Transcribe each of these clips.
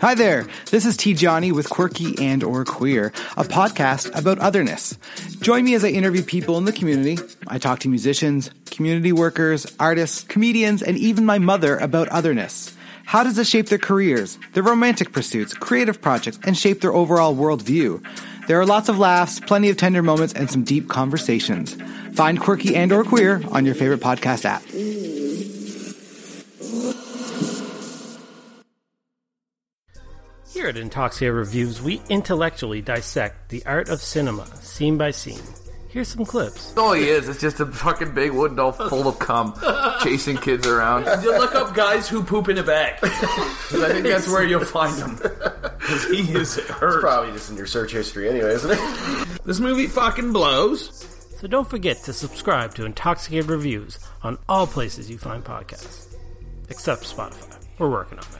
Hi there. This is T Johnny with Quirky and or Queer, a podcast about otherness. Join me as I interview people in the community. I talk to musicians, community workers, artists, comedians, and even my mother about otherness. How does it shape their careers, their romantic pursuits, creative projects, and shape their overall worldview? There are lots of laughs, plenty of tender moments, and some deep conversations. Find Quirky and or Queer on your favorite podcast app. Here at Intoxicated Reviews, we intellectually dissect the art of cinema, scene by scene. Here's some clips. all he is. It's just a fucking big wooden doll full of cum, chasing kids around. You look up guys who poop in a bag. 'Cause I think that's where you'll find them. Because he is hurt. Probably just in your search history anyway, isn't it? This movie fucking blows. So don't forget to subscribe to Intoxicated Reviews on all places you find podcasts, except Spotify. We're working on it.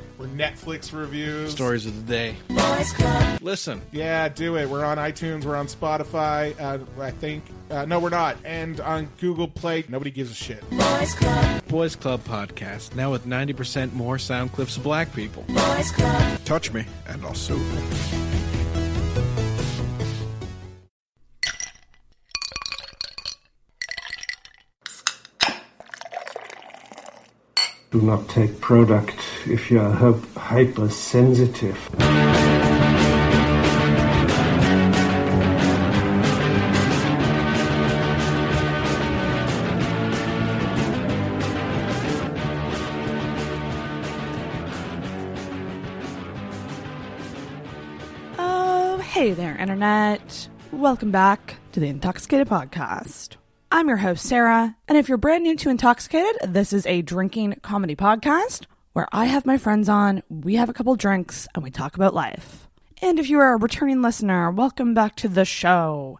We're Netflix reviews. Stories of the day. Listen, Yeah, do it. We're on iTunes. We're on Spotify. Uh, I think. Uh, no, we're not. And on Google Play. Nobody gives a shit. Boys Club Boys Club podcast now with ninety percent more sound clips of black people. Boys Club. Touch me, and I'll sue. Do not take product if you are hypersensitive. Oh, hey there, Internet. Welcome back to the Intoxicated Podcast. I'm your host, Sarah, and if you're brand new to Intoxicated, this is a drinking comedy podcast where I have my friends on, we have a couple drinks, and we talk about life. And if you are a returning listener, welcome back to the show.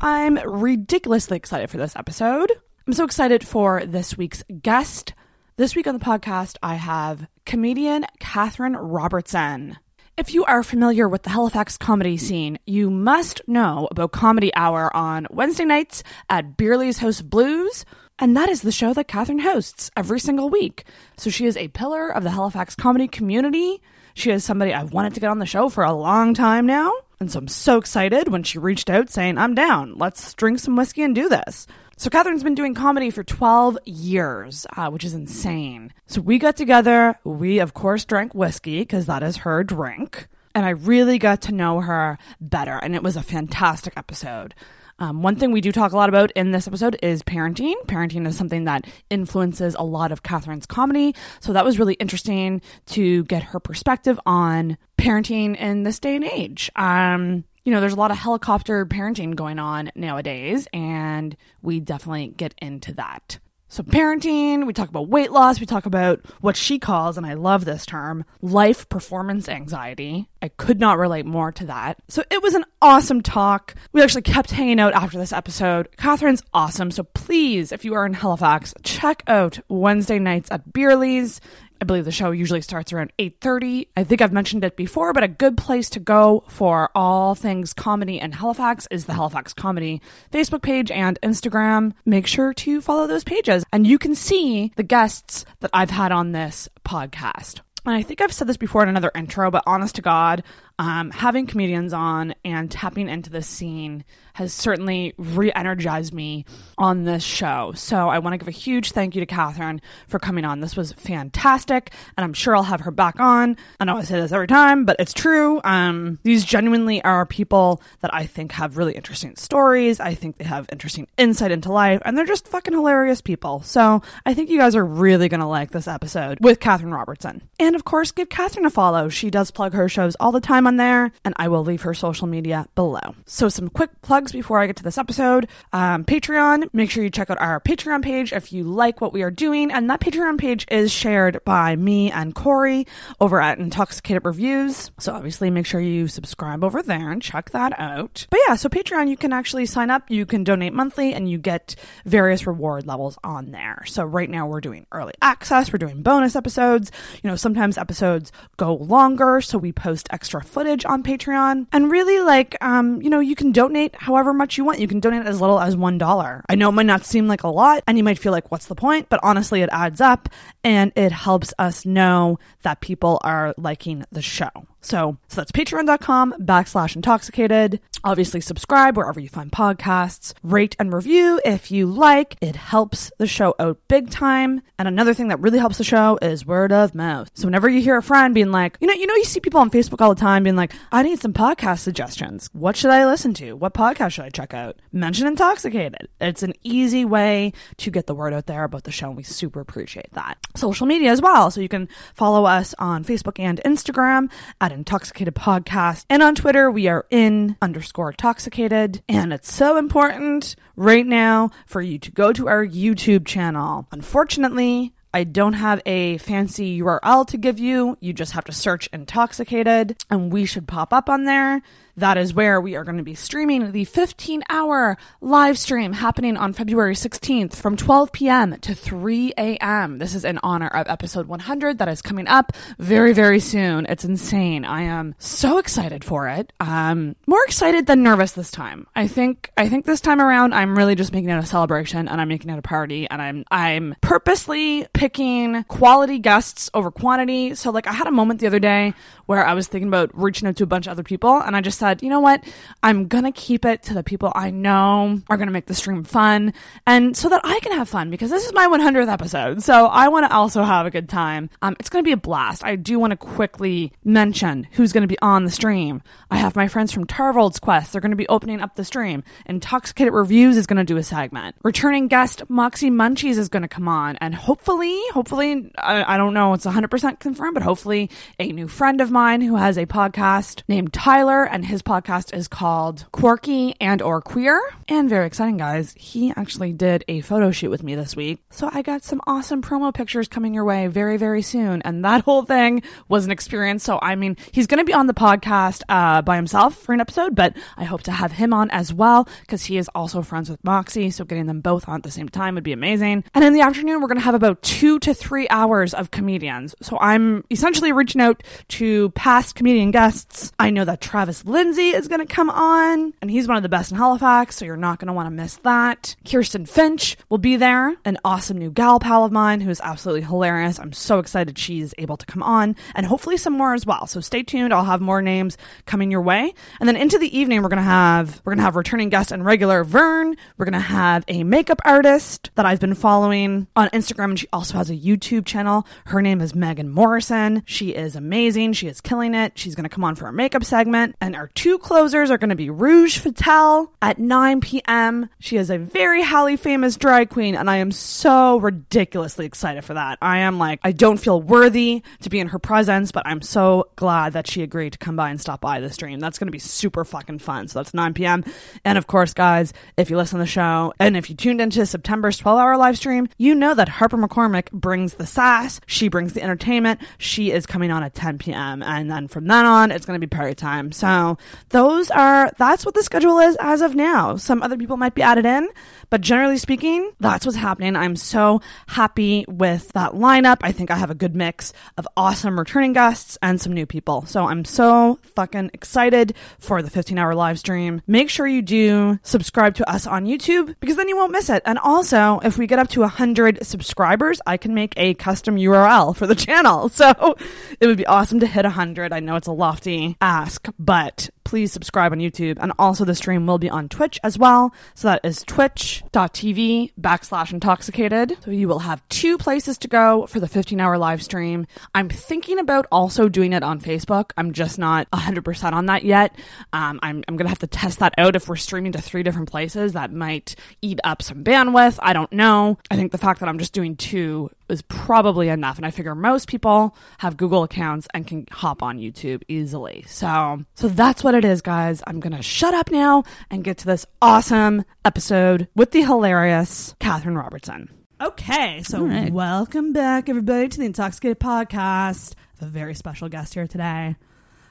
I'm ridiculously excited for this episode. I'm so excited for this week's guest. This week on the podcast, I have comedian Catherine Robertson. If you are familiar with the Halifax comedy scene, you must know about Comedy Hour on Wednesday nights at Bearly's House Blues. And that is the show that Catherine hosts every single week. So she is a pillar of the Halifax comedy community. She is somebody I've wanted to get on the show for a long time now. And so I'm so excited when she reached out saying, I'm down. Let's drink some whiskey and do this. So Catherine's been doing comedy for 12 years, uh, which is insane. So we got together. We, of course, drank whiskey because that is her drink. And I really got to know her better. And it was a fantastic episode. Um, one thing we do talk a lot about in this episode is parenting. Parenting is something that influences a lot of Catherine's comedy. So that was really interesting to get her perspective on parenting in this day and age. Um, you know, there's a lot of helicopter parenting going on nowadays, and we definitely get into that. So, parenting, we talk about weight loss, we talk about what she calls, and I love this term, life performance anxiety. I could not relate more to that. So, it was an awesome talk. We actually kept hanging out after this episode. Catherine's awesome. So, please, if you are in Halifax, check out Wednesday nights at Bearly's. I believe the show usually starts around 8:30. I think I've mentioned it before, but a good place to go for all things comedy in Halifax is the Halifax Comedy Facebook page and Instagram. Make sure to follow those pages and you can see the guests that I've had on this podcast. And I think I've said this before in another intro, but honest to God, um, having comedians on and tapping into the scene has certainly re energized me on this show. So I want to give a huge thank you to Catherine for coming on. This was fantastic, and I'm sure I'll have her back on. I know I say this every time, but it's true. Um, these genuinely are people that I think have really interesting stories. I think they have interesting insight into life, and they're just fucking hilarious people. So I think you guys are really going to like this episode with Catherine Robertson. And of course, give Catherine a follow. She does plug her shows all the time On there, and I will leave her social media below. So, some quick plugs before I get to this episode. Um, Patreon, make sure you check out our Patreon page if you like what we are doing. And that Patreon page is shared by me and Corey over at Intoxicated Reviews. So, obviously, make sure you subscribe over there and check that out. But yeah, so Patreon, you can actually sign up, you can donate monthly, and you get various reward levels on there. So, right now, we're doing early access, we're doing bonus episodes. You know, sometimes episodes go longer, so we post extra footage on Patreon. And really, like, um, you know, you can donate however much you want. You can donate as little as $1. I know it might not seem like a lot, and you might feel like, what's the point? But honestly, it adds up and it helps us know that people are liking the show. So, so that's patreon.com backslash intoxicated. Obviously, subscribe wherever you find podcasts. Rate and review if you like. It helps the show out big time. And another thing that really helps the show is word of mouth. So whenever you hear a friend being like, you know, you know, you see people on Facebook all the time being like, I need some podcast suggestions. What should I listen to? What podcast should I check out? Mention Intoxicated. It's an easy way to get the word out there about the show, and we super appreciate that. Social media as well. So you can follow us on Facebook and Instagram at Intoxicated Podcast. And on Twitter, we are in underscore intoxicated. And it's so important right now for you to go to our YouTube channel. Unfortunately, I don't have a fancy URL to give you. You just have to search intoxicated and we should pop up on there. That is where we are going to be streaming the 15 hour live stream happening on February 16th from 12 p.m. to 3 a.m. This is in honor of episode 100 that is coming up very, very soon. It's insane. I am so excited for it. Um, more excited than nervous this time. I think, I think this time around, I'm really just making it a celebration and I'm making it a party and I'm, I'm purposely picking quality guests over quantity. So like I had a moment the other day where I was thinking about reaching out to a bunch of other people and I just said, you know what? I'm going to keep it to the people I know are going to make the stream fun and so that I can have fun because this is my 100th episode. So I want to also have a good time. Um, it's going to be a blast. I do want to quickly mention who's going to be on the stream. I have my friends from Tarvold's Quest. They're going to be opening up the stream. Intoxicated Reviews is going to do a segment. Returning guest Moxie Munchies is going to come on and hopefully, hopefully, I, I don't know, it's 100% confirmed, but hopefully a new friend of mine who has a podcast named Tyler and his podcast is called Quirky and or Queer. And very exciting guys, he actually did a photo shoot with me this week. So I got some awesome promo pictures coming your way very very soon and that whole thing was an experience. So I mean, he's going to be on the podcast uh, by himself for an episode, but I hope to have him on as well because he is also friends with Moxie, so getting them both on at the same time would be amazing. And in the afternoon, we're going to have about 2 to 3 hours of comedians. So I'm essentially reaching out to past comedian guests. I know that Travis Lindsay is going to come on, and he's one of the best in Halifax, so you're not going to want to miss that. Kirsten Finch will be there, an awesome new gal pal of mine who is absolutely hilarious. I'm so excited she's able to come on, and hopefully some more as well. So stay tuned. I'll have more names coming your way. And then into the evening, we're going to have we're going to have returning guest and regular Vern. We're going to have a makeup artist that I've been following on Instagram, and she also has a YouTube channel. Her name is Megan Morrison. She is amazing. She is killing it. She's going to come on for a makeup segment. And our two closers are going to be Rouge Fatale at 9 p.m. She is a very highly famous drag queen, and I am so ridiculously excited for that. I am like, I don't feel worthy to be in her presence, but I'm so glad that she agreed to come by and stop by the stream. That's going to be super fucking fun. So that's 9 p.m. And of course, guys, if you listen to the show and if you tuned into September's 12 hour live stream, you know that Harper McCormick brings the sass. She brings the entertainment. She is coming on at 10 p.m. And then from then on, it's going to be party time. So those are, that's what the schedule is as of now. Some other people might be added in, but generally speaking, that's what's happening. I'm so happy with that lineup. I think I have a good mix of awesome returning guests and some new people. So I'm so fucking excited for the 15 hour live stream. Make sure you do subscribe to us on YouTube because then you won't miss it. And also, if we get up to 100 subscribers, I can make a custom URL for the channel. So it would be awesome to hit 100. I know it's a lofty ask, but please subscribe on YouTube. And also, the stream will be on Twitch as well. So that is twitch.tv backslash intoxicated. So you will have two places to go for the 15 hour live stream. I'm thinking about also doing it on Facebook. I'm just not 100% on that yet. Um, I'm, I'm going to have to test that out if we're streaming to three different places. That might eat up some bandwidth. I don't know. I think the fact that I'm just doing two is probably enough. And I figure most people have Google accounts and can hop on YouTube easily. So, so that's what it is, guys. I'm going to shut up now and get to this awesome episode with the hilarious Catherine Robertson. Okay, so welcome back, everybody, to the Intoxicated Podcast. I have a very special guest here today.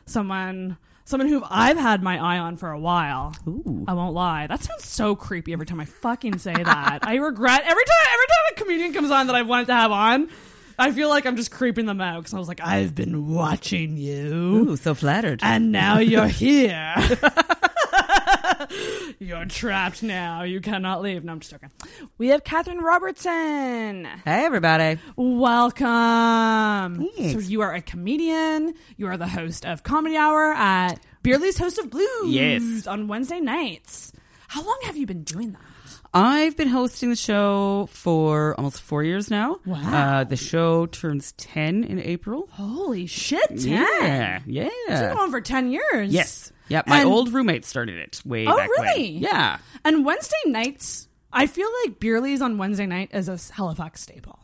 Someone, someone who I've had my eye on for a while. I won't lie. That sounds so creepy every time I fucking say that. I regret every time. Every time a comedian comes on that I've wanted to have on, I feel like I'm just creeping them out because I was like, I've been watching you, Ooh, so flattered. and now you're here. You're trapped now. You cannot leave. No, I'm just joking. We have Catherine Robertson. Hey, everybody. Welcome. Thanks. So you are a comedian. You are the host of Comedy Hour at Bearly's House of Blues. Yes. On Wednesday nights. How long have you been doing that? I've been hosting the show for almost four years now. Wow. Uh, the show turns 10 in April. Holy shit, 10. Yeah. Yeah. It's been going for 10 years. Yes. Yeah. My And- old roommate started it way Oh, back when. really? Yeah. And Wednesday nights, I feel like Bearly's on Wednesday night is a Halifax staple.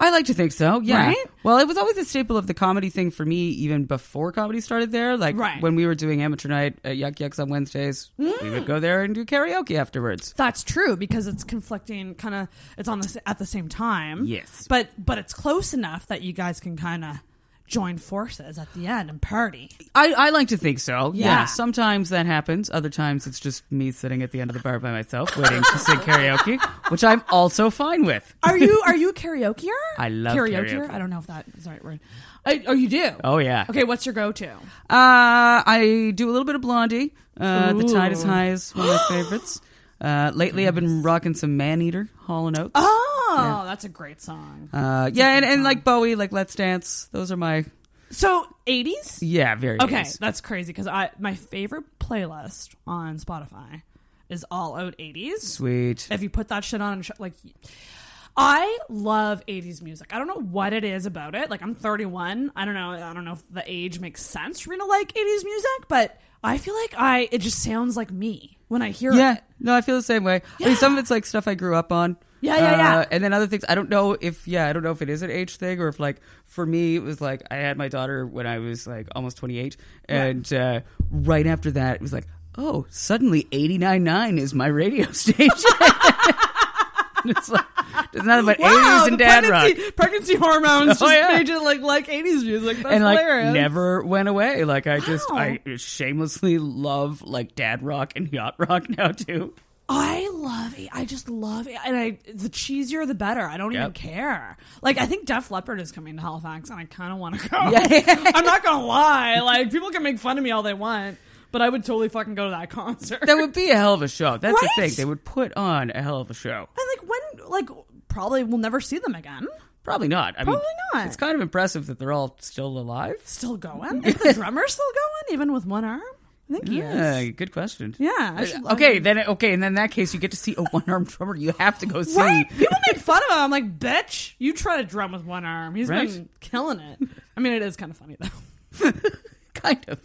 I like to think so. Yeah. Right? Well, it was always a staple of the comedy thing for me, even before comedy started there. Like Right. when we were doing amateur night at Yuk Yuk's on Wednesdays, we Mm. would go there and do karaoke afterwards. That's true because it's conflicting. Kind of, it's on the at the same time. Yes. but but it's close enough that you guys can kind of join forces at the end and party. I, I like to think so. Yeah. Yeah. Sometimes that happens. Other times it's just me sitting at the end of the bar by myself waiting to sing karaoke, which I'm also fine with. Are you are you a karaokeer? I love karaoke. I don't know if that is the right word. I, oh, you do. Oh, yeah. Okay, what's your go-to? Uh, I do a little bit of Blondie. Uh, the Tide is High is one of my favorites. Uh, lately, I've been rocking some Man Eater, Hall and Oates. Oh, that's a great song. Uh, yeah, and, and like Bowie, like Let's Dance. Those are my So, 80s? yeah, very Okay, 80s. that's crazy because I my favorite playlist on Spotify is all out 80s. Sweet. If you put that shit on and sh- like I love 80s music. I don't know what it is about it. Like I'm 31. I don't know. I don't know if the age makes sense for me to like 80s music, but I feel like I it just sounds like me when I hear Yeah, it. Yeah. No, I feel the same way. I mean, some of it's like stuff I grew up on. Yeah, yeah, yeah. Uh, and then other things, I don't know if, yeah, I don't know if it is an age thing or if, like, for me, it was like I had my daughter when I was like almost 28. And uh, right after that, it was like, oh, suddenly 89.9 is my radio station. it's like, there's nothing but Wow, 80s and dad pregnancy, rock. pregnancy hormones Oh, just yeah. made you like like 80s music. That's and like hilarious. never went away. Like I just I shamelessly love like dad rock and yacht rock now too. I love it. I just love it. And I, the cheesier, the better. I don't even care. Like, I think Def Leppard is coming to Halifax, and I kind of want to go. Yeah. I'm not going to lie. Like, people can make fun of me all they want, but I would totally fucking go to that concert. That would be a hell of a show. That's Right? the thing. They would put on a hell of a show. and, like, when, like, probably we'll never see them again. Probably not. I Probably mean, not. It's kind of impressive that they're all still alive. Still going? Is the drummer still going, even with one arm? I think he Yeah, is. good question. Yeah. Uh, should, Okay, then okay, and then in that case, you get to see a one-armed drummer. You have to go see. Right? People make fun of him. I'm like, bitch, you try to drum with one arm. He's Right? been killing it. I mean, it is kind of funny though. kind of.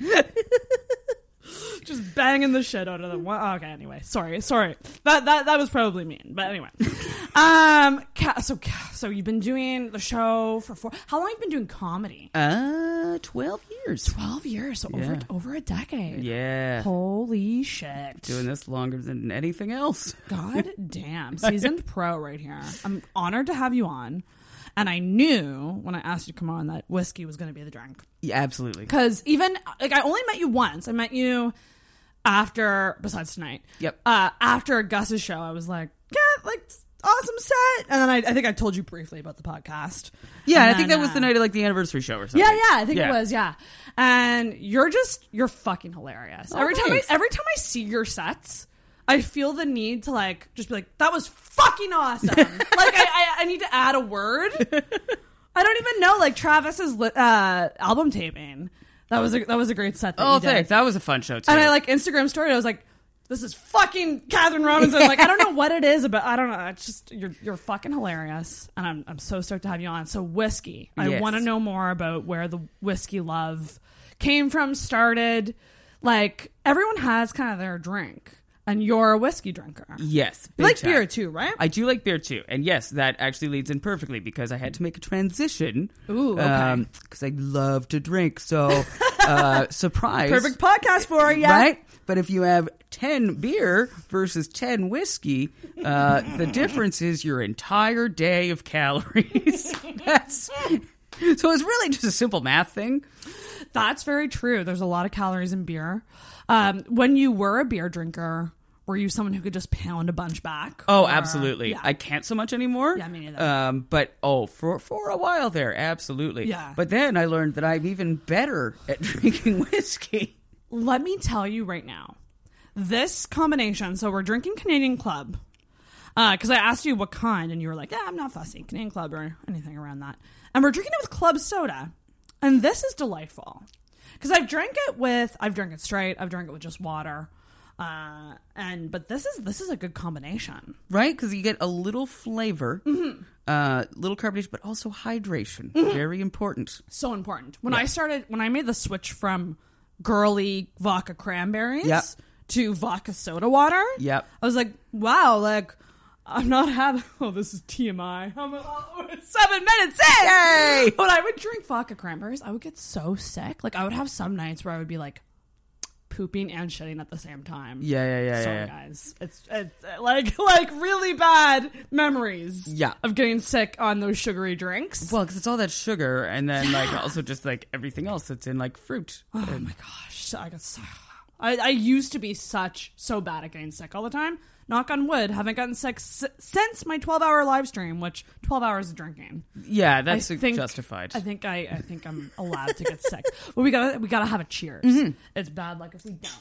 Just banging the shit out of them. Well, okay, anyway, sorry, sorry. That that that was probably mean, but anyway. um, Ca- so Ca- so you've been doing the show for four. How long have you been doing comedy? Uh, twelve years. Twelve years, so over Yeah. over a decade. Yeah, Holy shit! doing this longer than anything else. God damn, seasoned pro right here. I'm honored to have you on, and I knew when I asked you to come on that whiskey was going to be the drink. Yeah, absolutely. Because even like I only met you once. I met you after besides tonight. Yep. Uh, after Gus's show, I was like, yeah, like awesome set. And then I, I think I told you briefly about the podcast. Yeah, And I think then, that was the uh, night of like the anniversary show or something. Yeah, yeah, I think Yeah. it was. Yeah, and you're just you're fucking hilarious. Oh, every time I every time I see your sets. I feel the need to like just be like that was fucking awesome. like I, I, I need to add a word. I don't even know like Travis's li- uh, album taping. That was a that was a great set. That Oh, thanks. That was a fun show too. And I like Instagram story. I was like, "This is fucking Catherine Robinson." Like, I don't know what it is, but I don't know. It's just you're you're fucking hilarious, and I'm I'm so stoked to have you on. So whiskey, I Yes. want to know more about where the whiskey love came from, started. Like everyone has kind of their drink, and you're a whiskey drinker. Yes, You like time. beer too, right? I do like beer too, and yes, that actually leads in perfectly because I had to make a transition. Ooh, okay. Because I love to drink, so uh, surprise, Perfect podcast for you, right? But if you have ten beer versus ten whiskey, uh, the difference is your entire day of calories. That's so it's really just a simple math thing. That's very true. There's a lot of calories in beer. Um, when you were a beer drinker, were you someone who could just pound a bunch back? Oh, Or- absolutely. Yeah. I can't so much anymore. Yeah, me neither. Um, but oh, for for a while there, absolutely. Yeah. But then I learned that I'm even better at drinking whiskey. Let me tell you right now, this combination. So we're drinking Canadian Club because I asked you what kind, and you were like, "Yeah, I'm not fussy, Canadian Club or anything around that." And we're drinking it with club soda, and this is delightful because I've drank it with, I've drank it straight, I've drank it with just water, uh, and but this is this is a good combination. right? Because you get a little flavor, Mm-hmm. uh, little carbonation, but also hydration. Very important. So important. When I started, when I made the switch from girly vodka cranberries Yep. to vodka soda water, Yep. I was like, wow, like I'm not having. Oh, this is TMI. I'm seven minutes in. Yay! When I would drink vodka cranberries, I would get so sick. Like I would have some nights where I would be like pooping and shitting at the same time. Yeah, yeah, yeah, Sorry, yeah, yeah. guys. It's, it's uh, like like really bad memories. Yeah. of getting sick on those sugary drinks. Well, because it's all that sugar, and then like also just like everything else that's in like fruit. Oh my gosh, I got so. I, I used to be such so bad at getting sick all the time. Knock on wood, haven't gotten sick s- since my twelve hour live stream, which twelve hours of drinking. Yeah, that's I think, justified. I think I, I think I'm allowed to get sick, but we gotta we gotta have a cheers. Mm-hmm. It's bad like if we don't,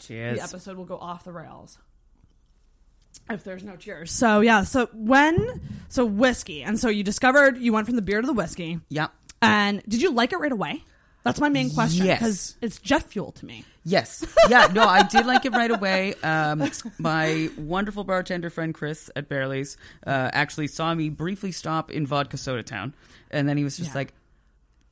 Cheers. the episode will go off the rails. If there's no cheers, so yeah, so when so whiskey, and so you discovered you went from the beer to the whiskey, Yeah. and did you like it right away? That's my main question Yes. because it's jet fuel to me. Yes. Yeah, no, I did like it right away. Um, my wonderful bartender friend Chris at Bearly's uh, actually saw me briefly stop in Vodka Soda Town. And then he was just Yeah. like,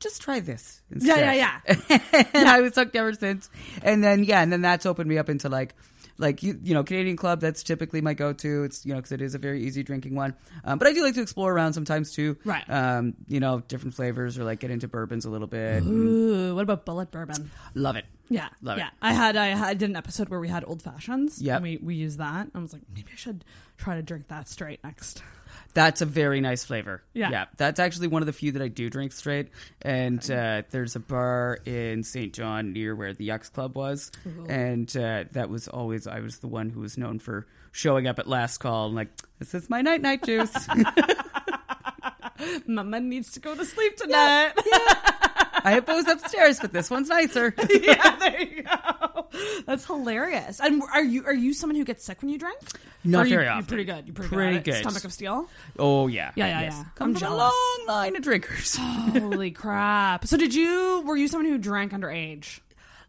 just try this. Yeah, Instead. yeah, yeah. and I was hooked ever since. And then, yeah, and then that's opened me up into like, like you, you know, Canadian Club. That's typically my go-to. It's you know because it is a very easy drinking one. Um, but I do like to explore around sometimes too. Right. Um, you know, different flavors or like get into bourbons a little bit. Ooh, what about Bulleit bourbon? Love it. Yeah, Love it. yeah. I had I, had, I did an episode where we had old fashions. Yeah, we we used that. I was like, maybe I should try to drink that straight next. That's a very nice flavor. Yeah. Yeah. That's actually one of the few that I do drink straight. And uh, there's a bar in St. John near where the Yucks Club was. And uh, that was always, I was the one who was known for showing up at last call and like, this is my night night juice. Mama needs to go to sleep tonight. I have those upstairs, but this one's nicer. yeah, there you go. That's hilarious. And are you are you someone who gets sick when you drink? Not Or you, very You're pretty good. You're pretty, Pretty good. at it. good. Stomach of steel. Oh, yeah. Yeah, yeah, yeah. Come I'm from a jealous. long line of drinkers. Holy crap! So did you? Were you someone who drank underage?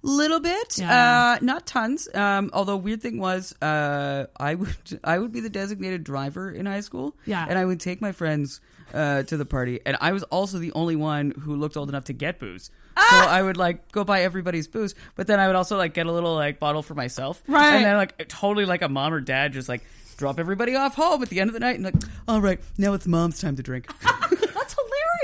little bit Yeah. uh not tons um although weird thing was uh i would i would be the designated driver in high school Yeah. and i would take my friends uh to the party and i was also the only one who looked old enough to get booze so i would like go buy everybody's booze but then i would also like get a little like bottle for myself Right. and then like totally like a mom or dad just like drop everybody off home at the end of the night and like all right now it's mom's time to drink That's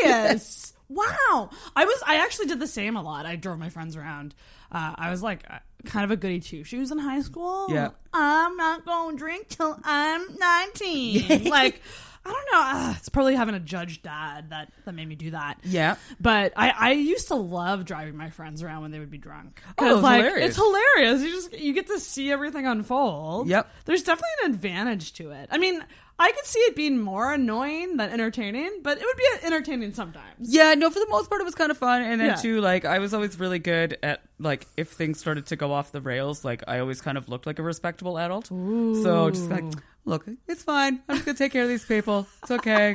hilarious. wow. I was I actually did the same a lot. I drove my friends around. Uh, I was like uh, kind of a goody two shoes in high school. Yeah. I'm not going to drink till I'm 19. like I don't know. Uh, it's probably having a judge dad that that made me do that. Yeah. But I, I used to love driving my friends around when they would be drunk. Oh, it's like, hilarious. It's hilarious. You just you get to see everything unfold. Yep. There's definitely an advantage to it. I mean, I could see it being more annoying than entertaining, but it would be entertaining sometimes. Yeah, no, for the most part, it was kind of fun. And then, Yeah. too, like, I was always really good at, like, if things started to go off the rails, like, I always kind of looked like a respectable adult. So just like, look, it's fine. I'm just going to take care of these people. It's okay.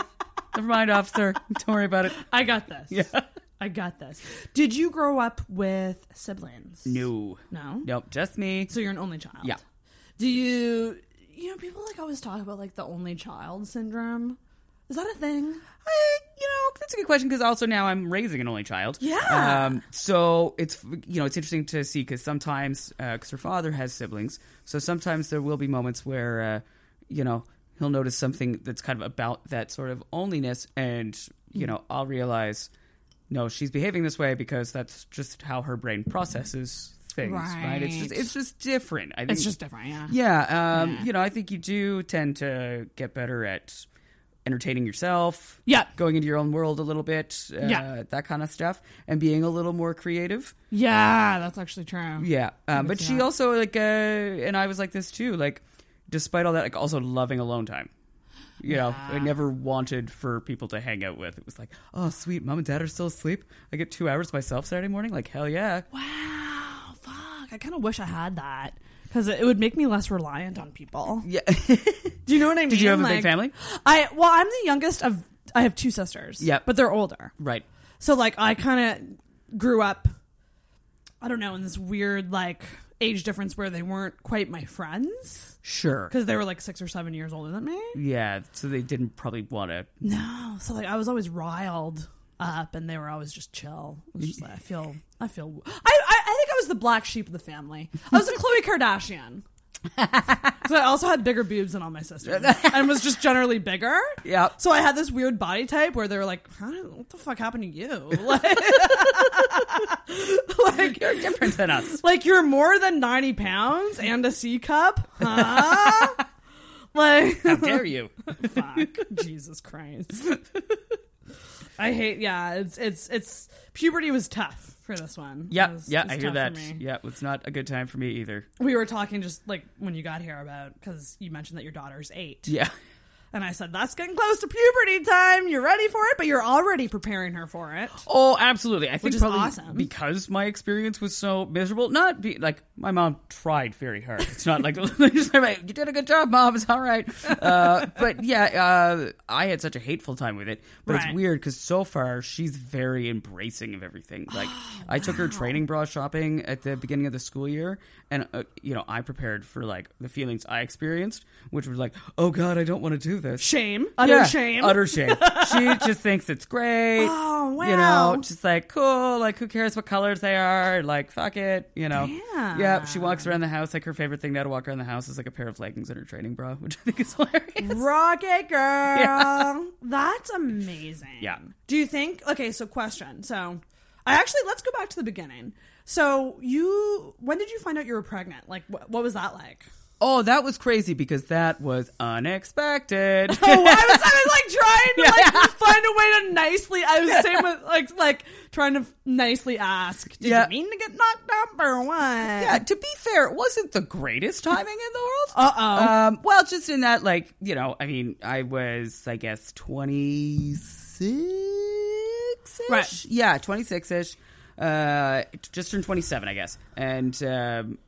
Never mind, officer. Don't worry about it. I got this. Yeah. I got this. Did you grow up with siblings? No. No? Nope, just me. So you're an only child. Yeah. Do you you know, people like always talk about like the only child syndrome. Is that a thing? I, you know, that's a good question because also now I'm raising an only child. Yeah. Um, so it's you know it's interesting to see because sometimes because her father has siblings, so sometimes there will be moments where uh, you know he'll notice something that's kind of about that sort of onlyness, and you know I'll realize no, she's behaving this way because that's just how her brain processes things. Right. It's just it's just different. I think It's just different, yeah. Yeah. Um, Yeah. You know, I think you do tend to get better at entertaining yourself. Yeah. Going into your own world a little bit. Uh, Yeah. That kind of stuff, and being a little more creative. Yeah, that's actually true. Yeah. Um, but she that. also like, uh, and I was like this too. Like, despite all that, like also loving alone time. You know, I never wanted for people to hang out with. It was like, oh, sweet, mom and dad are still asleep. I get two hours myself Saturday morning. Like, hell yeah. Wow. I kind of wish I had that because it would make me less reliant on people. Yeah. Do you know what I mean? Did you have a big Like, family? I well, I'm the youngest of. I have two sisters. Yep. but they're older. Right. So like, I kind of grew up. I don't know in this weird like age difference where they weren't quite my friends Sure. because they were like six or seven years older than me. Yeah. So they didn't probably want to. No, so like I was always riled up, and they were always just chill. It was just like I feel, I feel. I was the black sheep of the family. I was a Khloe Kardashian. Because I also had bigger boobs than all my sisters, and was just generally bigger. Yeah. So I had this weird body type where they were like, How, "What the fuck happened to you? Like, like You're different than us. like you're more than ninety pounds and a C cup, huh? like, How dare you? fuck jesus christ i hate yeah it's it's it's puberty was tough for this one Yeah, was- yeah, I hear that. Yeah, it's not a good time for me either. we were talking just like when you got here about because you mentioned that your daughter's eight Yeah. And i said that's getting close to puberty time you're ready for it but you're already preparing her for it Oh, absolutely. I think Which is probably awesome. because my experience was so miserable. Not be like my mom tried very hard. It's not like you did a good job, mom. It's all right. Uh, but yeah, uh, I had such a hateful time with it. But Right. it's weird because so far she's very embracing of everything. Like I took her training bra shopping at the beginning of the school year, and uh, you know I prepared for like the feelings I experienced, which was like, oh god, I don't want to do this. shame utter Yeah, shame Utter shame. she just thinks it's great. Oh, wow. You know, just like cool. Like who cares what colors they are? Like fuck it. You know. Damn. Yeah. She walks around the house. Like her favorite thing now to walk around the house is like a pair of leggings and her training bra, which I think is hilarious. Rocket girl. Yeah. That's amazing. Yeah. Do you think okay, so question. So I actually let's go back to the beginning. So you when did you find out you were pregnant? Like what, what was that like? Oh, that was crazy because that was unexpected. Oh, I was I was like trying to like find a way to nicely I was same with like like trying to nicely ask. Did Yeah. you mean to get knocked up or what? Yeah, to be fair, it wasn't the greatest timing in the world. Uh-oh. Um, well, just in that, like, you know, I mean, I was, I guess, 26 ish? Right. Yeah, 26 ish. Uh, just turned 27, I guess. And um,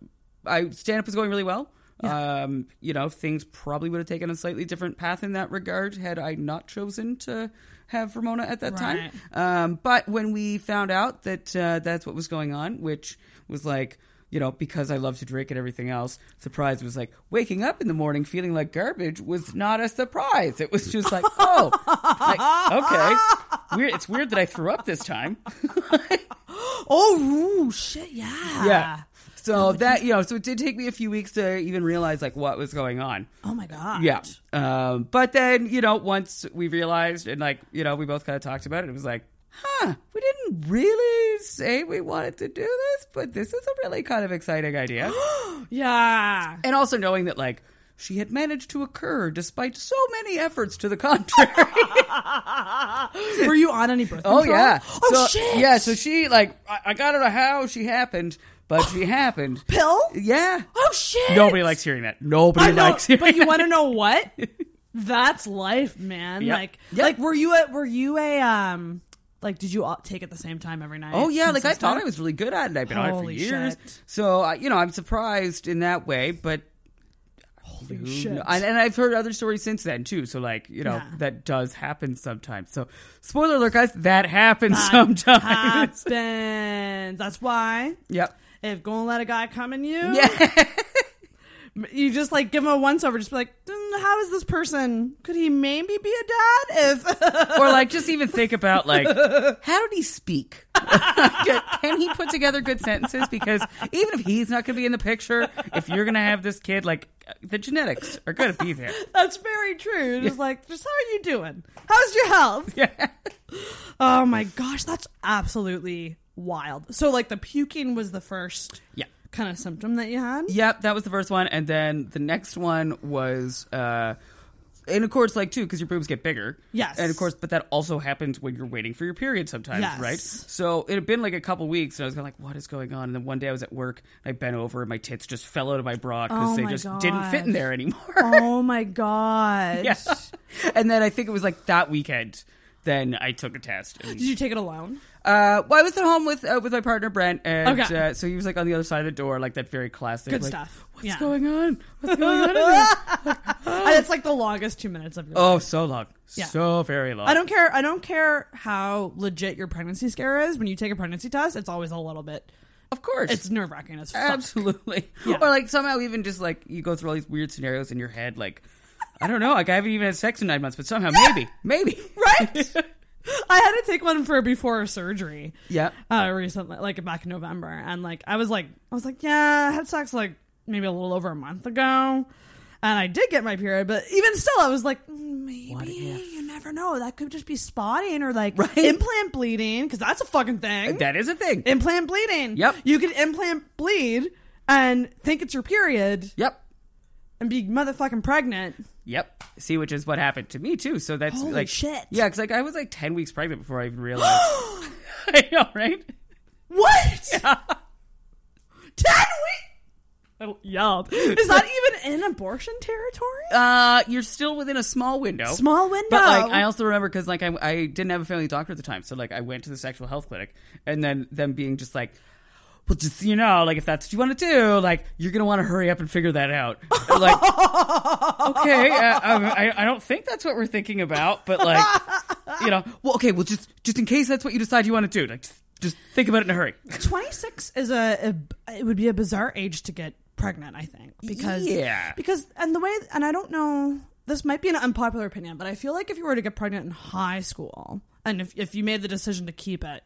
I stand up was going really well. Um, you know, things probably would have taken a slightly different path in that regard had I not chosen to have Ramona at that time. Um, but when we found out that uh, that's what was going on, which was like, you know, because I love to drink and everything else, surprise was like waking up in the morning feeling like garbage was not a surprise. It was just like, oh, like, okay, weird. It's weird that I threw up this time. Oh ooh, shit, yeah. yeah. So that you know, so it did take me a few weeks to even realize like what was going on. Oh my god. Yeah. Um, but then, you know, once we realized and like, you know, we both kind of talked about it, it was like, huh, we didn't really say we wanted to do this, but this is a really kind of exciting idea. Yeah. and also knowing that like she had managed to occur despite so many efforts to the contrary. Were you on any birth oh yeah. Oh so, shit. Yeah, so she like I, I got to know how she happened, but she happened. Pill? Yeah. Oh shit. Nobody likes hearing that. Nobody I know, likes hearing but you want to know what? That's life, man. Yep. Like, Yep. like were you a were you a um like did you all take at the same time every night? Oh yeah, like I Consistent? thought I was really good at it. I've been on it for years. shit. So uh, you know, I'm surprised in that way, but Who shit. kno- And, and I've heard other stories since then too. So like you know Yeah. that does happen sometimes. So spoiler alert, guys, that happens That sometimes. happens. That's why yep. If gonna let a guy come in you, Yeah. you just like give him a once over. Just be like, "Mm, how is this person? Could he maybe be a dad? If or like just even think about like how did he speak can he put together good sentences because even if he's not going to be in the picture if you're going to have this kid like the genetics are going to be there that's very true. Just like, just how are you doing? How's your health? Yeah. oh my gosh, that's absolutely wild. So like the puking was the first yeah kind of symptom that you had. Yep, that was the first one, and then the next one was, uh, and of course, like too, because your boobs get bigger. Yes. and of course, but that also happens when you're waiting for your period sometimes, Yes. right? So it had been like a couple weeks, and I was kind of like, "What is going on?" And then one day I was at work, and I bent over, and my tits just fell out of my bra because Oh they just didn't fit in there anymore. oh my god. yeah, and then I think it was like that weekend. Then I took a test. And, Did you take it alone? uh, well, I was at home with uh, with my partner Brent, and Okay. uh, so he was like on the other side of the door, like that very classic. Good like, stuff. What's Yeah. going on? What's going on? in there?" And it's like the longest two minutes of your life. Oh, life. so long. Yeah. So very long. I don't care. I don't care how legit your pregnancy scare is. When you take a pregnancy test, it's always a little bit. Of course, It's nerve wracking as fuck. absolutely. Yeah. Or like somehow even just like you go through all these weird scenarios in your head. Like I don't know. Like I haven't even had sex in nine months, but somehow maybe, maybe. Right? I had to take one for before surgery. Yeah. Uh, recently, like back in November, and like I was like, I was like, yeah, I had sex like maybe a little over a month ago, and I did get my period, but even still, I was like, mm, maybe you never know. That could just be spotting or like implant bleeding, because that's a fucking thing. That is a thing. implant bleeding. Yep. You could implant bleed and think it's your period. Yep. And be motherfucking pregnant. Yep. See, which is what happened to me too. So that's Holy like shit. Yeah, because like I was like ten weeks pregnant before I even realized. I know, right? What? Ten weeks? I yelled. Is that even in abortion territory? Uh, you're still within a small window. Small window. But like, I also remember because like I, I didn't have a family doctor at the time, so like I went to the sexual health clinic, and then them being just like, well, just so you know, like if that's what you want to do, like you're gonna want to hurry up and figure that out. And, like, okay, uh, I, I don't think that's what we're thinking about, but like, you know, well, okay, well, just just in case that's what you decide you want to do, like, just, just think about it in a hurry. 26 is a, a it would be a bizarre age to get pregnant i think because Yeah. because and the way and i don't know this might be an unpopular opinion but i feel like if you were to get pregnant in high school and if, if you made the decision to keep it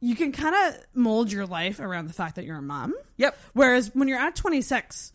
you can kind of mold your life around the fact that you're a mom Yep. whereas when you're at 26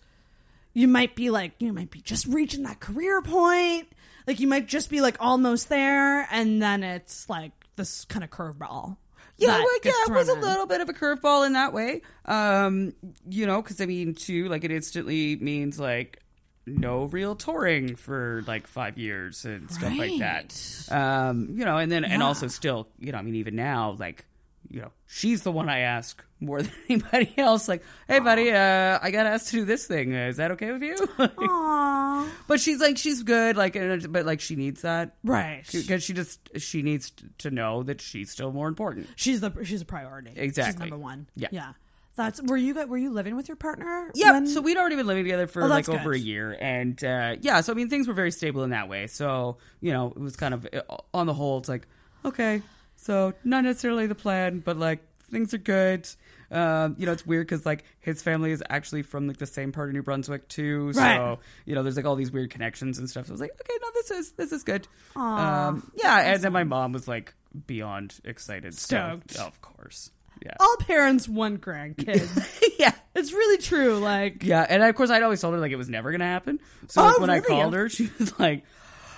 you might be like you might be just reaching that career point like you might just be like almost there and then it's like this kind of curveball Yeah, gets yeah, it was a little bit of a curveball in that way. Um, you know, because I mean, too, like it instantly means like no real touring for like five years and stuff like that. Um, you know, and then and also still, you know, I mean, even now, like, you know, she's the one I ask more than anybody else. Like, hey, buddy, uh, I got asked to do this thing. Uh, Is that okay with you? Aww. but she's like, she's good. Like, but like, she needs that, Right. Because she just she needs to know that she's still more important. She's the she's a priority. She's Exactly. number one. Yeah. Yeah. That's were you were you living with your partner? Yeah, when- so we'd already been living together for Oh, like that's over a year, and uh, yeah, so I mean things were very stable in that way. So you know, it was kind of uh, on the whole, it's like okay, so not necessarily the plan, but like things are good. Um, you know, it's weird because like his family is actually from like the same part of New Brunswick too, so Right. you know, there's like all these weird connections and stuff. So I was like, okay, no, this is this is good. Aw, um, yeah, and then my mom was like beyond excited, so- Stoked. of course, yeah. all parents want grandkids. yeah. It's really true. Like Yeah, and of course I'd always told her like it was never gonna happen. So Oh, like, when I called her, she was like,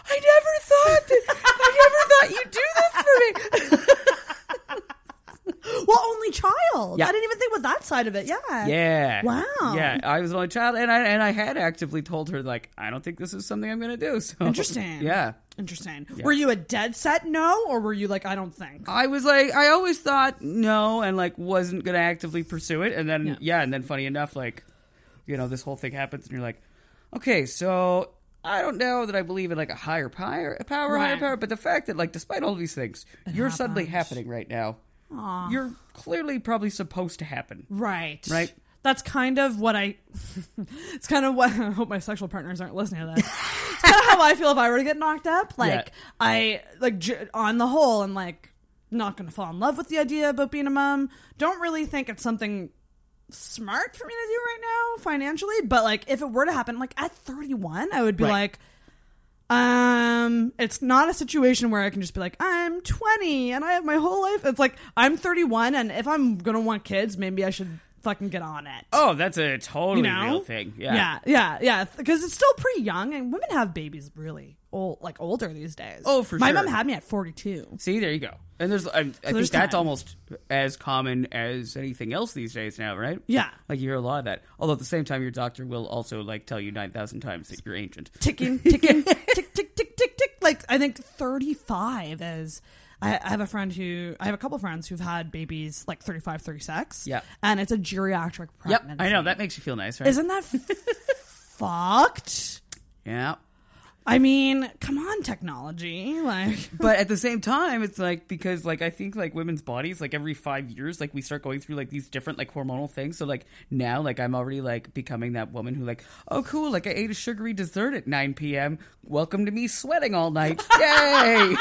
"I never thought that. I never thought you'd do this for me." well, only child. Yeah. I didn't even think about that side of it. Yeah. yeah. Wow. Yeah, I was only child, and I and I had actively told her like I don't think this is something I'm gonna do. So Interesting. Yeah. Interesting. Yeah. Were you a dead set no, or were you like I don't think? I was like, I always thought no, and like wasn't gonna actively pursue it, and then yeah, and then funny enough, like, you know, this whole thing happens, and you're like, okay, so I don't know that I believe in like a higher power, power, higher power, but the fact that like, despite all these things, you're suddenly happening right now. Aw. You're clearly probably supposed to happen, Right. right? that's kind of what I. it's kind of what I hope my sexual partners aren't listening to this. it's kind of how I feel if I were to get knocked up. Like Yeah. I like j- on the whole, I'm like not going to fall in love with the idea about being a mom. Don't really think it's something smart for me to do right now financially. But like if it were to happen, like at 31, I would be Right. like. Um, it's not a situation where I can just be like, I'm 20 and I have my whole life. It's like I'm 31, and if I'm gonna want kids, maybe I should fucking get on it. Oh, that's a totally you know, real thing. Yeah. yeah, yeah, yeah. Because it's still pretty young, and women have babies really old, like older these days. Oh, for My sure. My mom had me at 42. See, there you go. And there's, I, I think there's that's time. almost as common as anything else these days now, right? Yeah. Like you hear a lot of that. Although at the same time, your doctor will also like tell you nine thousand times that you're ancient. ticking, ticking, tick, tick, tick, tick, tick. Like I think thirty-five is. I, I have a friend who I have a couple friends who've had babies like 35, 36. Yeah. and it's a geriatric pregnancy. Yep. I know that makes you feel nice, right? Isn't that fucked? yeah. I mean, come on, technology. Like, But at the same time, it's like because like I think like women's bodies like every five years like we start going through like these different like hormonal things. So like now like I'm already like becoming that woman who like oh cool like I ate a sugary dessert at nine p.m. Welcome to me sweating all night. Yay!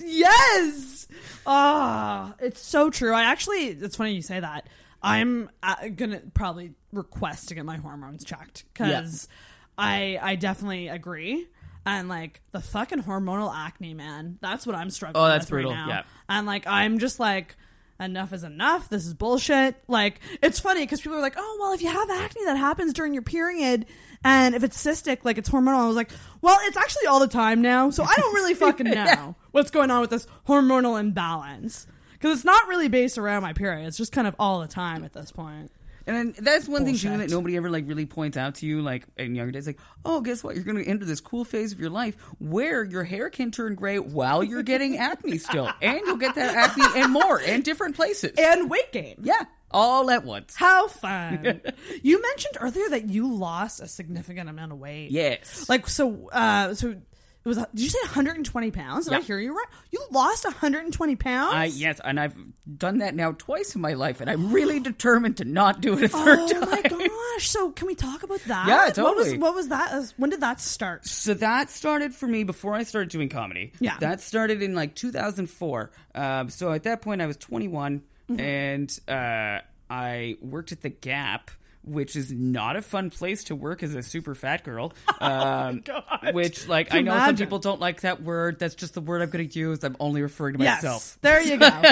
yes. Ah, it's so true. I actually, it's funny you say that. I'm uh, gonna probably request to get my hormones checked because I I definitely agree. And like the fucking hormonal acne, man, that's what I'm struggling Oh, that's with brutal, right now. yeah. And like I'm just like, enough is enough. This is bullshit. Like it's funny because people are like, oh well, if you have acne that happens during your period, and if it's cystic, like it's hormonal. I was like, well, it's actually all the time now, so I don't really fucking know what's going on with this hormonal imbalance because it's not really based around my period. It's just kind of all the time at this point. And then that's one thing too that nobody ever like really points out to you, like in younger days, like, oh, guess what? You're going to enter this cool phase of your life where your hair can turn gray while you're getting acne still, and you'll get that acne and more and different places. And weight gain. yeah, all at once. How fun! you mentioned earlier that you lost a significant amount of weight. Yes. Like so. Uh, so it was. Did you say 120 pounds? Did I hear you right? You lost 120 pounds. I yes, and I've done that now twice in my life, and I'm really determined to not do it a third Oh time. my gosh! So can we talk about that? Yeah, What was, totally. what was that? When did that start? So that started for me before I started doing comedy. Yeah. That started in like 2004. Um, so at that point, I was 21, Mm-hmm. and uh, I worked at the Gap. Which is not a fun place to work as a super fat girl. Um, Which, like, I know some people don't like that word. That's just the word I'm going to use. I'm only referring to Yes. myself. There you go.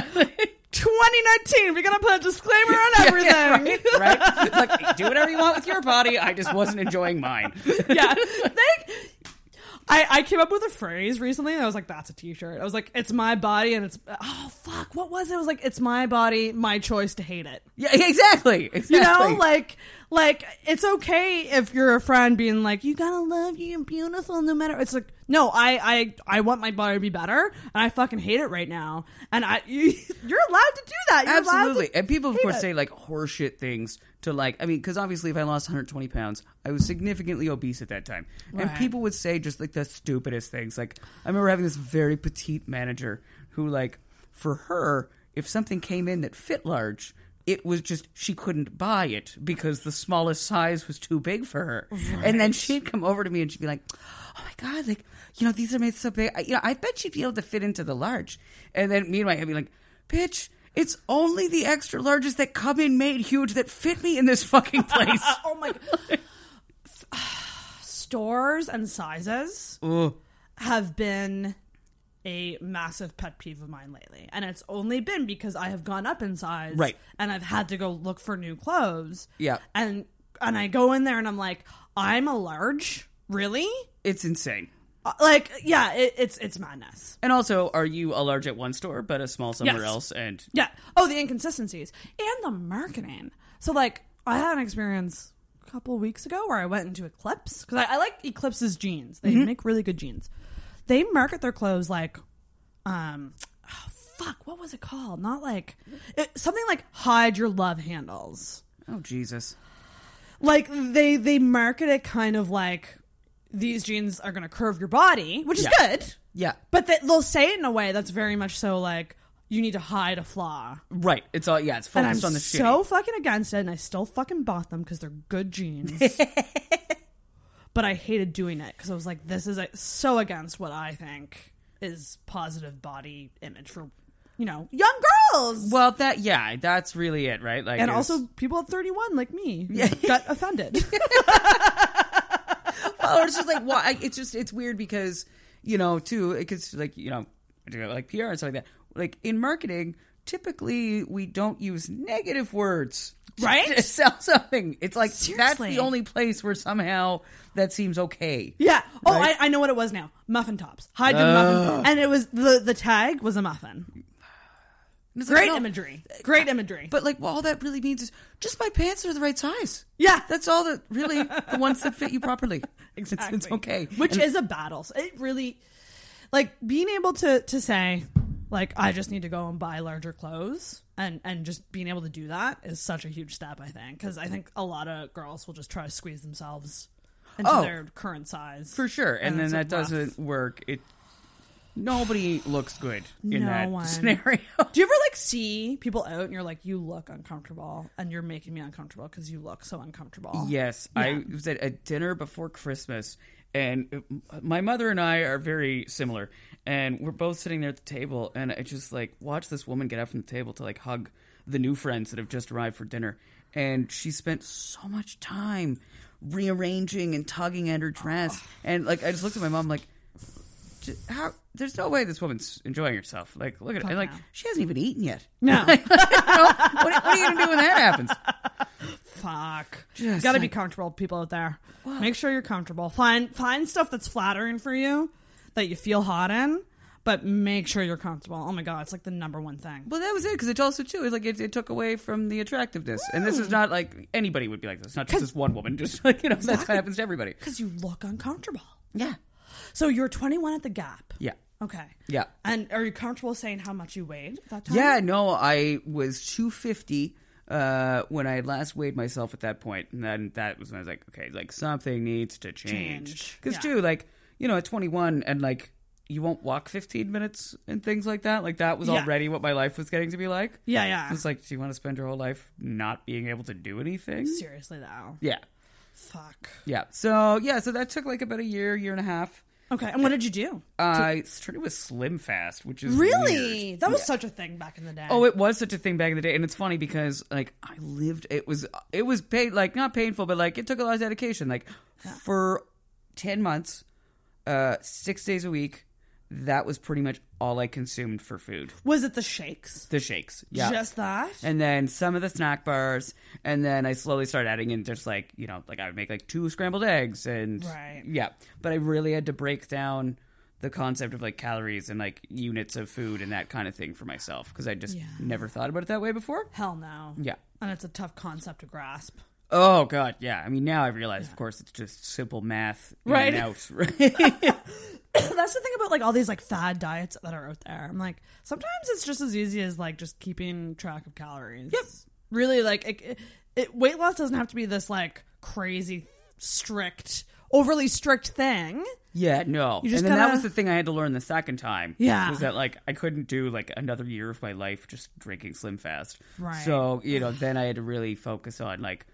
2019. We're gonna put a disclaimer on everything. right? right? Like, do whatever you want with your body. I just wasn't enjoying mine. yeah. They, I, I came up with a phrase recently and I was like, that's a t shirt. I was like, it's my body and it's oh fuck, what was it? It was like, it's my body, my choice to hate it. Yeah, exactly. Exactly. You know, like like it's okay if you're a friend being like, You gotta love you, you're beautiful no matter it's like no, I, I I want my body to be better and I fucking hate it right now. And I you, you're allowed to do that. You're Absolutely. And people, of course, it. say like horseshit things to like, I mean, because obviously if I lost 120 pounds, I was significantly obese at that time. And people would say just like the stupidest things. Like, I remember having this very petite manager who, like, for her, if something came in that fit large, it was just she couldn't buy it because the smallest size was too big for her. And then she'd come over to me and she'd be like, "Oh my god, like you know these are made so big. I, you know, I bet she'd be able to fit into the large." And then meanwhile, I'd be like, "Bitch, it's only the extra larges that come in made huge that fit me in this fucking place." oh my god. Stores and sizes have been a massive pet peeve of mine lately. And it's only been because I have gone up in size. Right. And I've had to go look for new clothes. Yeah. And and I go in there and I'm like, I'm a large? Really? It's insane. Uh, Like, yeah, it, it's it's madness. And also, are you a large at one store but a small somewhere Yes. else? And Yeah. Oh, the inconsistencies and the marketing. So, like, I had an experience a couple weeks ago where I went into Eclipse because I, I like Eclipse's jeans. They make really good jeans. They market their clothes like, um, oh, fuck, what was it called? Not like it, something like hide your love handles. oh Jesus, Like they they market it kind of like these jeans are going to curve your body, which is Yeah. good. yeah, But they, they'll say it in a way that's very much so like you need to hide a flaw. Right. It's all yeah. It's focused on the shitty. so fucking against it, and I still fucking bought them because they're good jeans. but I hated doing it because I was like, this is so against what I think is positive body image for, you know, young girls. Well, that yeah, that's really it, right? Like, and also people at 31 like me yeah. got offended. well, or it's just like why? It's just it's weird because you know too because like you know like PR and stuff like that. Like in marketing, typically we don't use negative words. Right? To sell something. It's like that's the only place where somehow that seems okay. Yeah. Oh, Right? I, I know what it was now. Muffin tops. Hide your muffin. And it was the the tag was a muffin. It's like, Great no, imagery. Great imagery. But like, well, all that really means is just my pants are the right size. yeah, That's all that really the ones that fit you properly. It's- It's, okay. Which And- is a battle. So It really like being able to to say like I just need to go and buy larger clothes and and just being able to do that is such a huge step I think because I think a lot of girls will just try to squeeze themselves into Oh. their current size for sure. And, then that rough. doesn't work. It nobody looks good in No that one. scenario. Do you ever like see people out and you're like, you look uncomfortable and you're making me uncomfortable because you look so uncomfortable? Yes, I was at a dinner before Christmas, and my mother and I are very similar, and we're both sitting there at the table, and I just like watch this woman get up from the table to like hug the new friends that have just arrived for dinner, and she spent so much time rearranging and tugging at her dress, and like I just looked at my mom like. How, there's no way this woman's enjoying herself. Like, look at it. And like, no. she hasn't even eaten yet. No. You know, what, what are you to do when that happens? Fuck. Just Got to be comfortable, people out there. Make sure you're comfortable. Find find stuff that's flattering for you that you feel hot in, but make sure you're comfortable. Oh my god, it's like the number one thing. Well, that was it because it also too is like it, it took away from the attractiveness, and this is Mm. not like anybody would be like this. It's not just this one woman. Just like you know, that's what happens to everybody. Because you look uncomfortable. Yeah, So you're 21 at the Gap. yeah, Okay. yeah, And are you comfortable saying how much you weighed at that time? yeah. No, I was two fifty uh, when I last weighed myself at that point, and then that was when I was like, okay, like something needs to change. Change. Because Yeah. too, like you know, at twenty one, and like you won't walk fifteen minutes and things like that. Like that was Yeah. already what my life was getting to be like. Yeah, yeah. It's like, do you want to spend your whole life not being able to do anything? Seriously though. Yeah. Fuck. Yeah. So yeah, so that took like about a year, year and a half. Okay. And what did you do? Uh, I started with Slim Fast, which is Really? weird. That was Yeah. such a thing back in the day. Oh, it was such a thing back in the day, and it's funny because like I lived. It was it was paid like not painful, but like it took a lot of dedication. Like for ten months, uh, six days a week. That was pretty much all I consumed for food. was it the shakes? The shakes, yeah, Just that? and then some of the snack bars, and then I slowly started adding in just like you know, like I would make like two scrambled eggs, and Right. yeah. But I really had to break down the concept of like calories and like units of food and that kind of thing for myself because I just Yeah. never thought about it that way before. Hell no. Yeah. And it's a tough concept to grasp. Oh god, yeah. I mean, now I realize, of course, it's just simple math, in Right. and out, right? That's the thing about like all these like fad diets that are out there. I'm like, sometimes it's just as easy as like just keeping track of calories. Yep. Really, like it, it, weight loss doesn't have to be this like crazy strict, overly strict thing. Yeah, no. And then that gotta- was the thing I had to learn the second time. Yeah. Was that like I couldn't do like another year of my life just drinking Slim Fast. Right. So, you know, then I had to really focus on like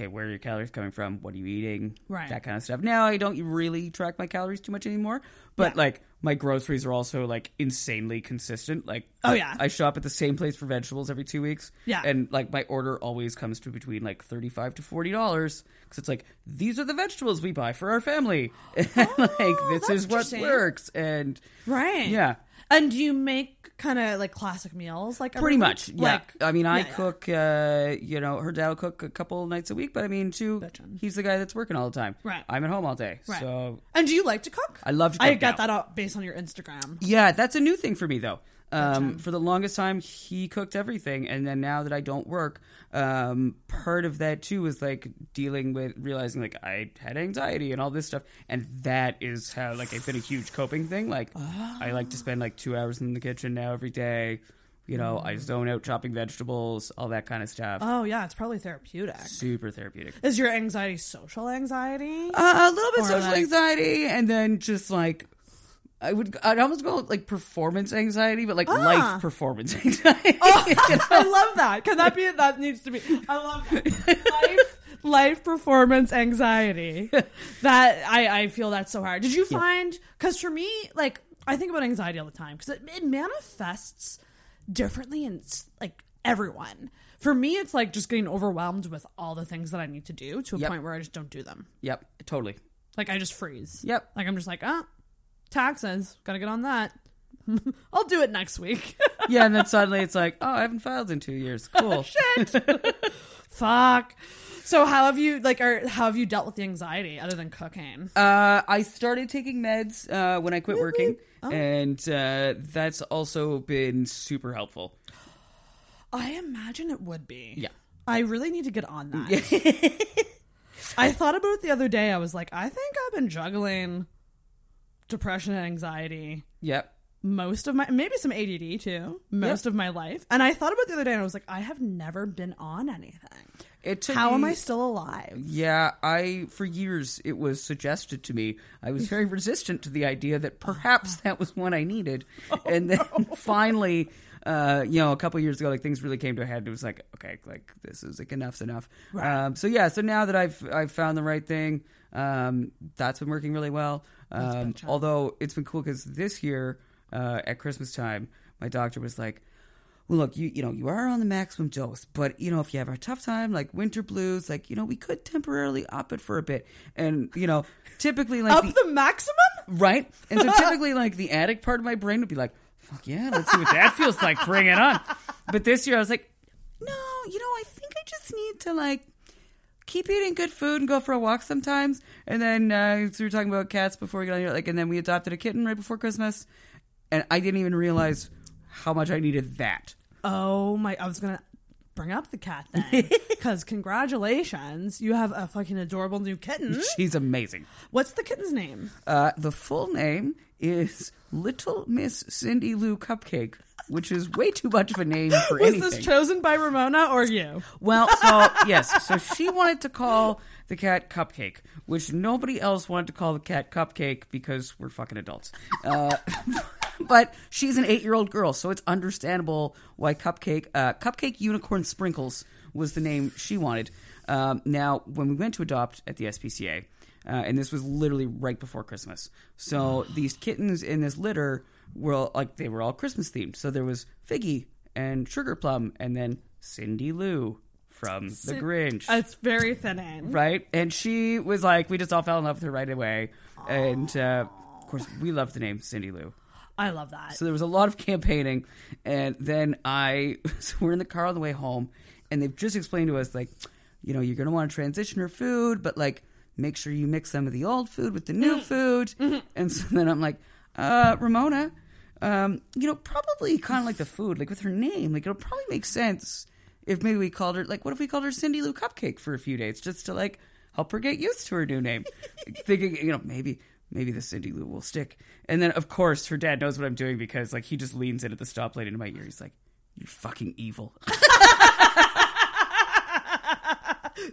okay, where are your calories coming from? What are you eating? Right. That kind of stuff. Now I don't really track my calories too much anymore, but Yeah. like my groceries are also like insanely consistent. Like Oh, yeah. I shop at the same place for vegetables every 2 weeks. Yeah. And like my order always comes to between like 35 to 40 dollars cuz it's like these are the vegetables we buy for our family. And oh, like this Oh, is what works and Right. yeah. And do you make kind of like classic meals, like Pretty week? much, yeah. Like, I mean, I yeah, yeah. cook. Uh, you know, her dad will cook a couple nights a week, but I mean, too, Bitchin'. he's the guy that's working all the time. Right. I'm at home all day, Right. so And do you like to cook? I love to I got now. that out based on your Instagram. yeah, that's a new thing for me though. Um, for the longest time, he cooked everything, and then now that I don't work, um, part of that too is like dealing with realizing like I had anxiety and all this stuff, and that is how like it's been a huge coping thing. Like I like to spend like two hours in the kitchen now every day. You know, I zone out chopping vegetables, all that kind of stuff. Oh yeah, it's probably therapeutic. Super therapeutic. Is your anxiety social anxiety? Uh, a little bit Or, social like- anxiety, and then just like I would. I'd almost call it like performance anxiety, but like Ah. life performance anxiety. I love that. Can that be? That needs to be. I love that. life. Life performance anxiety. That I I feel that's so hard. Did you find? Because for me, like I think about anxiety all the time because it, it manifests differently in like everyone. For me, it's like just getting overwhelmed with all the things that I need to do to a Yep. point where I just don't do them. yep, totally. Like I just freeze. Yep. Like I'm just like, ah, taxes. Gotta get on that. I'll do it next week. Yeah, and then suddenly it's like, oh, I haven't filed in two years. Cool. Shit. Fuck. So how have you like or how have you dealt with the anxiety other than cooking? Uh, I started taking meds uh, when I quit working, and uh, that's also been super helpful. I imagine it would be. Yeah. I really need to get on that. I thought about it the other day. I was like, I think I've been juggling depression and anxiety Yep. most of my maybe some ADD too, most of my life. And I thought about the other day and I was like, I have never been on anything. It took How am I still alive? Yeah, I for years it was suggested to me. I was very resistant to the idea that perhaps that was what I needed, and then finally, uh, you know, a couple years ago, like things really came to a head. It was like, okay, like this is like enough's enough. Um, so yeah, so now that I've I've found the right thing, um, that's been working really well. Um, although it's been cool because this year uh, at Christmas time, my doctor was like well, look, you you know you are on the maximum dose, but you know if you have a tough time like winter blues, like you know we could temporarily up it for a bit, and you know typically like Up the, the maximum? right, and so typically like the addict part of my brain would be like, fuck yeah, let's see what that feels like, bring it on. But this year I was like, no, you know I think I just need to like keep eating good food and go for a walk sometimes. And then uh, so we were talking about cats before we got on here, like, and then we adopted a kitten right before Christmas, and I didn't even realize how much I needed that. Oh my! I was gonna bring up the cat thing because congratulations, you have a fucking adorable new kitten. She's amazing. What's the kitten's name? Uh, the full name is Little Miss Cindy Lou Cupcake, which is way too much of a name for Was anything. this chosen by Ramona or you? well, so yes, so she wanted to call the cat Cupcake, which nobody else wanted to call the cat Cupcake because we're fucking adults. Uh, but she's an eight-year-old girl, so it's understandable why Cupcake, uh, Cupcake Unicorn Sprinkles, was the name she wanted. Um, now, when we went to adopt at the SPCA, uh, and this was literally right before Christmas, so these kittens in this litter were all, like they were all Christmas themed. So there was Figgy and Sugar Plum, and then Cindy Lou from The Grinch It's very fitting. right? And she was like, we just all fell in love with her right away. And uh, of course, we love the name Cindy Lou. I love that. So there was a lot of campaigning. And then I, so we're in the car on the way home, and they've just explained to us, like, you know, you're going to want to transition her food, but like, make sure you mix some of the old food with the new food. And so then I'm like, uh, Ramona, um, you know, probably kind of like the food, like with her name, like it'll probably make sense if maybe we called her, like, what if we called her Cindy Lou Cupcake for a few days just to like help her get used to her new name? Thinking, you know, maybe. Maybe the Cindy Lou will stick. And then, of course, her dad knows what I'm doing because, like, he just leans in at the stoplight into my ear. He's like, You're fucking evil.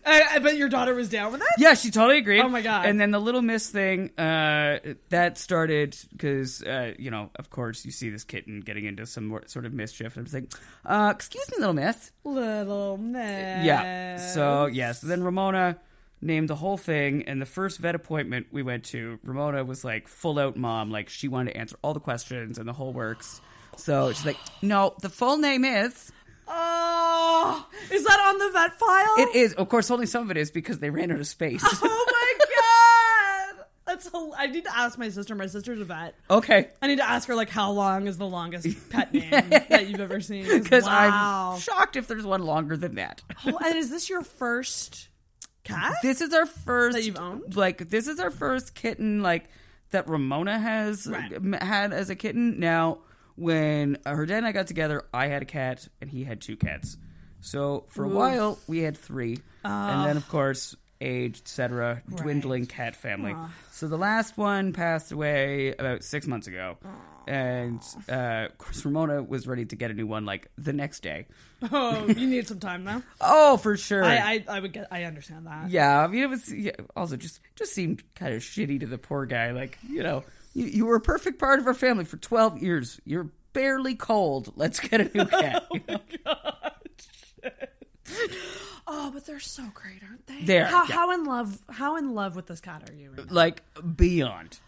I, I bet your daughter was down with that. Yeah, she totally agreed. Oh my God. And then the little miss thing uh, that started because uh, you know, of course, you see this kitten getting into some more, sort of mischief. And I'm just like, uh, "Excuse me, little miss." Little miss. Yeah. So yes. then Ramona named the whole thing, and the first vet appointment we went to, Ramona was like full out mom, like she wanted to answer all the questions and the whole works. So she's like, "No, the full name is." Oh, is that on the vet file? It is, of course, only some of it is because they ran out of space. Oh my god, that's. hel- I need to ask my sister. My sister's a vet. okay. I need to ask her like how long is the longest pet name that you've ever seen? Because wow. I'm shocked if there's one longer than that. Oh, and is this your first cat? This is our first That you've owned? Like this is our first kitten like that Ramona has Right. had as a kitten. Now, when her dad and I got together, I had a cat and he had two cats. So for a while we had three, and then of course age, etc., dwindling cat family. So the last one passed away about six months ago, and uh, of course Ramona was ready to get a new one like the next day. oh, you need some time now. Oh, for sure. I, I, I would get. I understand that. Yeah, I mean, it was yeah, also just just seemed kind of shitty to the poor guy. Like, you know, You, you were a perfect part of our family for 12 years. You're barely cold. Let's get a new cat. Oh, but they're so great, aren't they? They are, How, yeah. how in love? How in love with this cat are you? right like, beyond.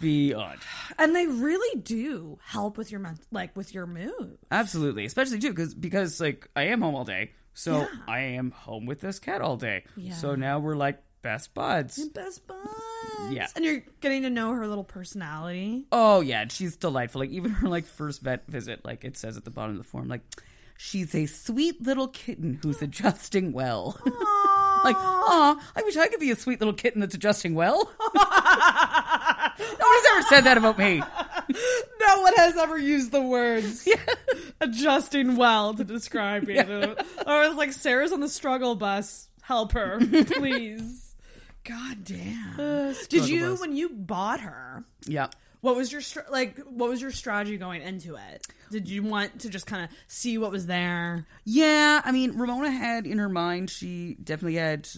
Beyond. And they really do help with your men- like with your mood. Absolutely. Especially, too, because, because like, I am home all day. So Yeah. I am home with this cat all day. Yeah. So now we're like best buds. Best buds. Yeah. And you're getting to know her little personality. Oh yeah, and she's delightful. Like even her like first vet visit, like it says at the bottom of the form, like she's a sweet little kitten who's adjusting well. Like, aw, I wish I could be a sweet little kitten that's adjusting well. Nobody's ever said that about me. No one has ever used the words adjusting well to describe you. Or it's like Sarah's on the struggle bus. Help her, please. God damn. Uh, did you bus. when you bought her? Yeah. What was your like? What was your strategy going into it? Did you want to just kind of see what was there? Yeah, I mean, Ramona had in her mind, she definitely had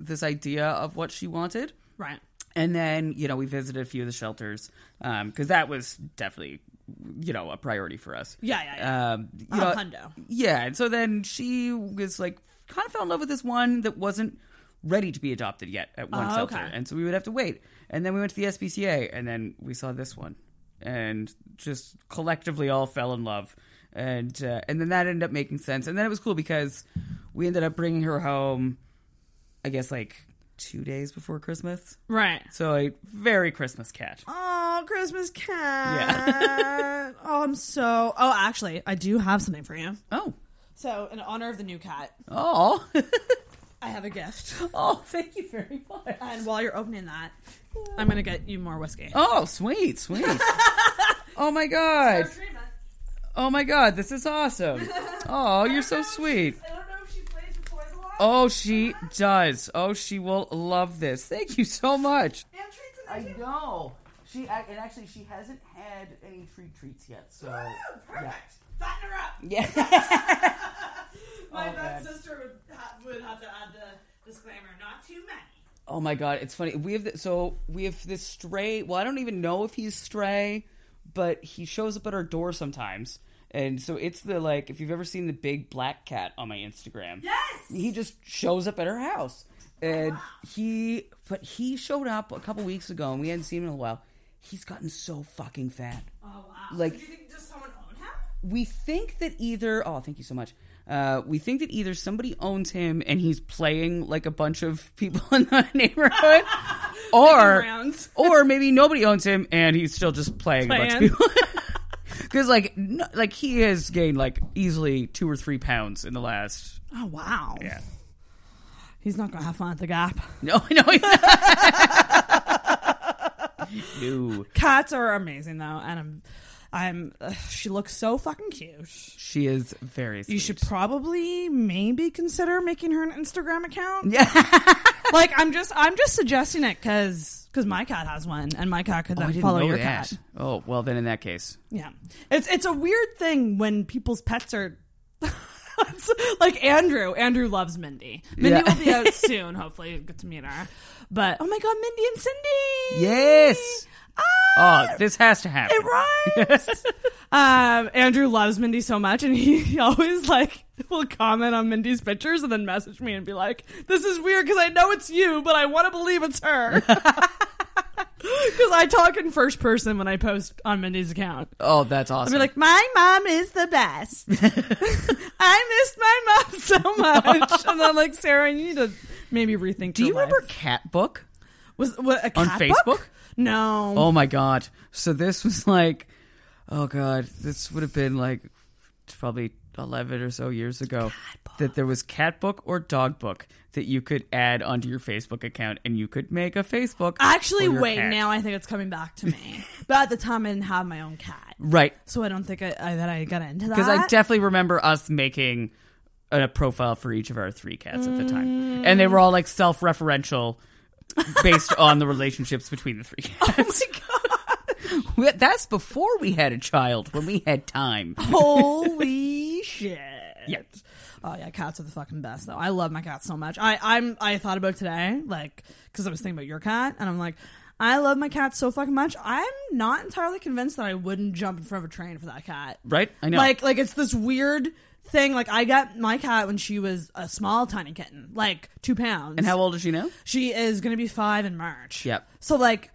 this idea of what she wanted. Right. And then, you know, we visited a few of the shelters because that was definitely, you know, a priority for us. Yeah, yeah, yeah. Um, you know, hundo. Yeah, and so then she was like, kind of fell in love with this one that wasn't ready to be adopted yet at one Oh, shelter, okay. and so we would have to wait. And then we went to the SPCA, and then we saw this one, and just collectively all fell in love. And uh, and then that ended up making sense, and then it was cool because we ended up bringing her home. I guess like two days before Christmas. Right. So a very Christmas cat. Oh, Christmas cat. Yeah. oh, I'm so. Oh, actually, I do have something for you. Oh. So, in honor of the new cat, Oh. I have a gift. oh, thank you very much. And while you're opening that, I'm gonna get you more whiskey. Oh, sweet, sweet. oh my god. Oh my god, this is awesome. Oh, you're so sweet. I don't know if she plays with toys a lot. Oh, she does. Oh, she will love this. Thank you so much. I know. She and actually she hasn't had any treat treats yet, so oh, Perfect. Fatten her up. yeah. My Oh, man. sister would, ha- would have to add the disclaimer: not too many. Oh my god, it's funny. We have th- so we have this stray. Well, I don't even know if he's stray, but he shows up at our door sometimes. And so it's the like if you've ever seen the big black cat on my Instagram. Yes. He just shows up at our house. Oh, and he but he showed up a couple weeks ago and we hadn't seen him in a while. He's gotten so fucking fat. Oh wow. Like- do you think does someone own him? We think that either oh, thank you so much. Uh, we think that either somebody owns him and he's playing like a bunch of people in the neighborhood, or or maybe nobody owns him and he's still just playing, a bunch of people. Because like no, like he has gained like easily two or three pounds in the last Oh wow. yeah. He's not gonna have fun at the Gap. No, no, no. Cats are amazing though, and I'm, I'm. Uh, she looks so fucking cute. She is very. Sweet. You should probably maybe consider making her an Instagram account. Yeah. like I'm just I'm just suggesting it because because my cat has one, and my cat could Oh, then didn't follow your that. cat. Oh well, then in that case, Yeah, it's it's a weird thing when people's pets are. Like Andrew. Andrew loves Mindy. Mindy Yeah. will be out soon. Hopefully, get to meet her. But oh my god, Mindy and Cindy! yes. Ah, Oh, this has to happen. it rhymes. um, Andrew loves Mindy so much, and he, he always like will comment on Mindy's pictures and then message me and be like, "This is weird because I know it's you, but I want to believe it's her." Because I talk in first person when I post on Mindy's account. Oh, that's awesome. I'll be like, "My mom is the best. I missed my mom so much," and I'm like, "Sarah, you need to maybe rethink." do you your remember. Cat Book? was what a on cat Facebook? book? No. Oh my god! So this was like, oh god, this would have been like probably eleven or so years ago. That there was cat book or dog book that you could add onto your Facebook account, and you could make a Facebook. Actually, wait. cat. Now I think it's coming back to me. but at the time, I didn't have my own cat, right? so I don't think I, I, that I got into that. Because I definitely remember us making a profile for each of our three cats at the Mm. time, and they were all like self-referential, based on the relationships between the three oh cats. We- That's before we had a child, when we had time. Holy shit! Yeah. Oh yeah, cats are the fucking best though. I love my cat so much. I I'm I thought about today, like, because I was thinking about your cat, and I'm like, I love my cat so fucking much. I'm not entirely convinced that I wouldn't jump in front of a train for that cat. Right? I know. Like, like it's this weird thing. Like, I got my cat when she was a small, tiny kitten, like two pounds. and how old is she now? She is going to be five in March. Yep. So like,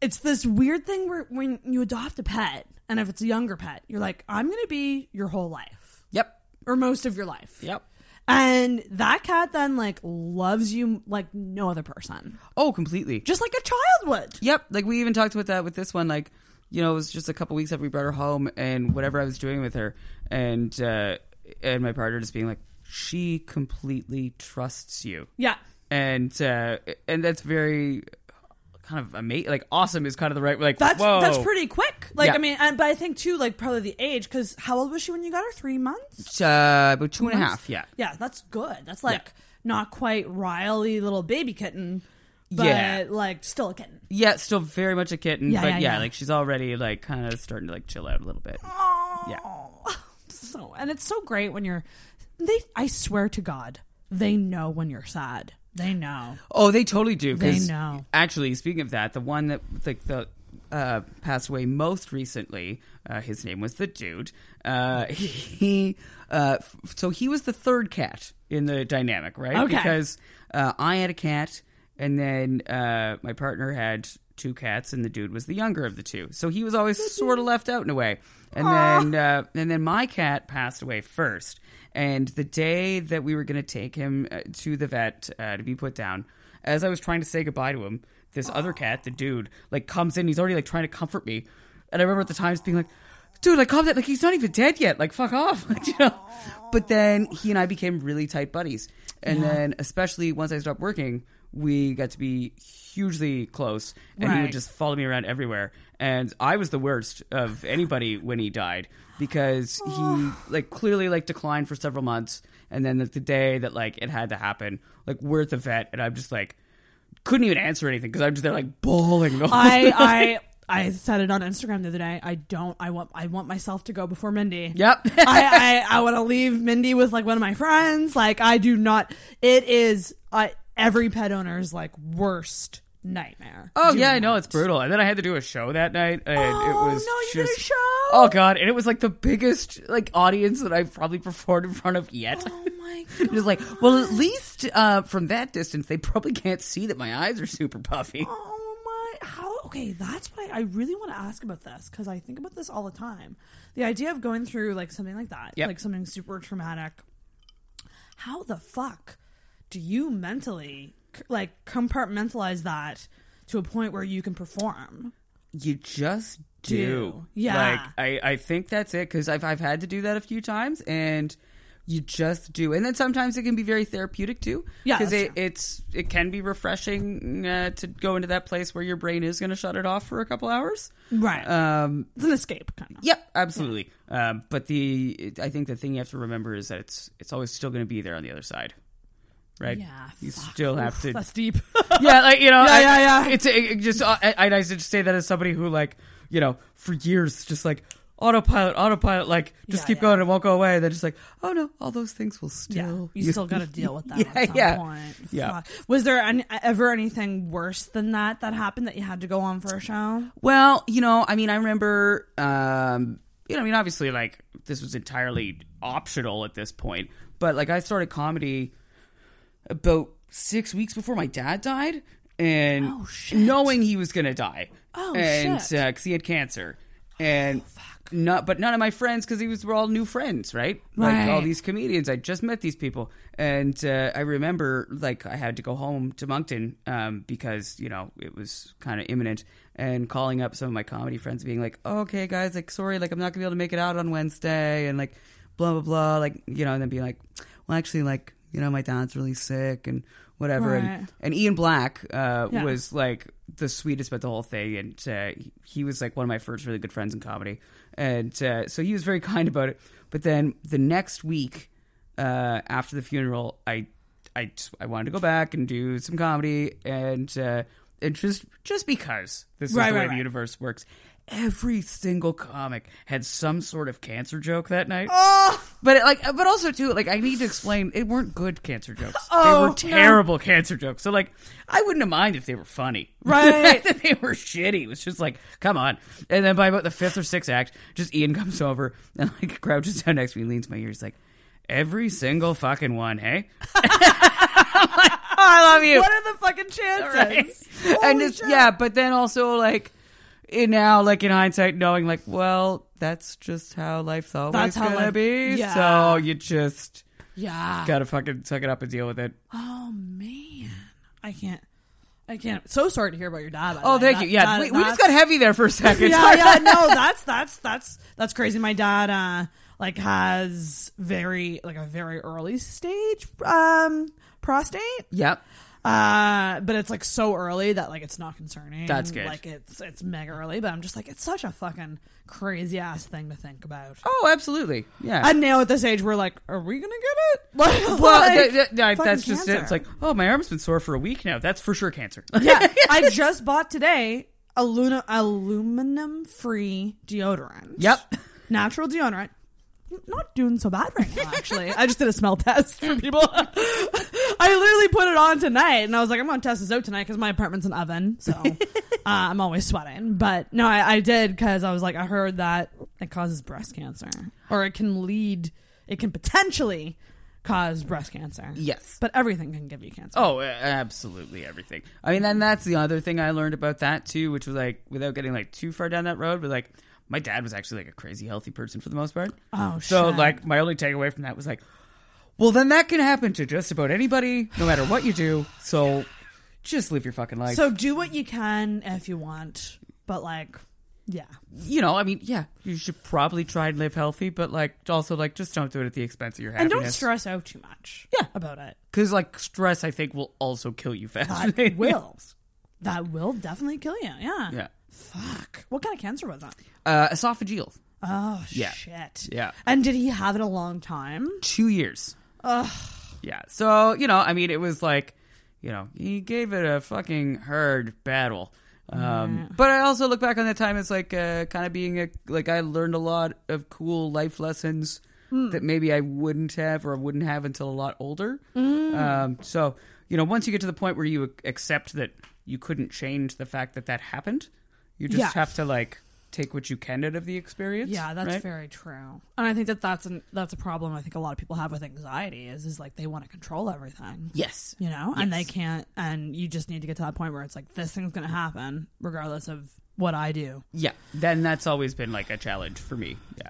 it's this weird thing where when you adopt a pet, and if it's a younger pet, you're like, I'm going to be your whole life Yep. or most of your life. Yep. And that cat then like loves you like no other person, Oh, completely. just like a child would. Yep. Like we even talked about that with this one. Like, you know, it was just a couple weeks after we brought her home, and whatever I was doing with her, and uh, and my partner just being like, she completely trusts you, Yeah. and uh, and that's very kind of amazing. Like, awesome is kind of the right like. That's whoa. that's pretty quick. Like Yeah. I mean, and, but I think too, like probably the age, because how old was she when you got her? Three months. Uh, about two and a Months? half. Yeah. Yeah, that's good. That's like not quite Riley little baby kitten, but Yeah. like still a kitten. Yeah, still very much a kitten, Yeah, but yeah, yeah, yeah. like she's already like kind of starting to like chill out a little bit. Yeah. So and it's so great when you're. They, I swear to God, they know when you're sad. They know. Oh, they totally do. They know. Actually, speaking of that, the one that like the uh, passed away most recently, uh, his name was the dude. Uh, he uh, f- so he was the third cat in the dynamic, right? Okay. Because uh, I had a cat, and then uh, my partner had two cats, and the dude was the younger of the two. So he was always sort of left out in a way. And then uh, and then my cat passed away first. And the day that we were going to take him uh, to the vet uh, to be put down, as I was trying to say goodbye to him, this other cat, the dude, like comes in. He's already like trying to comfort me, and I remember at the time just being like, "Dude, like calm down. Like he's not even dead yet. Like fuck off." Like, you know. But then he and I became really tight buddies, and then especially once I stopped working, we got to be hugely close, and he would just follow me around everywhere. And I was the worst of anybody when he died because he like clearly like declined for several months, and then the, the day that like it had to happen, like we're at the vet, and I'm just like couldn't even answer anything because I'm just there like bawling. the I. I I said it on Instagram the other day. I don't. I want. I want myself to go before Mindy. Yep. I I, I want to leave Mindy with like one of my friends. Like I do not. It is uh, every pet owner's like worst nightmare. Oh yeah, I know it's brutal. And then I had to do a show that night, and it Oh, was no, you just did a show? oh god, and it was like the biggest like audience that I've probably performed in front of yet. Oh my It was like, well, at least uh, from that distance, they probably can't see that my eyes are super puffy. Oh my! How? Okay, that's what I, I really want to ask about this because I think about this all the time. The idea of going through like something like that, Yep. like something super traumatic. How the fuck do you mentally like compartmentalize that to a point where you can perform? You just do. Do. Yeah. Like I, I think that's it because I've I've had to do that a few times, and you just do. And then sometimes it can be very therapeutic too. Yeah, because it, it's it can be refreshing uh, to go into that place where your brain is going to shut it off for a couple hours. Right. Um, it's an escape, kind of. Yep, absolutely. Um, but the I think the thing you have to remember is that it's it's always still going to be there on the other side, right? Yeah, you fuck. still have Oof, to. That's deep. yeah, like you know, Yeah, I- yeah, yeah. It's it, it just I, I I just say that as somebody who like you know for years just like autopilot, autopilot, like just Yeah, keep yeah. going and won't go away. They're just like, oh no, all those things will still. Yeah, you still got to deal with that Yeah, at some yeah. point. Yeah. Fuck. Was there any, ever anything worse than that that happened that you had to go on for a show? Well, you know, I mean, I remember, um, you know, I mean, obviously, like this was entirely optional at this point, but like I started comedy about six weeks before my dad died, and Oh, knowing he was gonna die, Oh, and shit. Oh, because he had cancer, and not, but none of my friends because he was were all new friends, right? Like all Right. these comedians, I just met these people, and uh, I remember like I had to go home to Moncton um, because you know it was kind of imminent, and calling up some of my comedy friends, being like, oh, "Okay, guys, like sorry, like I'm not gonna be able to make it out on Wednesday," and like blah blah blah, like you know, and then being like, "Well, actually, like you know, my dad's really sick and." Whatever, Right. and, and Ian Black uh, Yeah. was like the sweetest about the whole thing, and uh, he was like one of my first really good friends in comedy, and uh, so he was very kind about it. But then the next week uh, after the funeral, I I I wanted to go back and do some comedy, and uh, and just just because this is Right, the way right, the right. universe works, every single comic had some sort of cancer joke that night. Oh, But it, like, but also too, like, I need to explain, it weren't good cancer jokes. Oh, they were terrible cancer jokes. So like, I wouldn't have mind if they were funny. Right. that they were shitty it was just like, come on. And then by about the fifth or sixth act, just Ian comes over and like crouches down next to me, leans my ear, he's like, every single fucking one, hey. I love you. what are the fucking chances? Right? And just shit. yeah, but then also like in now, like in hindsight, knowing like, well, that's just how life's always That's how gonna life- be. yeah. So you just Yeah. gotta fucking suck it up and deal with it. Oh man, I can't. I can't. So sorry to hear about your dad. Oh, thank That- you. Yeah, that- we, we just got heavy there for a second. yeah, Sorry. yeah, no, that's that's that's that's crazy. My dad, uh, like, has very like a very early stage um prostate. Yep. Uh, but it's like so early that like it's not concerning. That's good. Like it's it's mega early, but I'm just like it's such a fucking crazy ass thing to think about. Oh, absolutely. Yeah. And now at this age, we're like, are we gonna get it? Like, well, like, th- th- that's just it. It's like, oh, my arm's been sore for a week now. That's for sure cancer. yeah, I just bought today aluna- aluminum free deodorant. Yep. Natural deodorant. Not doing so bad right now, actually. I just did a smell test for people. I literally put it on tonight, and I was like, I'm going to test this out tonight because my apartment's an oven, so uh, I'm always sweating. But no, I, I did because I was like, I heard that it causes breast cancer, or it can lead, it can potentially cause breast cancer. Yes. But everything can give you cancer. Oh, absolutely everything. I mean, then that's the other thing I learned about that too, which was like, without getting like too far down that road, but like, my dad was actually like a crazy healthy person for the most part. Oh, shit. So shit. like, my only takeaway from that was like, well, then that can happen to just about anybody, no matter what you do. So just live your fucking life. So do what you can if you want, but like, yeah, you know, I mean, yeah, you should probably try and live healthy, but like, also like, just don't do it at the expense of your happiness. and don't stress out too much. Yeah. about it. because like stress, I think, will also kill you faster. That will. That will definitely kill you. Yeah. Yeah. Fuck. What kind of cancer was that? Uh, esophageal. Oh Yeah. shit. Yeah. And did he have it a long time? two years. Ugh. Yeah. So, you know, I mean, it was like, you know, he gave it a fucking hard battle. Um, But I also look back on that time as like uh, kind of being a, like, I learned a lot of cool life lessons that maybe I wouldn't have or wouldn't have until a lot older. Um, so, you know, once you get to the point where you accept that you couldn't change the fact that that happened, you just Yeah. have to like take what you can out of the experience. Yeah, that's right? very true. And I think that that's an, that's a problem. I think a lot of people have with anxiety is is like they want to control everything. Yes. You know, and they can't. And you just need to get to that point where it's like this thing's going to happen regardless of what I do. Yeah. Then that's always been like a challenge for me. Yeah.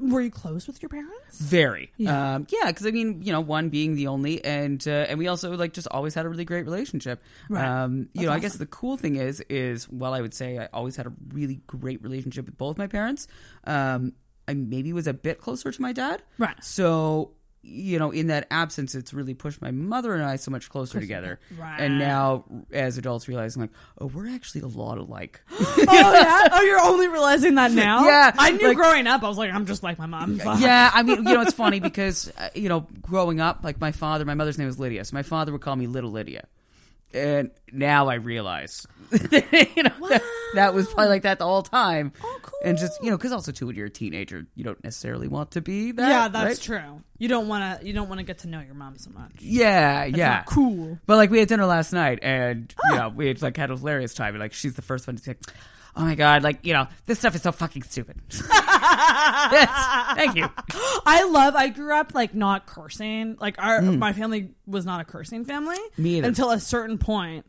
Were you close with your parents? Very. Yeah. Um, yeah, because I mean, you know, one being the only, and uh, and we also like just always had a really great relationship. Right. Um, you That's know, I guess the cool thing is, is well, I would say I always had a really great relationship with both my parents. Um, I maybe was a bit closer to my dad. Right. So. You know, in that absence, it's really pushed my mother and I so much closer together. Right. And now, as adults, realizing like, oh, we're actually a lot alike. oh yeah. Oh, you're only realizing that now. Yeah, I knew like- growing up. I was like, I'm just like my mom. Yeah, I mean, you know, it's funny because uh, you know, growing up, like my father, my mother's name was Lydia, so my father would call me Little Lydia, and now I realize, you know, that, that was probably like that the whole time. Oh, cool. And just you know, because also too, when you're a teenager, you don't necessarily want to be that. yeah, that's right? true. You don't want to. You don't want to get to know your mom so much. Yeah, yeah, not cool. But like we had dinner last night, and you ah! know, we had like had a hilarious time. And like she's the first one to say, "Oh my god, like you know, this stuff is so fucking stupid." yes, thank you. I love. I grew up like not cursing. Like our my family was not a cursing family. Mm. Me either. Until a certain point,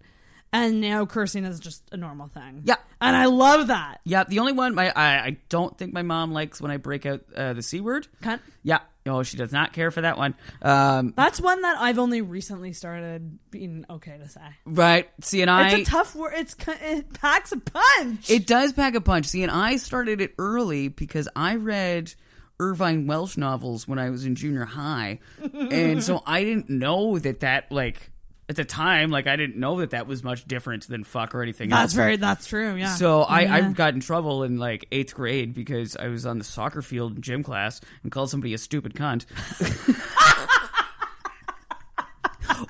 and now cursing is just a normal thing. Yeah. and I love that. Yeah, the only one my I, I don't think my mom likes when I break out uh, the c word. Cunt. Yeah, no, she does not care for that one. Um, That's one that I've only recently started being okay to say. right, see, and I It's a tough word. It's it packs a punch. it does pack a punch. See, and I started it early because I read Irvine Welsh novels when I was in junior high, and so I didn't know that that like at the time, like I didn't know that that was much different than fuck or anything else. that's very. That's true. Yeah. So I, I got in trouble in like eighth grade because I was on the soccer field in gym class and called somebody a stupid cunt.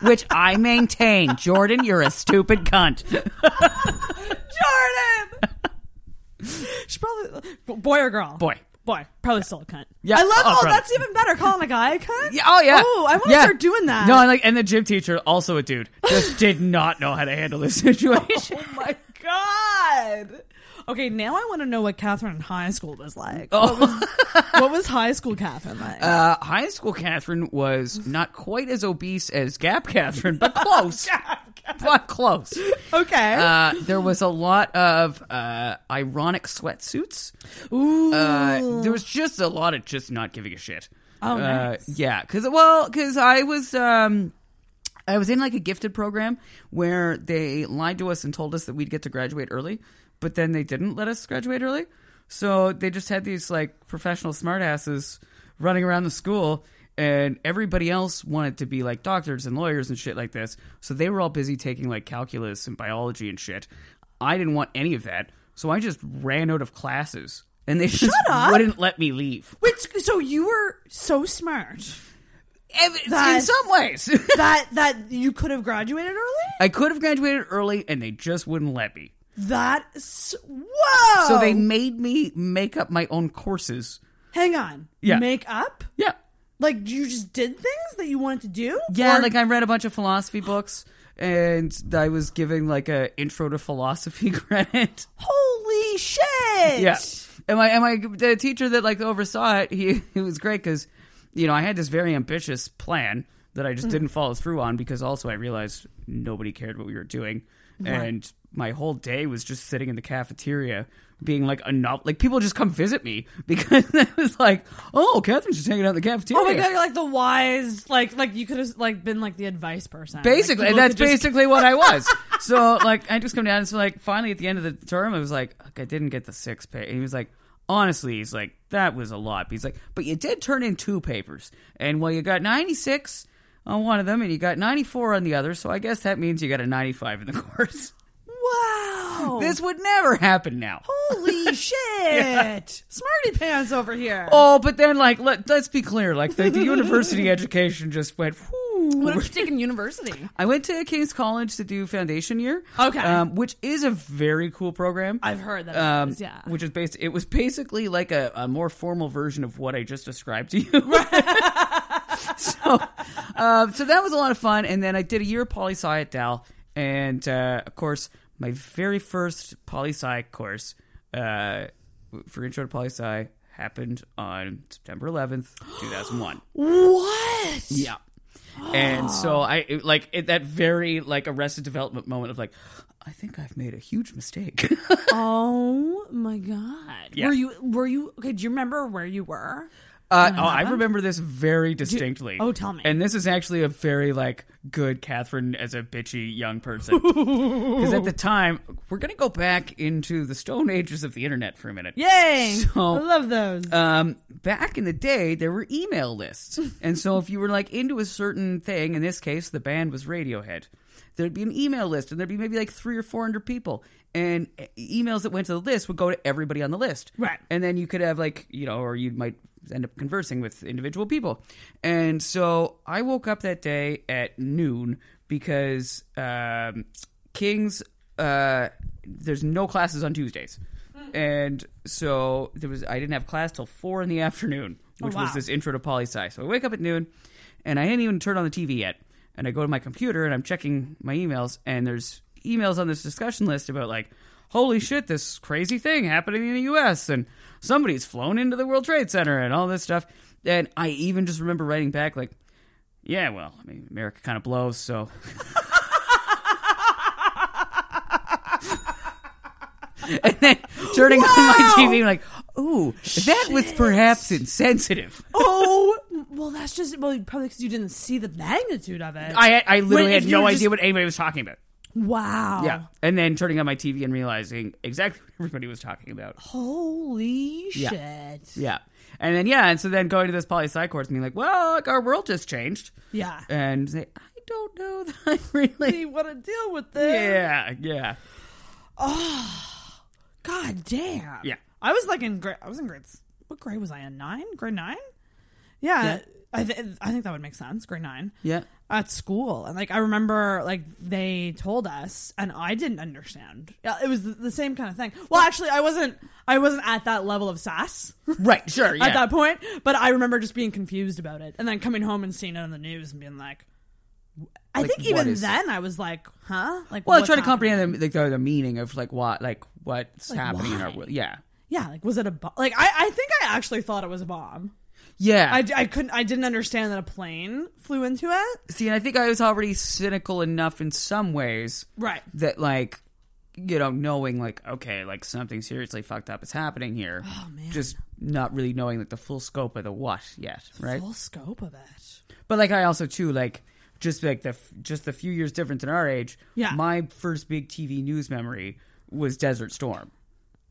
which I maintain. Jordan, you're a stupid cunt. Jordan. She probably boy or girl. Boy. Boy, probably still a cunt. Yeah. I love. Oh, Oh, that's even better. Calling a guy a cunt. Yeah, oh yeah. Oh, I want to Yeah. start doing that. No, and like, and the gym teacher, also a dude, just did not know how to handle this situation. Oh my god. Okay, now I want to know what Catherine in high school was like. Oh. What, was, what was high school Catherine like? Uh, high school Catherine was not quite as obese as Gap Catherine, but close. but close. okay. Uh, there was a lot of uh, ironic sweatsuits. Ooh. Uh, there was just a lot of just not giving a shit. Oh, Uh, nice. yeah, because well, because I was um, I was in like a gifted program where they lied to us and told us that we'd get to graduate early, but then they didn't let us graduate early. So they just had these like professional smartasses running around the school, and everybody else wanted to be like doctors and lawyers and shit like this. So they were all busy taking like calculus and biology and shit. I didn't want any of that, so I just ran out of classes, and they just up. wouldn't let me leave. Wait, so you were so smart in some ways. that that you could have graduated early. I could have graduated early, and they just wouldn't let me. That's whoa. So they made me make up my own courses. hang on. Yeah. Make up. Yeah. Like you just did things that you wanted to do. Yeah, Or- like I read a bunch of philosophy books, and I was giving like a intro to philosophy credit. holy shit. Yeah, and my and my the teacher that like oversaw it, he it was great because you know I had this very ambitious plan that I just Mm. didn't follow through on because also I realized nobody cared what we were doing, Right. and my whole day was just sitting in the cafeteria being like a no- like people just come visit me because it was like oh Catherine's just hanging out in the cafeteria. Oh my god, you're like the wise, like like you could have like been like the advice person. Basically, Like, that's just- basically what I was. so, like, I just come down and so, like, finally at the end of the term, I was like, I didn't get the six pay. And he was like, honestly, he's like, that was a lot. But he's like, but you did turn in two papers, and well, you got ninety six on one of them, and you got ninety four on the other. So I guess that means you got a ninety five in the course. Wow. This would never happen now. Holy shit. Smarty pants over here. Oh, but then, like, let, let's be clear, like, the, the university education just went. Whoo, What have you taken university? I went to King's College to do foundation year. Okay. Um, which is a very cool program. I've heard that. Um, is, yeah. Which is based. It was basically like a, a more formal version of what I just described to you. so, um, so that was a lot of fun. And then I did a year of poli sci at Dal, and uh, of course, my very first poli sci course uh, for intro to poli sci happened on September 11th, 2001. What? Yeah. And so I it- like it, that very like arrested development moment of like, I think I've made a huge mistake. Oh my god. Yeah. Were you were you okay, do you remember where you were? Uh, oh, I remember this very distinctly. oh, tell me. And this is actually a very like good Catherine as a bitchy young person. Because at the time, we're gonna go back into the stone ages of the internet for a minute. Yay! So- I love those. Um, back in the day, there were email lists, and so if you were like into a certain thing, in this case, the band was Radiohead. There'd be an email list, and there'd be maybe like three or four hundred people, and emails that went to the list would go to everybody on the list. Right. And then you could have like you know, or you might end up conversing with individual people. And so I woke up that day at noon because um, King's uh, there's no classes on Tuesdays. And so there was I didn't have class till four in the afternoon, Oh, which was this intro to poli sci. So I wake up at noon and I hadn't even turned on the TV yet. And I go to my computer and I'm checking my emails and there's emails on this discussion list about like, holy shit, this crazy thing happening in the US and somebody's flown into the World Trade Center and all this stuff. And I even just remember writing back like, yeah, well, I mean, America kind of blows, so and then turning on my TV, like, ooh, that was perhaps insensitive. oh, well, that's just well, probably because you didn't see the magnitude of it. I I literally Wait, had no idea just- what anybody was talking about. Wow. Yeah, and then turning on my TV and realizing exactly what everybody was talking about. Holy Yeah. shit. Yeah, and then yeah, and so then going to this poli sci course and being like, well, like our world just changed, Yeah. and say, I don't know that I really. Want to deal with this? Yeah, yeah, Oh, god damn. yeah. I was like in grade. I was in grades. What grade was I in? Nine? Grade nine? Yeah. Yeah. I th- I think that would make sense. Grade nine. Yeah. At school. And like i remember like they told us and i didn't understand. Yeah, it was the, same kind of thing. Well actually i wasn't i wasn't at that level of sass. Right, sure, yeah. at that point. But i remember just being confused about it and then coming home and seeing it on the news and being like i Like, think even is- then i was like huh? Like Well, I try to comprehend the, the, the meaning of like what like what's Like, happening in our world. Yeah, yeah like was it a bomb like I, I think i actually thought it was a bomb yeah. I, I couldn't i didn't understand that a plane flew into it See, and I think I was already cynical enough in some ways right that like you know knowing like okay like something seriously fucked up is happening here. Oh, man. Just not really knowing like the full scope of the what yet, right? full scope of it But like I also too like just like the just the few years difference in our age. Yeah. My first big TV news memory was Desert Storm.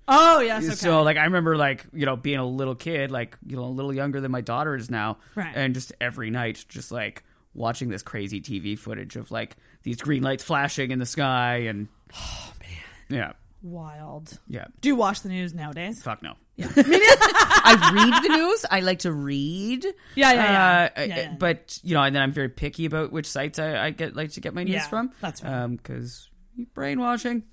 Oh yes okay So like I remember like you know being a little kid, like you know a little younger than my daughter is now, Right. and just every night just like watching this crazy TV footage of like these green lights flashing in the sky and oh man, yeah, wild yeah, do you watch the news nowadays fuck no. yeah I read the news. I like to read. Yeah, yeah, yeah. Uh, Yeah, yeah. But you know, and then I'm very picky about which sites I, I get like to get my news Yeah, from. that's fine. um because brainwashing.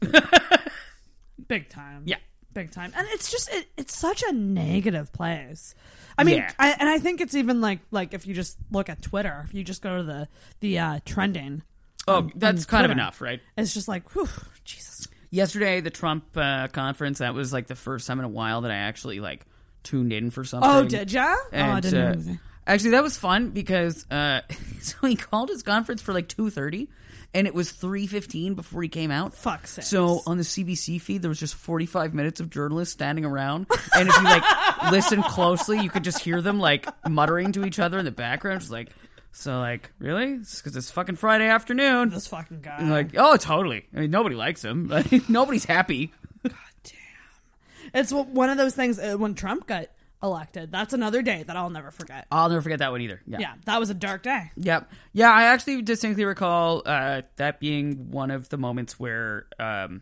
big time Yeah. Big time and it's just it, it's such a negative place i mean Yeah. I, and i think it's even like like if you just look at twitter if you just go to the the uh trending oh, on- that's on kind of enough, right? it's just like whew, jesus Yesterday, the Trump uh, conference. That was like the first time in a while that I actually like tuned in for something. oh did ya oh And, didn't uh. Actually, that was fun because uh, so he called his conference for like two thirty, and it was three fifteen before he came out. Fuck sakes. So on the CBC feed, there was just forty five minutes of journalists standing around, and if you like listen closely, you could just hear them like muttering to each other in the background, just like. So like, really? Because it's fucking Friday afternoon. this fucking guy And, like, oh, totally. I mean, nobody likes him. Nobody's happy. God damn. It's one of those things uh, when trump got elected that's another day that i'll never forget I'll never forget that one either. yeah that was a dark day Yep. Yeah, I actually distinctly recall uh, that being one of the moments where um,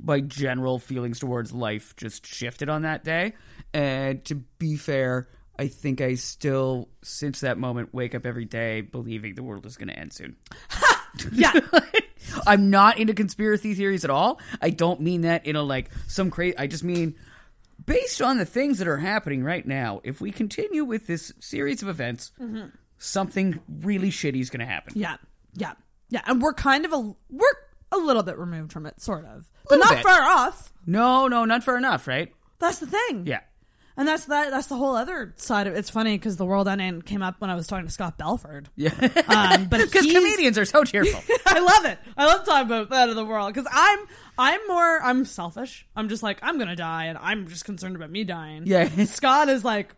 my general feelings towards life just shifted on that day. And to be fair, I think I still, since that moment, wake up every day believing the world is going to end soon. yeah I'm not into conspiracy theories at all. I don't mean that in a like some crazy. I just mean based on the things that are happening right now. If we continue with this series of events, mm-hmm. something really shitty is going to happen. Yeah, yeah, yeah. And we're kind of a we're a little bit removed from it, sort of, but not bit. far off. No, no, not far enough, right? That's the thing. Yeah. And that's that. That's the whole other side of it. It's funny because the world ending came up when I was talking to Scott Belford. Yeah. Um, but Because comedians are so cheerful. I love it. I love talking about that of the world because I'm I'm more I'm selfish. I'm just like I'm gonna die, and I'm just concerned about me dying. Yeah. Scott is like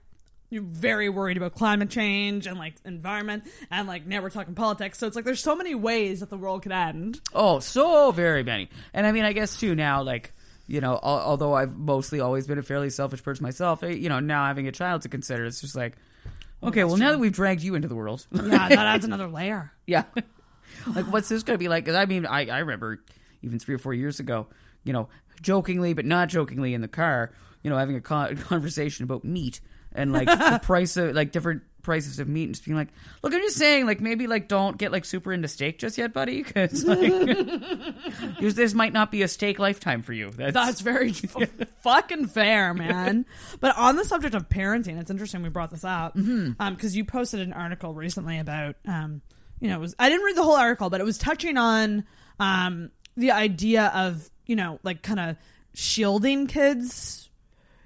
you're very worried about climate change and like environment, and like now we're talking politics. So it's like there's so many ways that the world could end. Oh, so very many. And I mean, I guess too now, like you know, al- although I've mostly always been a fairly selfish person myself, eh, you know, now having a child to consider, it's just like, okay, well, now that we've dragged you into the world, Yeah, that adds another layer. yeah, like what's this going to be like? 'Cause I mean, I I remember even three or four years ago, you know, jokingly but not jokingly in the car, you know, having a con- conversation about meat and like the price of like different prices of meat and just being like, look, I'm just saying, like maybe like don't get like super into steak just yet, buddy, because like this- this might not be a steak lifetime for you. That's, That's very f- fucking fair, man. But on the subject of parenting, it's interesting we brought this up because Mm-hmm. you posted an article recently about, um, you know, it was I didn't read the whole article, but it was touching on um, the idea of you know, like kind of shielding kids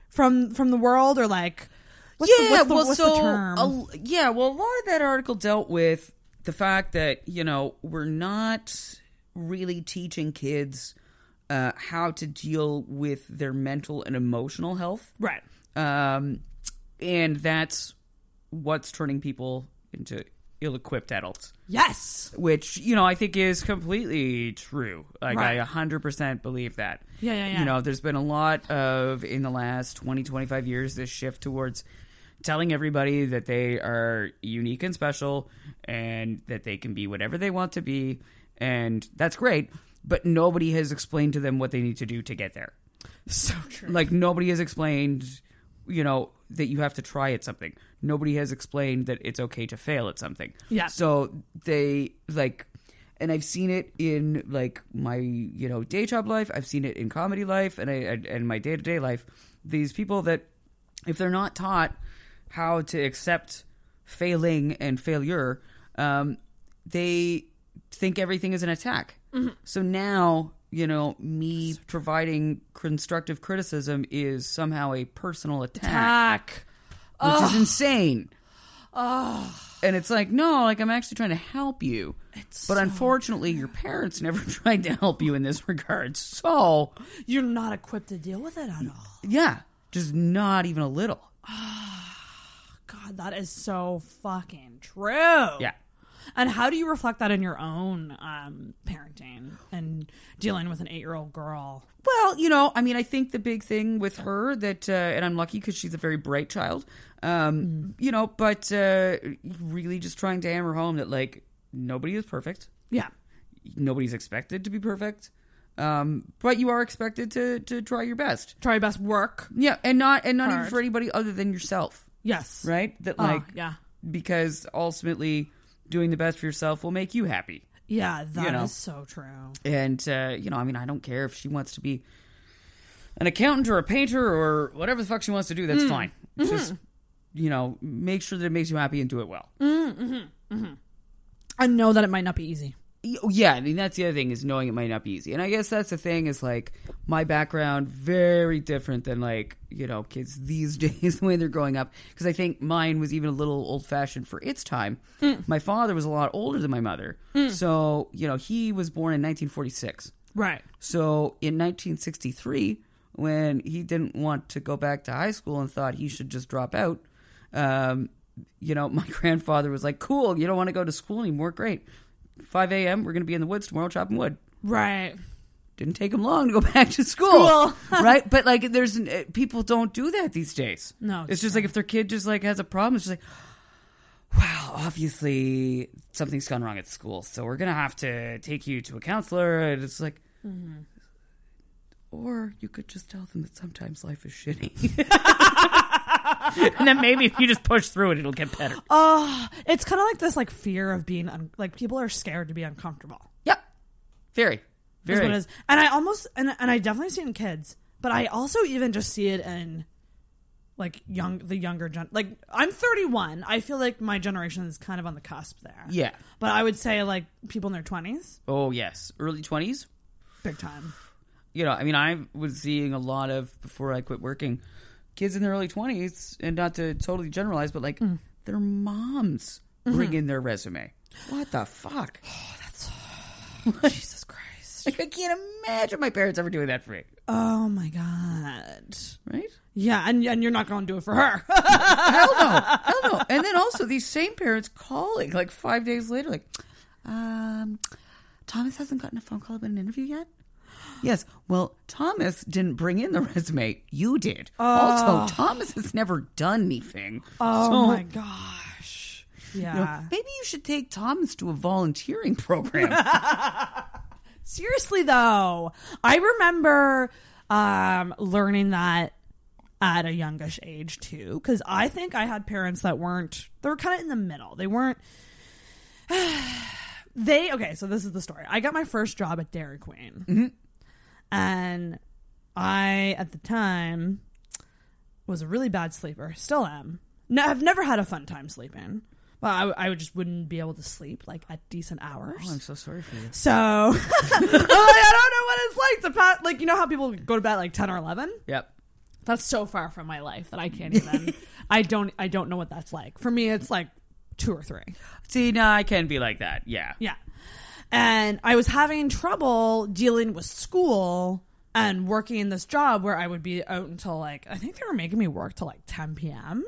from from the world or like. What's yeah, the, what's the, well, what's so the a- yeah, well, a lot of that article dealt with the fact that you know we're not really teaching kids uh, how to deal with their mental and emotional health, right. um, and that's what's turning people into ill-equipped adults. Yes. Which you know I think is completely true. Like Right. I 100% believe that. Yeah, yeah, yeah. You know, there's been a lot of in the last 20 25 years this shift towards telling everybody that they are unique and special and that they can be whatever they want to be and that's great, but nobody has explained to them what they need to do to get there. So true. Like nobody has explained you know, that you have to try at something. Nobody has explained that it's okay to fail at something. Yeah. So they like and I've seen it in like my, you know, day job life, I've seen it in comedy life and I and my day-to-day life. These people that if they're not taught how to accept failing and failure, um, they think everything is an attack. Mhm. So now, you know, me providing constructive criticism is somehow a personal attack, Attack. which is insane. Oh, And it's like, no, like I'm actually trying to help you. It's but so unfortunately, your parents never tried to help you in this regard. So you're not equipped to deal with it at all. yeah, just not even a little. God, that is so fucking true. Yeah. And how do you reflect that in your own um, parenting and dealing with an eight-year-old girl? Well, you know, I mean, I think the big thing with her that, uh, and I'm lucky because she's a very bright child, um, you know, but uh, really just trying to hammer home that like nobody is perfect. Yeah. Nobody's expected to be perfect. Um, but you are expected to to try your best. Try your best work. Yeah, and not and not even for anybody other than yourself. Yes. Right? That Oh, like yeah. because ultimately doing the best for yourself will make you happy. Yeah, that is You know. so true. And uh, you know, I mean, I don't care if she wants to be an accountant or a painter or whatever the fuck she wants to do. That's Mm. fine. Mhm. Just you know, make sure that it makes you happy and do it well. Mm-hmm. Mm-hmm. I know that it might not be easy. Y- Yeah, I mean that's the other thing is knowing it might not be easy, and I guess that's the thing is like my background very different than like you know kids these days the way they're growing up because I think mine was even a little old fashioned for its time. Mm. My father was a lot older than my mother, Mm. so you know he was born in 1946. Right. So in 1963, when he didn't want to go back to high school and thought he should just drop out, um, you know, my grandfather was like, "Cool, you don't want to go to school anymore? Great. 5 a.m. We're going to be in the woods tomorrow chopping wood." Right. Didn't take them long to go back to school, School. right? But like, there's uh, people don't do that these days. No, it's it's just like if their kid just like has a problem, it's just like, well, obviously something's gone wrong at school, so we're gonna have to take you to a counselor. And it's like, Mm-hmm. or you could just tell them that sometimes life is shitty. and then maybe if you just push through it, it'll get better. Oh, it's kind of like this like fear of being un- like people are scared to be uncomfortable. Yep, very, Is what it is. And I almost and and I definitely see it in kids, but I also even just see it in like young the younger gen. Like I'm 31. I feel like my generation is kind of on the cusp there. Yeah. But I would say like people in their 20s, Oh yes, early twenties. big time. You know, I mean, I was seeing a lot of before I quit working, kids in their early twenties, and not to totally generalize, but like their moms bring Mhm. in their resume. What the fuck? Oh, that's Jesus Christ! Like I can't imagine my parents ever doing that for me. Oh my god. Right? Yeah, and and you're not going to do it for her. Hell no, hell no. And then also these same parents calling like five days later, like, um, Thomas hasn't gotten a phone call about an interview yet. Yes. Well, Thomas didn't bring in the resume. You did. Oh. Also, Thomas has never done anything. Oh So, my gosh. you know, Yeah. maybe you should take Thomas to a volunteering program. Seriously though, I remember um, learning that at a youngish age too, because I think I had parents that weren't. They were kind of in the middle. They weren't. they okay. So this is the story. I got my first job at Dairy Queen, and I at the time was a really bad sleeper. Still am. No, I've never had a fun time sleeping. Well, I, I just wouldn't be able to sleep like at decent hours. oh, I'm so sorry for you. So I'm like, I don't know what it's like to pat like you know how people go to bed at like ten or eleven. Yep. That's so far from my life that I can't even. I don't. I don't know what that's like. For me, it's like two or three. See, no, I can be like that. Yeah. Yeah. And I was having trouble dealing with school and working in this job where I would be out until like I think they were making me work till like 10 p.m.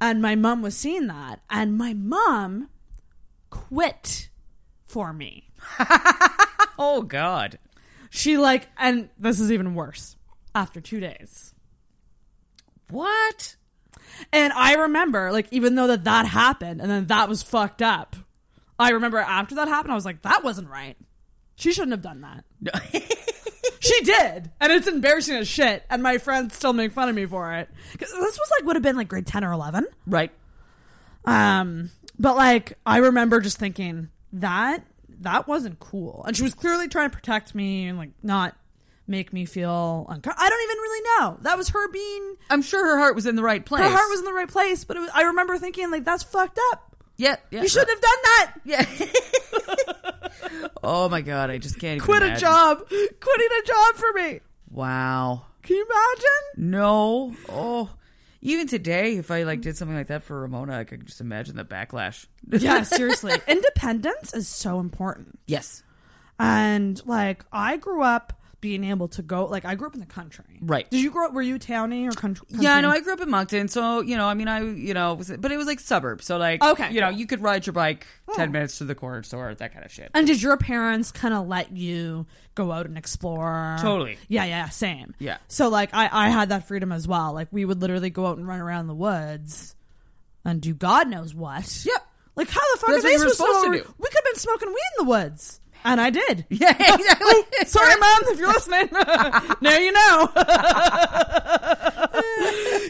And my mom was seeing that, and my mom quit for me. oh God. She like, and this is even worse. After two days, What? and I remember like even though that that happened, and then that was fucked up. I remember after that happened, I was like, that wasn't right. She shouldn't have done that. she did, and it's embarrassing as shit. And my friends still make fun of me for it. 'Cause this was like would have been like grade ten or eleven. Right. Um, but like I remember just thinking that that wasn't cool, and she was clearly trying to protect me and like not make me feel uncomfortable. I don't even really know. That was her being. I'm sure her heart was in the right place. Her heart was in the right place, but it was, I remember thinking like that's fucked up. Yeah, yeah. you shouldn't have done that. Yeah. oh my god, I just can't even Quit a job. Quitting a job for me. Wow. Can you imagine? No. Oh. Even today, if I like did something like that for Ramona, I could just imagine the backlash. yeah, seriously. Independence is so important. Yes. And like I grew up being able to go like I grew up in the country. Right. Did you grow up were you towny or country? Yeah, no, I grew up in Moncton, so you know, I mean, I you know, was, but it was like suburb. so like, Okay, you know, you could ride your bike oh. ten minutes to the corner store, that kind of shit. And did your parents kind of let you go out and explore? Totally. Yeah, yeah, same. Yeah. So like I I had that freedom as well. Like we would literally go out and run around the woods and do God knows what. Yep. Like how the fuck That's are they supposed, supposed to do. We could have been smoking weed in the woods. And I did. Yeah, oh, exactly. Oh, sorry, mom, if you're listening. now you know.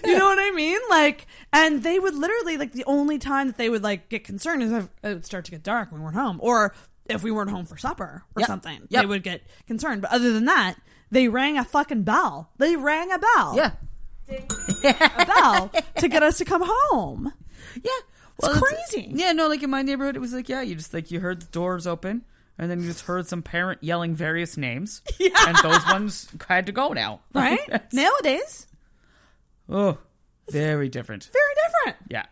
you know what I mean? Like, and they would literally like the only time that they would like get concerned is if it would start to get dark when we weren't home, or if we weren't home for supper or Yep. something. Yep. They would get concerned. But other than that, they rang a fucking bell. They rang a bell. Yeah. a bell to get us to come home. Yeah. It's crazy. Yeah, no, like in my neighborhood, it was like, yeah, you just like you heard the doors open, and then you just heard some parent yelling various names, Yeah. and those ones had to go now, Right? Nowadays, oh, very different. very different. Yeah.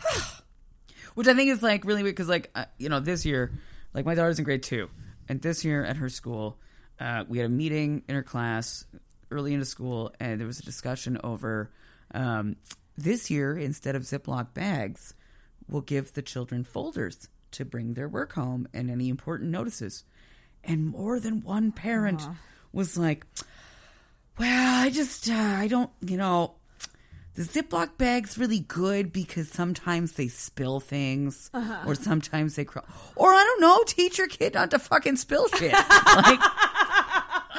Which I think is like really weird because, like, uh, you know, this year, like, my daughter's in grade two, and this year at her school, uh, we had a meeting in her class early into school, and there was a discussion over um, this year instead of Ziploc bags, we'll give the children folders to bring their work home and any important notices. And more than one parent was like, well, I just, uh, I don't, you know, the Ziploc bag's really good because sometimes they spill things, Uh-huh. or sometimes they crawl, or I don't know, teach your kid not to fucking spill shit. like,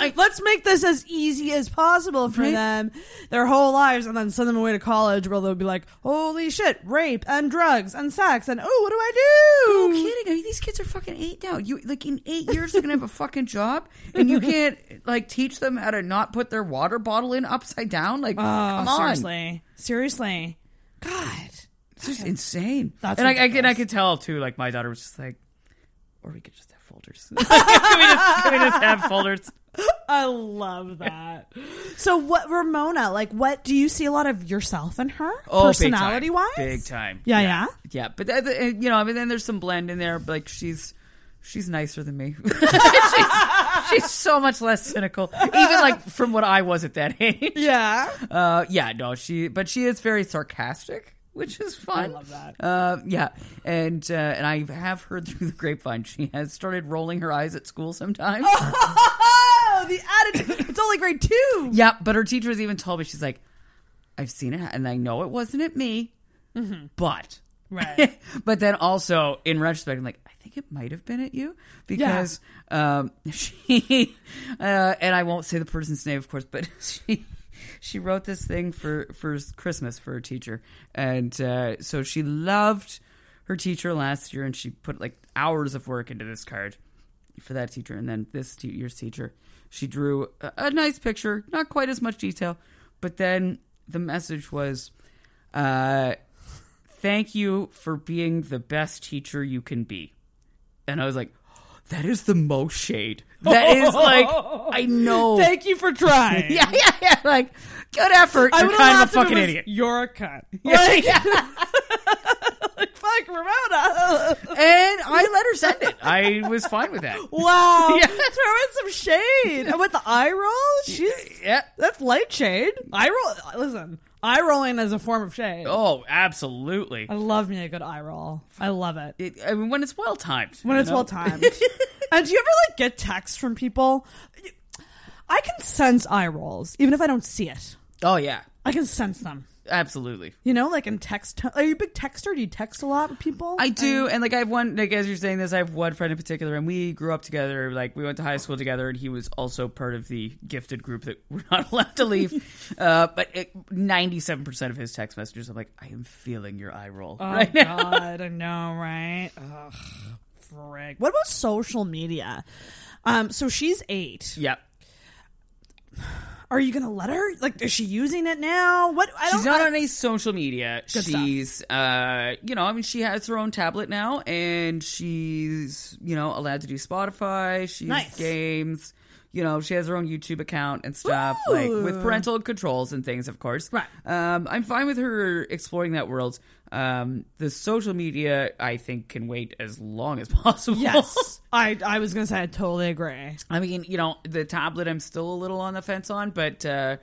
Let's make this as easy as possible for Right. them their whole lives and then send them away to college where they'll be like, holy shit, rape and drugs and sex and oh, what do I do? no kidding. I mean, these kids are fucking eight now. You like in eight years they're gonna have a fucking job, and you can't like teach them how to not put their water bottle in upside down. Like, Oh, come on, seriously. Seriously. God. it's just insane. That's and I, I, and I could tell too. Like my daughter was just like, or we could just folders. can, we just, can we just have folders? I love that. so what Ramona, like what do you see a lot of yourself in her? Oh, personality wise? big time. Yeah, yeah. Yeah, but that, you know, I mean, then there's some blend in there. But like she's she's nicer than me. she's, she's so much less cynical, even like from what I was at that age. Yeah. Uh, yeah, no, she, but she is very sarcastic, which is fun. I love that. Uh, yeah, and uh, and I have heard through the grapevine she has started rolling her eyes at school sometimes. Oh, the attitude. It's only grade two. Yeah, but her teachers even told me she's like, I've seen it, and I know it wasn't at me, but Right. but then also in retrospect, I'm like, I think it might have been at you because um, she uh, and I won't say the person's name, of course, but she she wrote this thing for for Christmas for her teacher, and uh, so she loved her teacher last year, and she put like hours of work into this card for that teacher, and then this te- year's teacher, she drew a, a nice picture, not quite as much detail, but then the message was. Uh, thank you for being the best teacher you can be. And I was like, that is the most shade. That is like, I know. Thank you for trying. yeah, yeah, yeah. Like, good effort. I You're would kind of a fucking idiot. You're a cunt. Yeah, Like, like, fuck Ramona. And I let her send it. I was fine with that. Wow. Yeah. Throw in some shade. And with the eye roll, she's Yeah. that's light shade. Eye roll listen, eye rolling is a form of shade. Oh, absolutely. I love me a good eye roll. I love it. It, I mean, when it's well timed. when you it's know? well timed. And do you ever like get texts from people? I can sense eye rolls, even if I don't see it. Oh, yeah. I can sense them. absolutely. You know, like in text. Are you a big texter? Do you text a lot with people? I do, and like I have one. Like as you're saying this, I have one friend in particular, and we grew up together. Like we went to high school together, and he was also part of the gifted group that we're not allowed to leave. uh, but ninety-seven percent of his text messages, I'm like, I am feeling your eye roll Oh right now. God, I know, right? Ugh, frig. What about social media? Um, so she's eight. Yep. Are you gonna let her? Like, is she using it now? What? I don't. She's not I- on any social media. Good stuff. she's, uh, you know, I mean, she has her own tablet now, and she's, you know, allowed to do Spotify. She's Nice. games. You know, she has her own YouTube account and stuff, like with parental controls and things, of course. Right. Um, I'm fine with her exploring that world. Um, the social media, I think, can wait as long as possible. Yes, I I was gonna say I totally agree. I mean, you know, the tablet I'm still a little on the fence on, but uh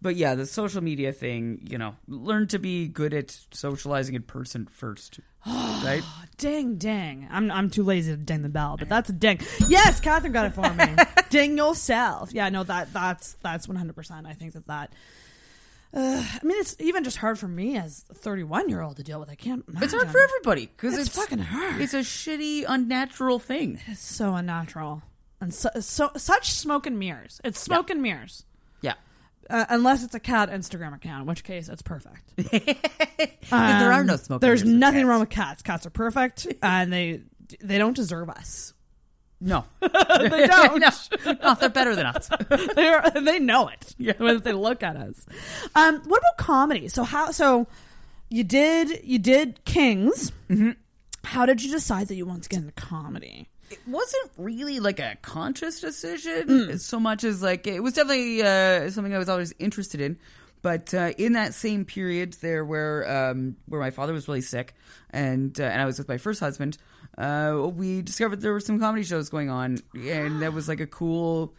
but yeah, the social media thing, you know, learn to be good at socializing in person first. right? Ding, ding. I'm I'm too lazy to ding the bell, but that's a ding. Yes, Catherine got it for me. ding yourself. Yeah, no, that that's that's 100. percent I think that that. Uh, I mean, it's even just hard for me as a 31 year old to deal with. I can't. It's hard for everybody because It's it's, fucking hard. It's a shitty, unnatural thing. It's so unnatural and so, so such smoke and mirrors. It's smoke and mirrors. Yeah. Uh, unless it's a cat Instagram account, in which case it's perfect. Because there are no smoke and There's nothing wrong with cats. Cats are perfect, and they they don't deserve us. No, they don't. no, no, they're better than us. They're, they know it when they look at us. Um, what about comedy? So how? So you did you did Kings. Mm-hmm. How did you decide that you wanted to get into comedy? it wasn't really like a conscious decision Mm. so much as like it was definitely uh, something I was always interested in. But uh, in that same period there, where um, where my father was really sick, and uh, and I was with my first husband, uh, we discovered there were some comedy shows going on, and that was like a cool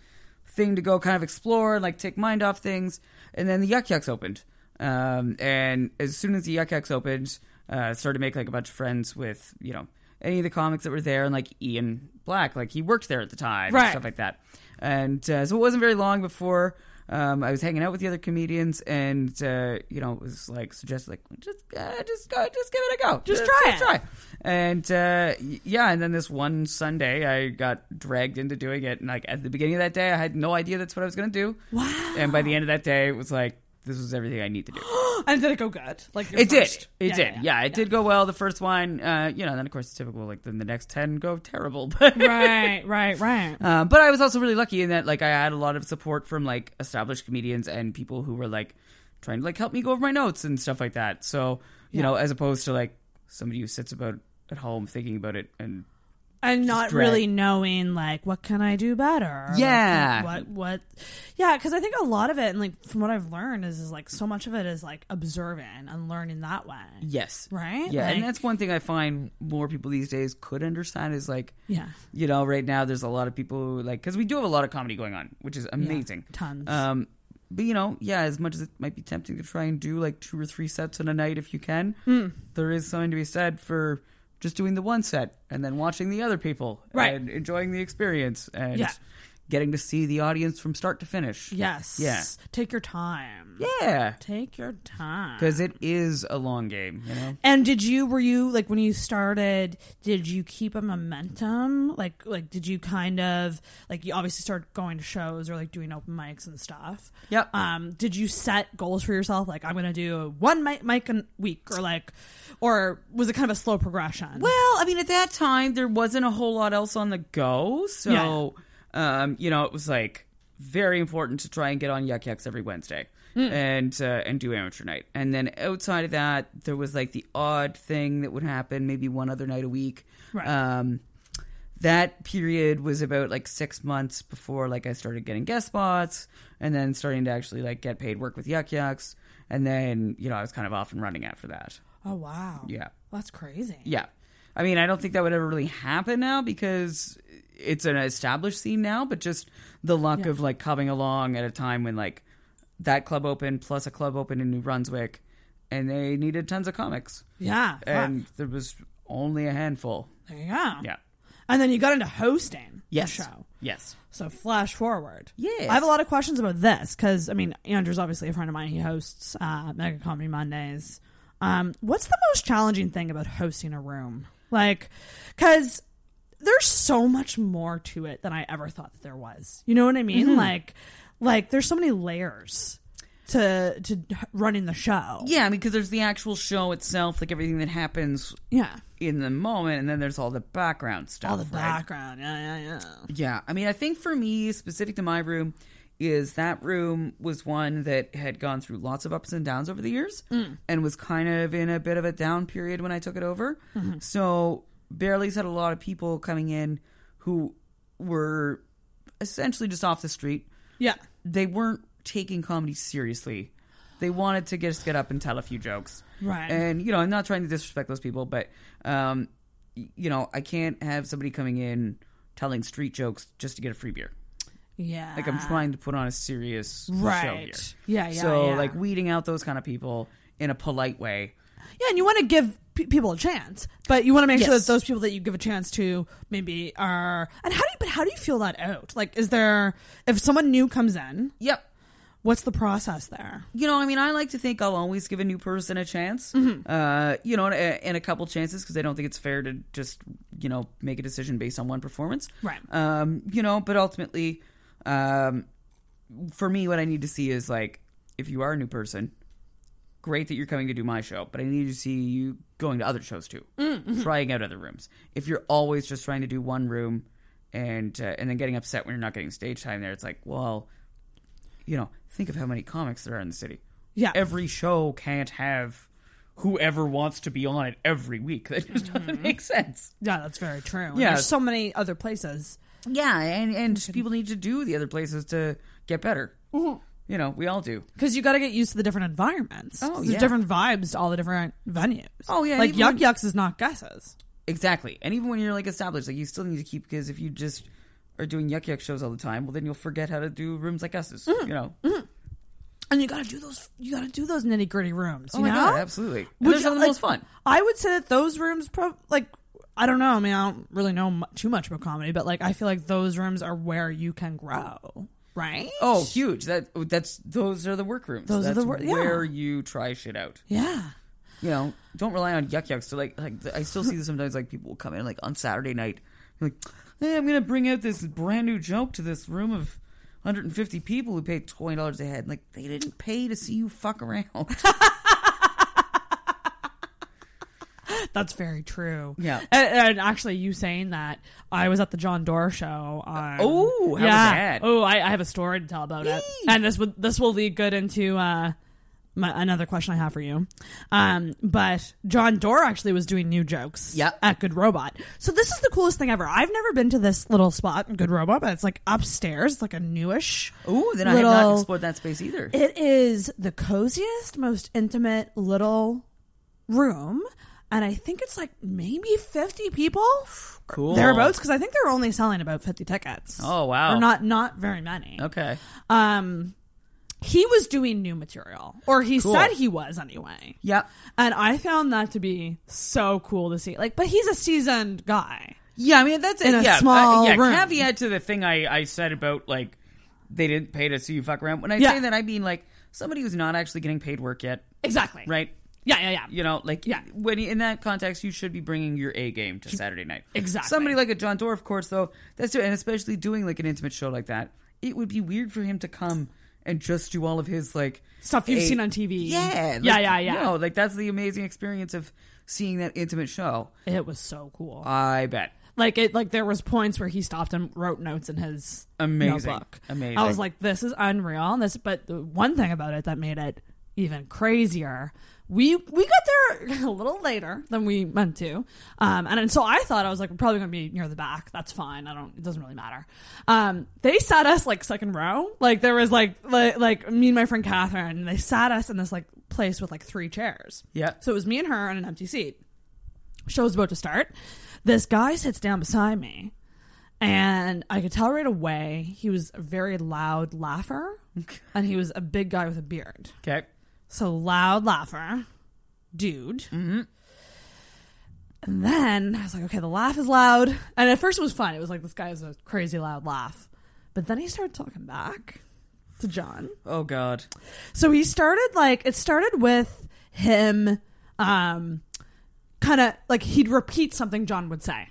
thing to go kind of explore and like take mind off things. And then the Yuk Yuk's opened, um, and as soon as the Yuk Yuk's opened, uh, started to make like a bunch of friends with you know any of the comics that were there, and like Ian Black, like he worked there at the time, Right. and stuff like that. And uh, so it wasn't very long before. Um, I was hanging out with the other comedians, and uh, you know, it was like suggested, like just, uh, just go, just give it a go, Just try it. try. And uh, yeah, and then this one Sunday, I got dragged into doing it. And like at the beginning of that day, I had no idea that's what I was going to do. Wow. And by the end of that day, it was like this was everything I need to do. and did it go good? Like It did. It Yeah, did. yeah, Yeah, it did go well. The first one, uh, you know, then of course it's typical. Like then the next ten go terrible. But right, right, right. uh, but I was also really lucky in that like I had a lot of support from like established comedians and people who were like trying to like help me go over my notes and stuff like that. So you Yeah. know, as opposed to like somebody who sits about at home thinking about it and and not really knowing like what can I do better? Like, Yeah. what what? Yeah, because I think a lot of it, and like from what I've learned, is is like so much of it is like observing and learning that way. Yes. Right. Yeah, Like- and that's one thing I find more people these days could understand is like, Yeah. you know, right now there's a lot of people who like because we do have a lot of comedy going on, which is amazing, tons. Um, but you know, yeah, as much as it might be tempting to try and do like two or three sets in a night if you can, Mm. there is something to be said for just doing the one set and then watching the other people Right. and enjoying the experience and Yeah. Getting to see the audience from start to finish. Yes. Yeah. Take your time. Yeah. Take your time. Because it is a long game, you know. And did you were you like when you started? Did you keep a momentum? Like like did you kind of like you obviously started going to shows or like doing open mics and stuff? Yep. Um, did you set goals for yourself? Like I'm gonna do one mic, mic a week, or like, or was it kind of a slow progression? Well, I mean, at that time there wasn't a whole lot else on the go, so um, you know, it was like very important to try and get on Yuk Yuk's every Wednesday Mm. and uh, and do amateur night. And then outside of that, there was like the odd thing that would happen, maybe one other night a week. Right. Um, that period was about like six months before like I started getting guest spots and then starting to actually like get paid work with Yuk Yuk's. And then, you know, I was kind of off and running after that. Oh wow. Yeah. That's crazy. Yeah. I mean, I don't think that would ever really happen now because it's an established scene now, but just the luck Yeah. of like coming along at a time when like that club opened plus a club opened in New Brunswick and they needed tons of comics. Yeah. fuck. And there was only a handful. There you go. Yeah. and then you got into hosting Yes. the show. Yes. So flash forward. Yes. I have a lot of questions about this because I mean Andrew's obviously a friend of mine. He hosts uh, Mega Comedy Mondays. Um, what's the most challenging thing about hosting a room? Like, because there's so much more to it than I ever thought that there was. You know what I mean? Mhm. Like, like there's so many layers to to running the show. Yeah, I mean, because there's the actual show itself, like everything that happens. Yeah. In the moment, and then there's all the background stuff. All the right? background. Yeah, yeah, yeah. Yeah, I mean, I think for me, specific to my room, is that room was one that had gone through lots of ups and downs over the years, Mm. and was kind of in a bit of a down period when I took it over. Mhm. So Bearly's had a lot of people coming in who were essentially just off the street. Yeah, they weren't taking comedy seriously. They wanted to just get up and tell a few jokes. Right. And, you know, I'm not trying to disrespect those people, but, um, you know, I can't have somebody coming in telling street jokes just to get a free beer. Yeah. Like, I'm trying to put on a serious show here. Right. Yeah, yeah, So, yeah. like, weeding out those kind of people in a polite way. Yeah, and you want to give pe- people a chance, but you want to make sure that those people that you give a chance to maybe are. And how do you? But how do you feel that out? Like, is there if someone new comes in? Yep. What's the process there? You know, I mean, I like to think I'll always give a new person a chance. Mhm. Uh, you know, and, and a couple chances because I don't think it's fair to just you know make a decision based on one performance. Right. Um, you know, but ultimately, um, for me, what I need to see is like if you are a new person, great that you're coming to do my show, but I need to see you going to other shows too, Mm-hmm. trying out other rooms. If you're always just trying to do one room and uh, and then getting upset when you're not getting stage time there, it's like, well, you know, think of how many comics there are in the city. Yeah. every show can't have whoever wants to be on it every week. That just doesn't make sense. Yeah, that's very true. Yeah. there's so many other places. Yeah, and and people need to do the other places to get better. You know, we all do. Because you got to get used to the different environments. Oh, There's yeah. different vibes to all the different venues. Oh, yeah, like Yuck when- Yucks is not Gus's. Exactly. And even when you're like established, like you still need to keep because if you just are doing Yuk Yuk shows all the time, well then you'll forget how to do rooms like us's. Mm-hmm. You know. And you got to do those. You got to do those nitty gritty rooms. Oh you my know? God, absolutely. Which of the most fun. I would say that those rooms, pro- like, I don't know. I mean, I don't really know mu- too much about comedy, but like, I feel like those rooms are where you can grow, right? Oh, huge. That that's those are the work rooms. Those are the wor- yeah. where you try shit out. Yeah. You know, don't rely on Yuk Yuk's So like like I still see this sometimes like people will come in like on Saturday night like hey, I'm gonna bring out this brand new joke to this room of 150 people who paid twenty dollars a head. Like they didn't pay to see you fuck around. That's very true. Yeah. And, and actually, you saying that, I was at the Jon Dore show. On, Oh, yeah. that? Oh, I, I have a story to tell about it, and this would this will lead good into uh, my, another question I have for you. Um, but Jon Dore actually was doing new jokes. Yep. At Good Robot. So this is the coolest thing ever. I've never been to this little spot in Good Robot, but it's like upstairs, it's like a newish. Oh, then I have not little- explored that space either. It is the coziest, most intimate little room. And I think it's like maybe 50 people. Cool. Thereabouts, because I think they're only selling about 50 tickets. Oh, wow. Or not, not very many. Okay. Um, he was doing new material, or he Cool. said he was anyway. Yep. And I found that to be so cool to see. Like, but he's a seasoned guy. Yeah, I mean that's. In a yeah, small uh, yeah. room. Caveat to the thing I, I said about like they didn't pay to see you fuck around. When I Yeah. say that, I mean like somebody who's not actually getting paid work yet. Exactly. Right. Yeah, yeah, yeah. You know, like Yeah. when in that context, you should be bringing your A game to Saturday night. Exactly. Somebody like a Jon Dore, of course, though. That's and especially doing like an intimate show like that. It would be weird for him to come and just do all of his like Stuff you've A- seen on TV. Yeah, like, yeah, yeah, yeah. You know, like that's the amazing experience of seeing that intimate show. It was so cool. I bet. Like it, like there was points where he stopped and wrote notes in his Amazing. notebook. Amazing. I was like, this is unreal. And this, but the one thing about it that made it even crazier, we we got there a little later than we meant to, um, and, and so I thought I was like, we're probably gonna be near the back. That's fine. I don't. It doesn't really matter. Um, they sat us like second row. Like there was like like, like me and my friend Catherine. They sat us in this like place with like three chairs. Yeah. So it was me and her on an empty seat. Show's about to start. This guy sits down beside me, and I could tell right away he was a very loud laugher, and he was a big guy with a beard. Okay. So loud laugher, dude. Mm-hmm. And then I was like, okay, the laugh is loud. And at first it was fun. It was like, this guy has a crazy loud laugh. But then he started talking back to John. Oh God. So he started like it started with him um kind of like he'd repeat something John would say.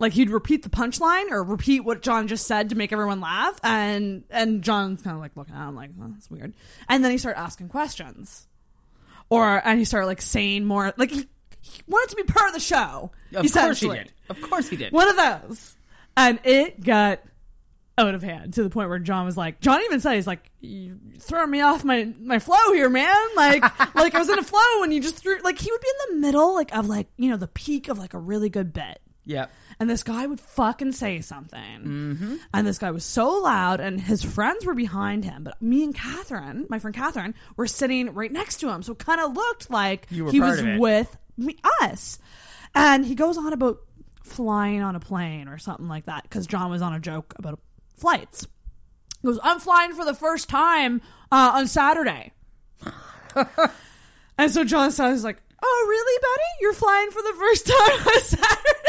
Like he'd repeat the punchline or repeat what John just said to make everyone laugh and and John's kind of like looking at him like, "Oh, that's weird." And then he started asking questions. Or and he started like saying more like he, he wanted to be part of the show. Of course he did. Of course he did. One of those. And it got out of hand to the point where John was like, John even said, he's like, you throwing me off my, my flow here, man. Like, like I was in a flow and you just threw, like, he would be in the middle, like, of like, you know, the peak of like a really good bit. Yep. And this guy would fucking say something. Mm-hmm. And this guy was so loud, and his friends were behind him. But me and Catherine, my friend Catherine, were sitting right next to him. So it kind of looked like he was with me, us. And he goes on about flying on a plane or something like that because John was on a joke about flights. He goes, I'm flying for the first time uh, on Saturday. and so John was like, Oh, really, buddy? You're flying for the first time on Saturday?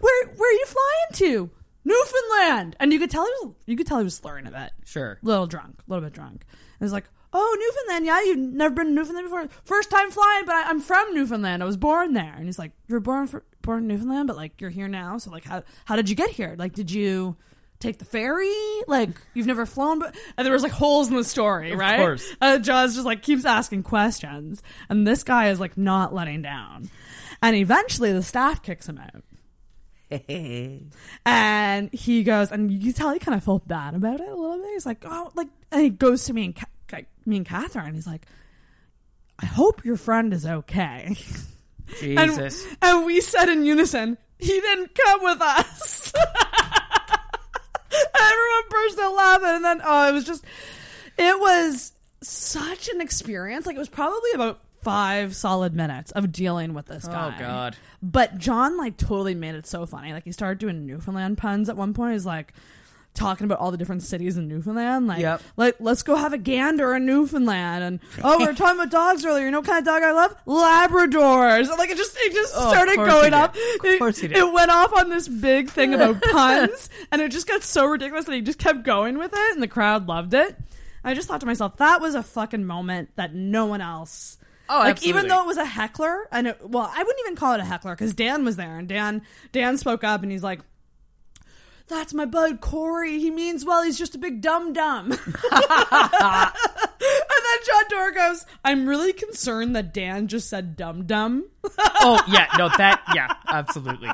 Where where are you flying to? Newfoundland. And you could tell he was you could tell he was slurring a bit. Sure. A little drunk. A little bit drunk. And he's like, Oh, Newfoundland, yeah, you've never been to Newfoundland before. First time flying, but I, I'm from Newfoundland. I was born there. And he's like, You're born for born in Newfoundland, but like you're here now. So like how how did you get here? Like did you take the ferry? Like you've never flown but and there was like holes in the story, Of right? Of course. Uh, Jaws just like keeps asking questions. And this guy is like not letting down. And eventually the staff kicks him out. and he goes, and you tell he kind of felt bad about it a little bit. He's like, oh, like, and he goes to me and me and Catherine. He's like, I hope your friend is okay. And- Jesus. And, we said in unison, he didn't come with us. Everyone burst out laughing, and then oh, it was just, it was such an experience. Like it was probably about five solid minutes of dealing with this oh, guy. Oh. God. But John like totally made it so funny. Like he started doing Newfoundland puns at one point. He's like talking about all the different cities in Newfoundland. Like, Yep. like let's go have a gander in Newfoundland. And oh, we were talking about dogs earlier. You know what kind of dog I love? Labradors. And, like it just it just Oh, started going did. up. Of course he it, did. it went off on this big thing about puns, and it just got so ridiculous that he just kept going with it, and the crowd loved it. I just thought to myself, that was a fucking moment that no one else. Oh, like absolutely. even though it was a heckler, and it, well, I wouldn't even call it a heckler because Dan was there, and Dan Dan spoke up, and he's like, "That's my bud Corey. He means well. He's just a big dum dum." and then Jon Dore goes, "I'm really concerned that Dan just said dum dum." oh yeah, no, that yeah, absolutely.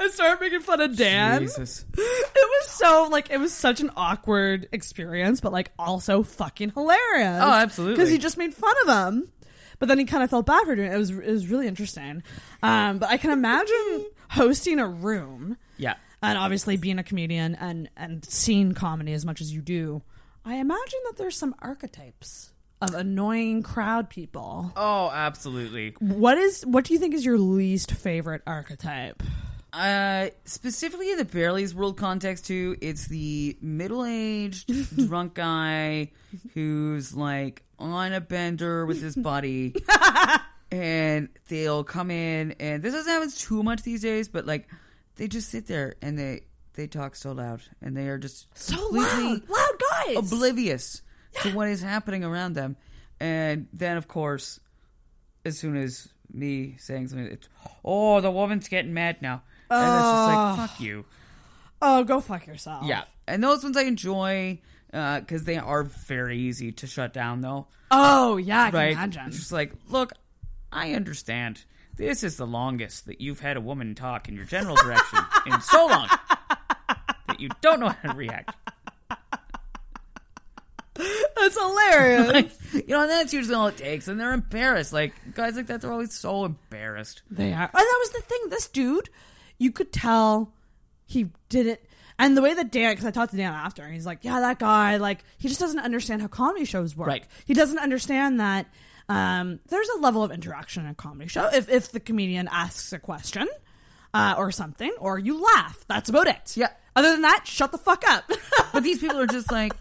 I started making fun of Dan. Jesus. It was so like it was such an awkward experience, but like also fucking hilarious. Oh, absolutely. Because he just made fun of him, but then he kind of felt bad for doing it. It was it was really interesting. Um, but I can imagine hosting a room Yeah. and obviously being a comedian and and seeing comedy as much as you do. I imagine that there's some archetypes of annoying crowd people. Oh, absolutely. What is what do you think is your least favorite archetype? Uh, specifically in the Bearly's world context too, it's the middle-aged drunk guy who's like on a bender with his buddy, and they'll come in, and this doesn't happen too much these days, but like they just sit there and they they talk so loud, and they are just So loud, loud guys. oblivious to what is happening around them, and then of course, as soon as me saying something, it's oh the woman's getting mad now, and it's just like fuck you. Oh, go fuck yourself. Yeah, and those ones I enjoy Uh, because they are very easy to shut down, though. Oh yeah, I can right? imagine. It's just like, look, I understand. This is the longest that you've had a woman talk in your general direction in so long that you don't know how to react. That's hilarious. Like, you know, and that's usually all it takes, and they're embarrassed. Like guys like that, they're always so embarrassed. They are. And that was the thing. This dude, you could tell he didn't. And the way that Dan, because I talked to Dan after, and he's like, yeah, that guy, like, he just doesn't understand how comedy shows work. Right. He doesn't understand that um, there's a level of interaction in a comedy show. If, if the comedian asks a question uh, or something, or you laugh, that's about it. Yeah. Other than that, shut the fuck up. But these people are just like,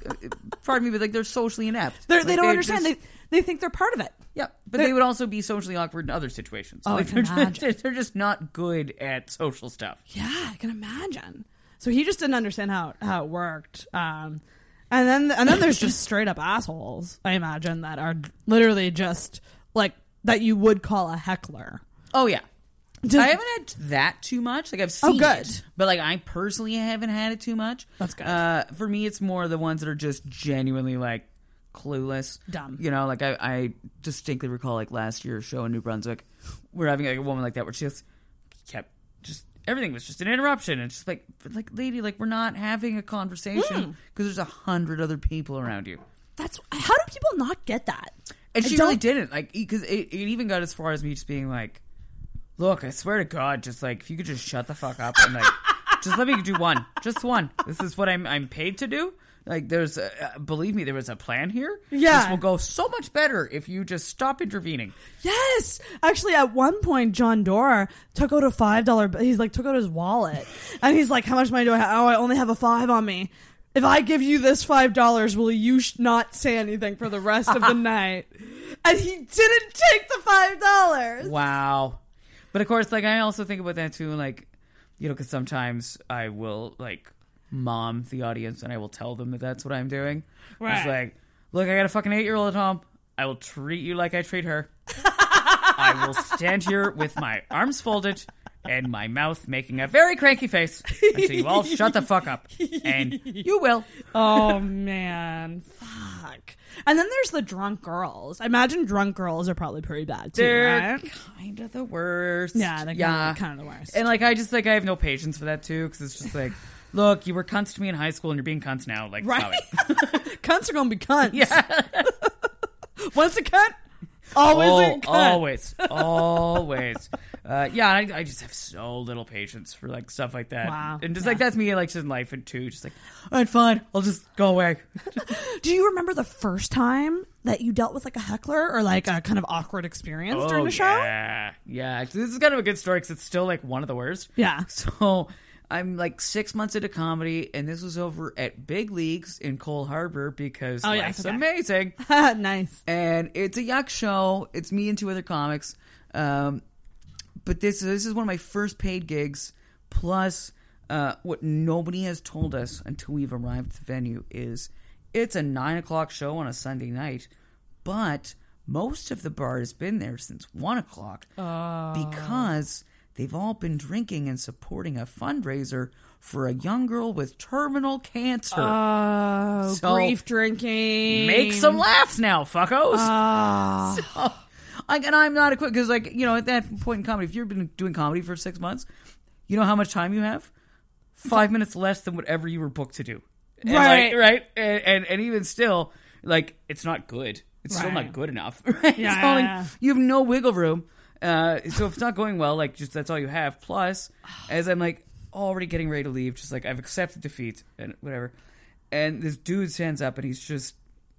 pardon me, but like they're socially inept. They're, Like, they don't understand. just- they they think they're part of it. yeah, but they're- they would also be socially awkward in other situations. Oh, I can they're, just, imagine. they're just not good at social stuff. Yeah, I can imagine. So he just didn't understand how how it worked. Um, and then and then there's just straight up assholes. I imagine that are literally just like that you would call a heckler. Oh yeah. Just- I haven't had that too much. Like I've Oh, seen good. it, but like I personally haven't had it too much. That's good. Uh, for me, it's more the ones that are just genuinely like clueless, Dumb. You know, like I, I distinctly recall like last year's show in New Brunswick, we're having like a woman like that where she just kept everything was just an interruption. It's just like, like lady, like we're not having a Hmm. conversation because there's a hundred other people around you. That's how do people not get that? And I she don't- really didn't like because it, it even got as far as me just being like, "Look, I swear to God, just like if you could just shut the fuck up and like just let me do one, just one. This is what I'm I'm paid to do. Like, there's uh, believe me, there was a plan here. Yeah. this will go so much better if you just stop intervening. Yes, actually, at one point, Jon Dore took out a five dollar. He's like took out his wallet, and he's like, "How much money do I have? Oh, I only have a five on me. If I give you this five dollars, will you sh- not say anything for the rest of the night?" And he didn't take the five dollars. Wow. But of course, like I also think about that too, like you know, because sometimes I will like mom the audience and I will tell them that that's what I'm doing. It's Right. like, look, I got a fucking eight year old at home. I will treat you like I treat her. I will stand here with my arms folded and my mouth making a very cranky face until you all shut the fuck up. And you will. Oh man, fuck. And then there's the drunk girls. I imagine drunk girls are probably pretty bad too, They're right? kind of the worst. Yeah, they're yeah, kind of the worst. And like, I just like I have no patience for that too, because it's just like, look, you were cunts to me in high school, and you're being cunts now. Like, Right. Cunts are gonna be cunts. Yeah. Once a cunt, always Al- a cunt. always, always. Uh, yeah, I, I just have so little patience for like stuff like that. Wow. And just like that's me, like just in life and too. Just like, all right, fine, I'll just go away. Do you remember the first time that you dealt with like a heckler or like a kind of awkward experience during Oh, the show? Yeah, yeah. This is kind of a good story because it's still like one of the worst. Yeah. So I'm like six months into comedy, and this was over at Big Leagues in Cole Harbor because Oh, yeah, life's okay. amazing. nice. And it's a yuck show. It's me and two other comics. Um, but this this is one of my first paid gigs. Plus, uh, what nobody has told us until we've arrived at the venue is it's a nine o'clock show on a Sunday night, but most of the bar has been there since one o'clock because they've all been drinking and supporting a fundraiser for a young girl with terminal cancer. Oh, So, grief drinking. Make some laughs now, fuckos. Ah. So, like, and I'm not equipped because, like, you know, at that point in comedy, if you've been doing comedy for six months, you know how much time you have? Five minutes less than whatever you were booked to do. And, Right. like, right. And, and and even still, like, it's not good. It's still not good enough. Right. Yeah, like, yeah. you have no wiggle room. Uh, so if it's not going well, like, just that's all you have. Plus, as I'm like already getting ready to leave, just like I've accepted defeat and whatever. And this dude stands up and he's just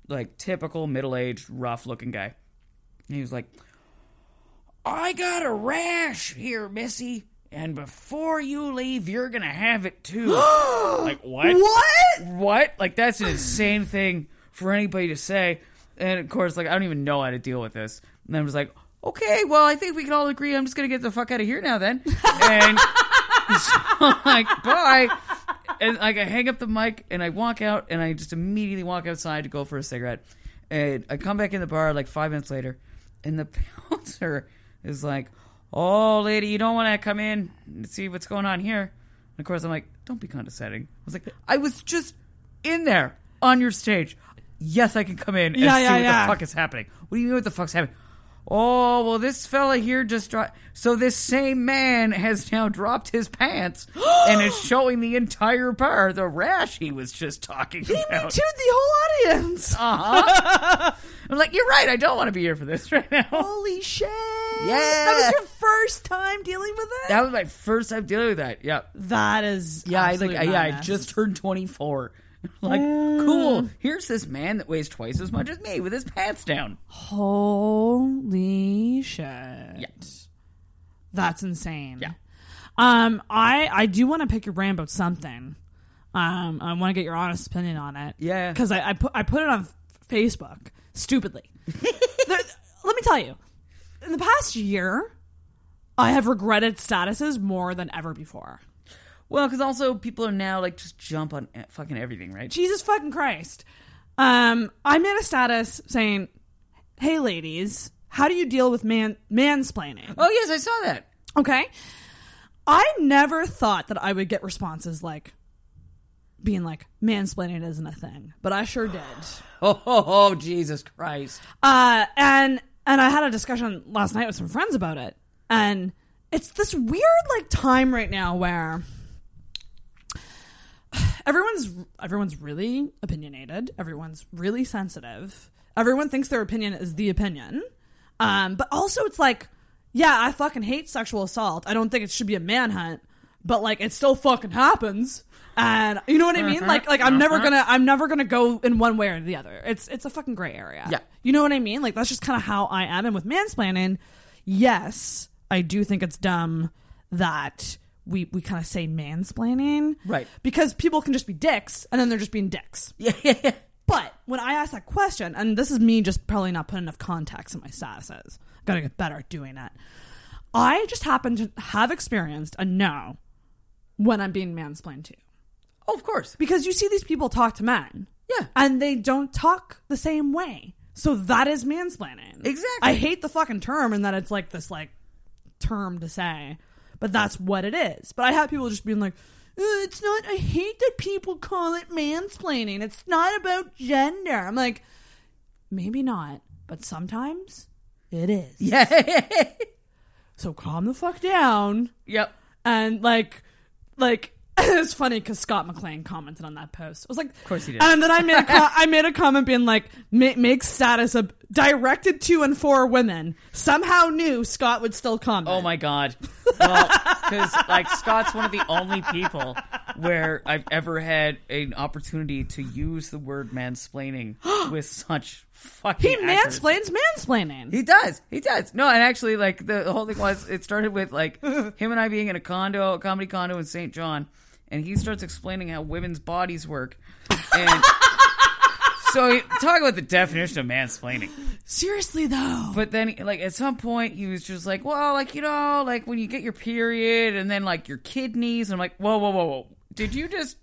like typical middle aged, rough looking guy. And he was like, I got a rash here, Missy. And before you leave, you're gonna have it too. like what? What? What? Like that's an insane thing for anybody to say. And of course, like I don't even know how to deal with this. And I was like, okay, well, I think we can all agree. I'm just gonna get the fuck out of here now, then. And so I'm like, bye. And like I hang up the mic and I walk out and I just immediately walk outside to go for a cigarette. And I come back in the bar like five minutes later, and the bouncer is like, "Oh, lady, you don't want to come in and see what's going on here." And of course, I'm like, "Don't be condescending." I was like, "I was just in there on your stage. Yes, I can come in and Yeah, see yeah, what yeah. the fuck is happening. What do you mean what the fuck's happening?" Oh well, this fella here just dropped. So this same man has now dropped his pants and is showing the entire bar the rash he was just talking He about. me too the whole audience. Uh-huh. I'm like, you're right. I don't want to be here for this right now. Holy shit. Yeah. That was your first time dealing with that That was my first time dealing with that. Yeah. that is Yeah, I like I, yeah, I just turned 24. like, cool. Here's this man that weighs twice as much as me with his pants down. Holy shit. Yeah. That's insane. Yeah. Um, I I do want to pick your brain about something. Um, I want to get your honest opinion on it. Yeah. because I, I put I put it on Facebook stupidly. There- let me tell you, in the past year, I have regretted statuses more than ever before. Well, because also people are now like just jump on fucking everything, right? Jesus fucking Christ. Um, I made a status saying, "Hey, ladies, how do you deal with man mansplaining?" Oh yes, I saw that. Okay. I never thought that I would get responses like being like mansplaining isn't a thing, but I sure did. Oh, oh, oh Jesus Christ. Uh, and and I had a discussion last night with some friends about it, and it's this weird like time right now where everyone's everyone's really opinionated, everyone's really sensitive, everyone thinks their opinion is the opinion, um, but also it's like, yeah, I fucking hate sexual assault. I don't think it should be a manhunt, but like it still fucking happens. And you know what I mean? Mhm, Like, like I'm never mhm. gonna, I'm never gonna go in one way or the other. It's, it's a fucking gray area. Yeah. You know what I mean? Like that's just kind of how I am. And with mansplaining, yes, I do think it's dumb that we we kind of say mansplaining, Right. Because people can just be dicks, and then they're just being dicks. Yeah, yeah, yeah. But when I ask that question, and this is me just probably not putting enough context in my statuses, gotta get better at doing that. I just happen to have experienced a no when I'm being mansplained to. Oh, of course. Because you see these people talk to men. Yeah. And they don't talk the same way. So that is mansplaining. Exactly. I hate the fucking term and that it's like this like term to say. But that's what it is. But I have people just being like, "Uh, it's not I hate that people call it mansplaining. It's not about gender. I'm like, maybe not, but sometimes it is. Yeah. So calm the fuck down. Yep. And like, like it's funny because Scott McLean commented on that post. I was like, of course he did. And then I made a co- I made a comment being like, make status of directed to and for women. Somehow knew Scott would still comment. Oh my god. Well, because like Scott's one of the only people where I've ever had an opportunity to use the word mansplaining with such fucking. He accuracy. mansplains mansplaining. He does. He does. No, and actually, like the, the whole thing was, it started with like him and I being in a condo, a comedy condo in St. John, and he starts explaining how women's bodies work, and so he, talk about the definition of mansplaining. Seriously though. But then, like at some point, he was just like, "Well, like you know, like when you get your period, and then like your kidneys." And I'm like, "Whoa, whoa, whoa, whoa! Did you just,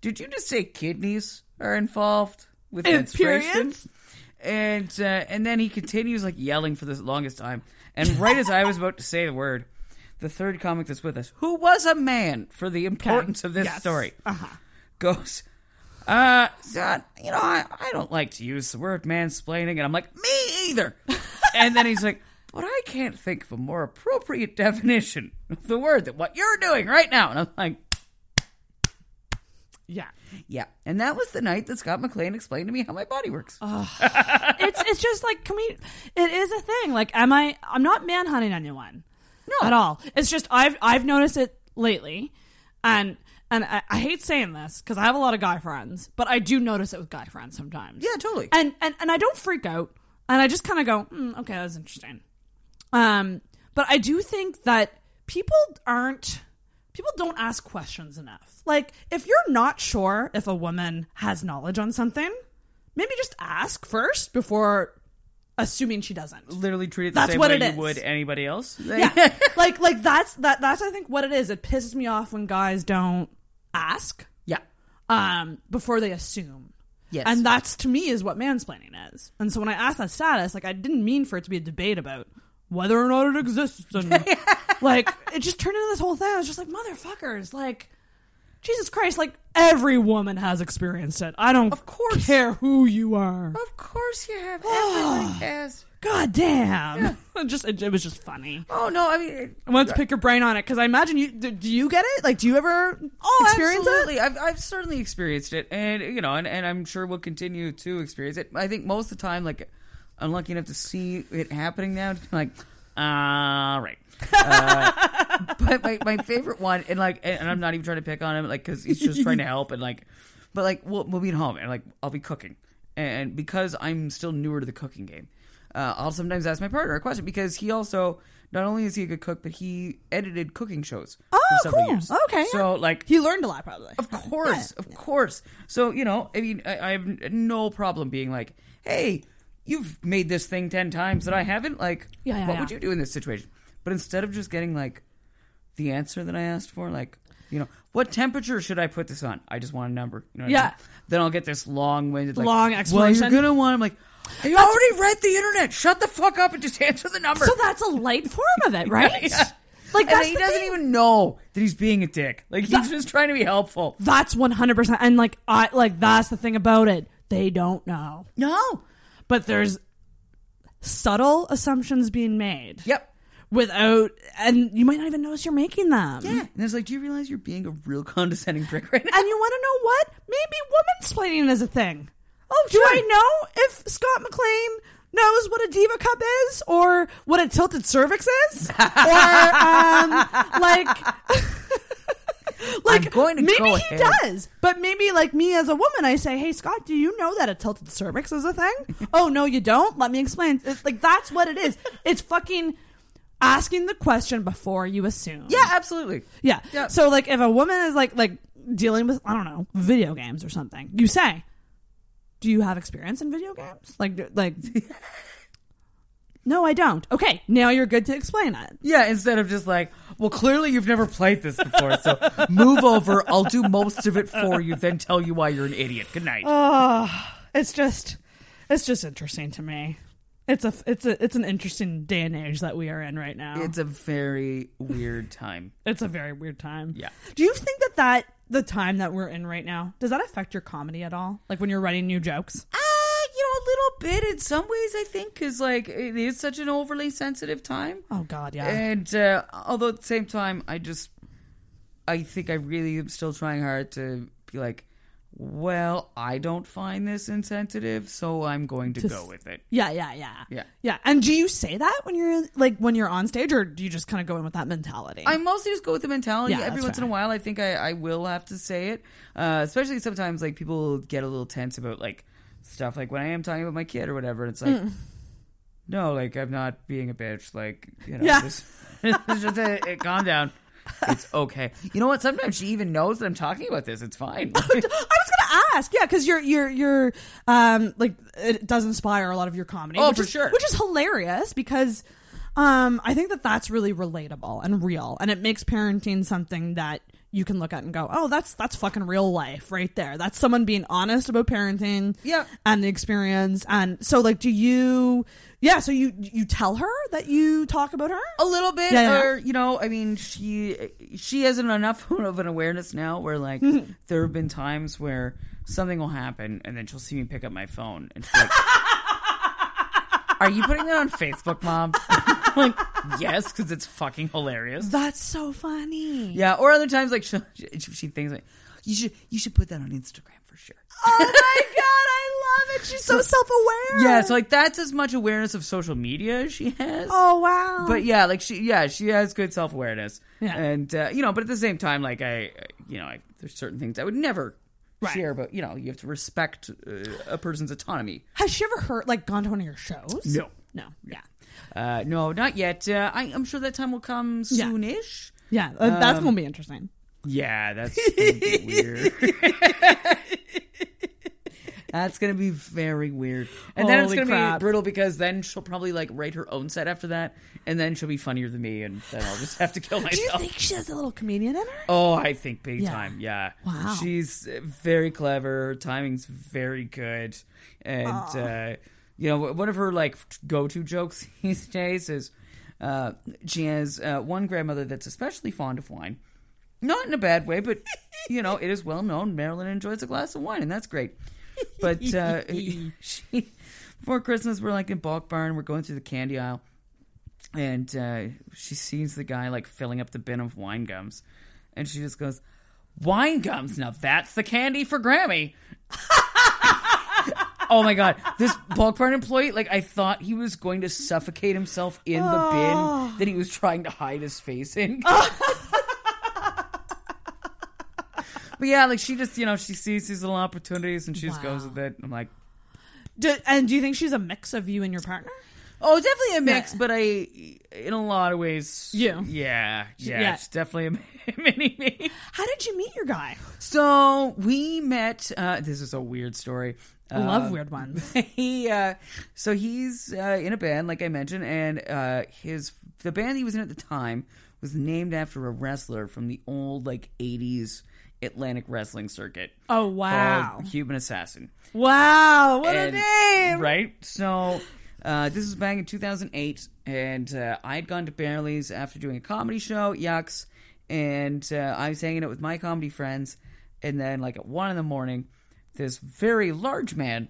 did you just say kidneys are involved with menstruation?" periods? And uh, and then he continues like yelling for the longest time. And right as I was about to say the word, the third comic that's with us, who was a man for the importance of this Yes. story, Uh-huh. goes, uh, son, you know, I, I don't like to use the word mansplaining. And I'm like, me either. and then he's like, but I can't think of a more appropriate definition of the word than what you're doing right now. And I'm like, Yeah. yeah. And that was the night that Scott McLean explained to me how my body works. it's it's just like can we it is a thing. Like am I I'm not manhunting anyone. No. At all. It's just I've I've noticed it lately and and I, I hate saying this because I have a lot of guy friends, but I do notice it with guy friends sometimes. Yeah, totally. And and and I don't freak out, and I just kind of go, mm, okay, that's interesting. Um, but I do think that people aren't people don't ask questions enough. Like if you're not sure if a woman has knowledge on something, maybe just ask first before assuming she doesn't. Literally treat it the That's same what way it you is. would anybody else. Yeah, like like that's that that's I think what it is. It pisses me off when guys don't ask. Yeah. Um, before they assume. Yes. And that's to me is what mansplaining is. And so when I asked that status, like I didn't mean for it to be a debate about whether or not it exists and like it just turned into this whole thing. I was just like, motherfuckers, like Jesus Christ, like every woman has experienced it. I don't of course. care who you are. Of course you have. Everyone has. God damn. It just it, it was just funny. Oh no, I mean, I wanted to pick your brain on it because I imagine you. Do, do you get it? Like, do you ever Oh, experience absolutely. it? I've, I've certainly experienced it, and you know, and, and I'm sure we'll continue to experience it. I think most of the time, like, I'm lucky enough to see it happening now. Like, all right. Uh, but my, my favorite one, and like, and I'm not even trying to pick on him, like, because he's just trying to help, and like, but like, we'll, we'll be at home, and like, I'll be cooking, and because I'm still newer to the cooking game, uh, I'll sometimes ask my partner a question because he also not only is he a good cook, but he edited cooking shows Oh, cool. years. Okay, so like he learned a lot probably. Of course, of course. So you know, I mean, I, I have no problem being like, "Hey, you've made this thing ten times that I haven't. Like, Yeah, yeah, what yeah. would you do in this situation?" But instead of just getting like the answer that I asked for, like, you know, what temperature should I put this on? I just want a number. You know what I Yeah. mean? Then I'll get this long-winded, like, Long explanation. Well, you're gonna want. I'm like, I already read the internet. Shut the fuck up and just answer the number. So that's a light form of it, right? Yeah. Like And that's he doesn't thing. even know that he's being a dick. Like he's That- just trying to be helpful. That's one hundred percent. And like I like that's the thing about it. They don't know. No. But there's subtle assumptions being made. Yep. Without and you might not even notice you're making them. Yeah. And it's like, do you realize you're being a real condescending prick right now? And you want to know what? Maybe woman splaining is a thing. Oh, do I know if Scott McLean knows what a diva cup is, or what a tilted cervix is, or um, like, like I'm going to maybe go he ahead. does, but maybe like me as a woman, I say, "Hey, Scott, do you know that a tilted cervix is a thing?" oh no, you don't. Let me explain. It's like that's what it is. It's fucking asking the question before you assume. Yeah, absolutely. Yeah. Yeah. So like if a woman is like like dealing with I don't know, video games or something, you say, "Do you have experience in video games?" Like like No, I don't. Okay, now you're good to explain it. Yeah, instead of just like, well, clearly you've never played this before, so move over. I'll do most of it for you, then tell you why you're an idiot. Good night. Oh, it's just it's just interesting to me. It's a it's a it's an interesting day and age that we are in right now. It's a very weird time. It's a very weird time. Yeah. Do you think that that the time that we're in right now does that affect your comedy at all? Like when you're writing new jokes? Uh, you know, a little bit in some ways, I think, because like it is such an overly sensitive time. Oh God, yeah. And uh, although at the same time, I just, I think I really am still trying hard to be like, well, I don't find this insensitive, so I'm going to To go with it. Yeah, yeah, yeah. Yeah. Yeah. And do you say that when you're like when you're on stage or do you just kind of go in with that mentality? I mostly just go with the mentality. Yeah, Every once in a while, I think I, I will have to say it. Uh, especially sometimes, like people get a little tense about like stuff, like when I am talking about my kid or whatever. It's like, Mm. no, like I'm not being a bitch. Like you know, Yeah. just, it's just a, it, calm down. It's okay. You know what? Sometimes she even knows that I'm talking about this. It's fine. I was gonna ask, yeah, because you're you're you're um like it does inspire a lot of your comedy. Oh, for is, sure. which is hilarious because um I think that that's really relatable and real, and it makes parenting something that you can look at and go, oh, that's that's fucking real life right there. That's someone being honest about parenting, Yeah. and the experience, and so like, do you? Yeah, so you you tell her that you talk about her a little bit Yeah, yeah. or you know i mean she she has an enough of an awareness now where like Mm-hmm. there have been times where something will happen and then she'll see me pick up my phone and she's like are you putting that on facebook mom like yes because it's fucking hilarious That's so funny. yeah or other times like she, she, she thinks like you should you should put that on instagram for sure Oh my god, I love it. She's so self-aware. yeah so like that's as much awareness of social media as she has Oh wow. but yeah, like she, yeah, she has good self awareness, Yeah. and uh, you know, but at the same time, like I, you know, I, there's certain things I would never Right. share, but you know, you have to respect uh, a person's autonomy. Has she ever heard like gone to one of your shows? No. No. Yeah. Uh, no, not yet. Uh, I, I'm sure that time will come Yeah. soonish. Yeah. uh, that's Um, gonna be interesting. Yeah, that's gonna be weird. That's gonna be very weird, and then it's Holy gonna crap. be brutal because then she'll probably like write her own set after that, and then she'll be funnier than me, and then I'll just have to kill myself. Do you think she has a little comedian in her? Oh, I think big Yeah. time. Yeah. Wow. She's uh, very clever. Her timing's very good. And, uh, you know, one of her, like, go to jokes these days is uh, she has uh, one grandmother that's especially fond of wine. Not in a bad way, but, you know, it is well known Marilyn enjoys a glass of wine, and that's great. But uh, she, before Christmas, we're like in Bulk Barn, we're going through the candy aisle and uh, she sees the guy like filling up the bin of wine gums, and she just goes, "Wine gums? Now that's the candy for Grammy." Oh my god, this bulk barn employee! Like I thought he was going to suffocate himself in the bin that he was trying to hide his face in. But yeah, like she just, you know, she sees these little opportunities and she just goes with it. I'm like, Do, and do you think she's a mix of you and your partner? Oh, definitely a mix, but I in a lot of ways, You. yeah, yeah, Yeah. it's definitely a mini me. How did you meet your guy? So we met. Uh, this is a weird story. I love Um, weird ones. he uh so he's uh, in a band like i mentioned and uh his the band he was in at the time was named after a wrestler from the old like 80s atlantic wrestling circuit Oh wow! human assassin Wow, what And- a name! right so uh, this was back in 2008 and uh, i'd gone to Bearly's after doing a comedy show yucks and uh, i was hanging out with my comedy friends and then like at one in the morning this very large man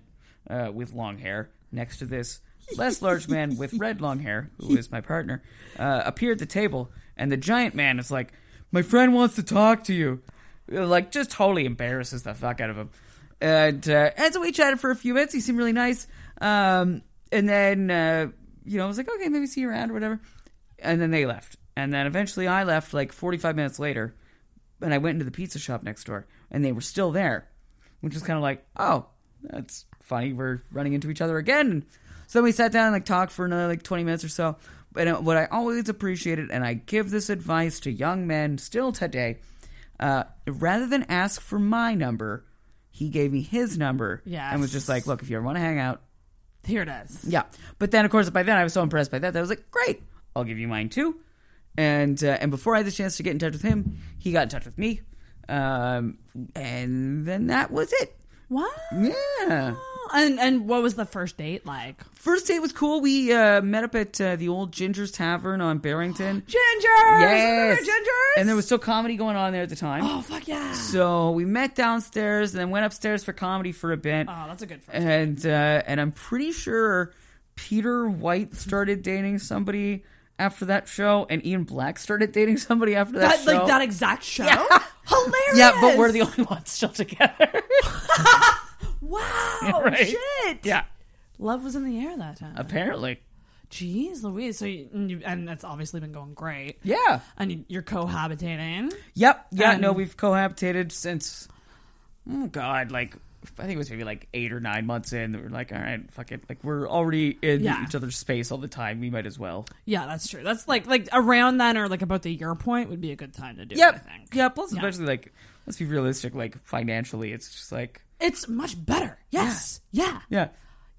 uh, with long hair next to this less large man with red long hair who is my partner uh, appeared at the table and the giant man is like my friend wants to talk to you. Like just totally embarrasses the fuck out of him. And uh, and so we chatted for a few minutes he seemed really nice. Um, and then uh, you know i was like okay maybe see you around or whatever. And then they left. And then eventually i left like 45 minutes later and I went into the pizza shop next door, and they were still there, which was kind of like, oh, that's funny. We're running into each other again. So then we sat down and like talked for another like twenty minutes or so. But uh, what I always appreciated, and I give this advice to young men still today, uh, rather than ask for my number, he gave me his number, Yes. and was just like, look, if you ever want to hang out, Here it is. yeah. But then, of course, by then I was so impressed by that that I was like, great, I'll give you mine too. And uh, and before I had the chance to get in touch with him, he got in touch with me, um, and then that was it. Wow. Yeah. And and what was the first date like? First date was cool. We uh, met up at uh, the old Ginger's Tavern on Barrington. Gingers. Yes. Remember Gingers. And there was still comedy going on there at the time. Oh fuck yeah. So we met downstairs and then went upstairs for comedy for a bit. Oh, that's a good first. and uh, and I'm pretty sure Peter White started dating somebody after that show, and Ian Black started dating somebody after that, That show. like that exact show. Yeah. Hilarious. yeah, but we're the only ones still together. wow. Right. Shit. yeah, Love was in the air that time. apparently. Jeez, Louise. So you, and, you, and it's obviously been going great. Yeah. And you, you're cohabitating. Yep. Yeah. And- no, we've cohabitated since. Oh God, like I think it was maybe like eight or nine months in. We're like, all right, fuck it. Like we're already in Yeah. each other's space all the time. We might as well. Yeah, that's true. That's like like around then or like about the year point would be a good time to do. it, Yep. I think. Yeah. Plus, Yeah. especially like, let's be realistic. Like financially, it's just like, It's much better. Yes. Yeah. yeah. Yeah,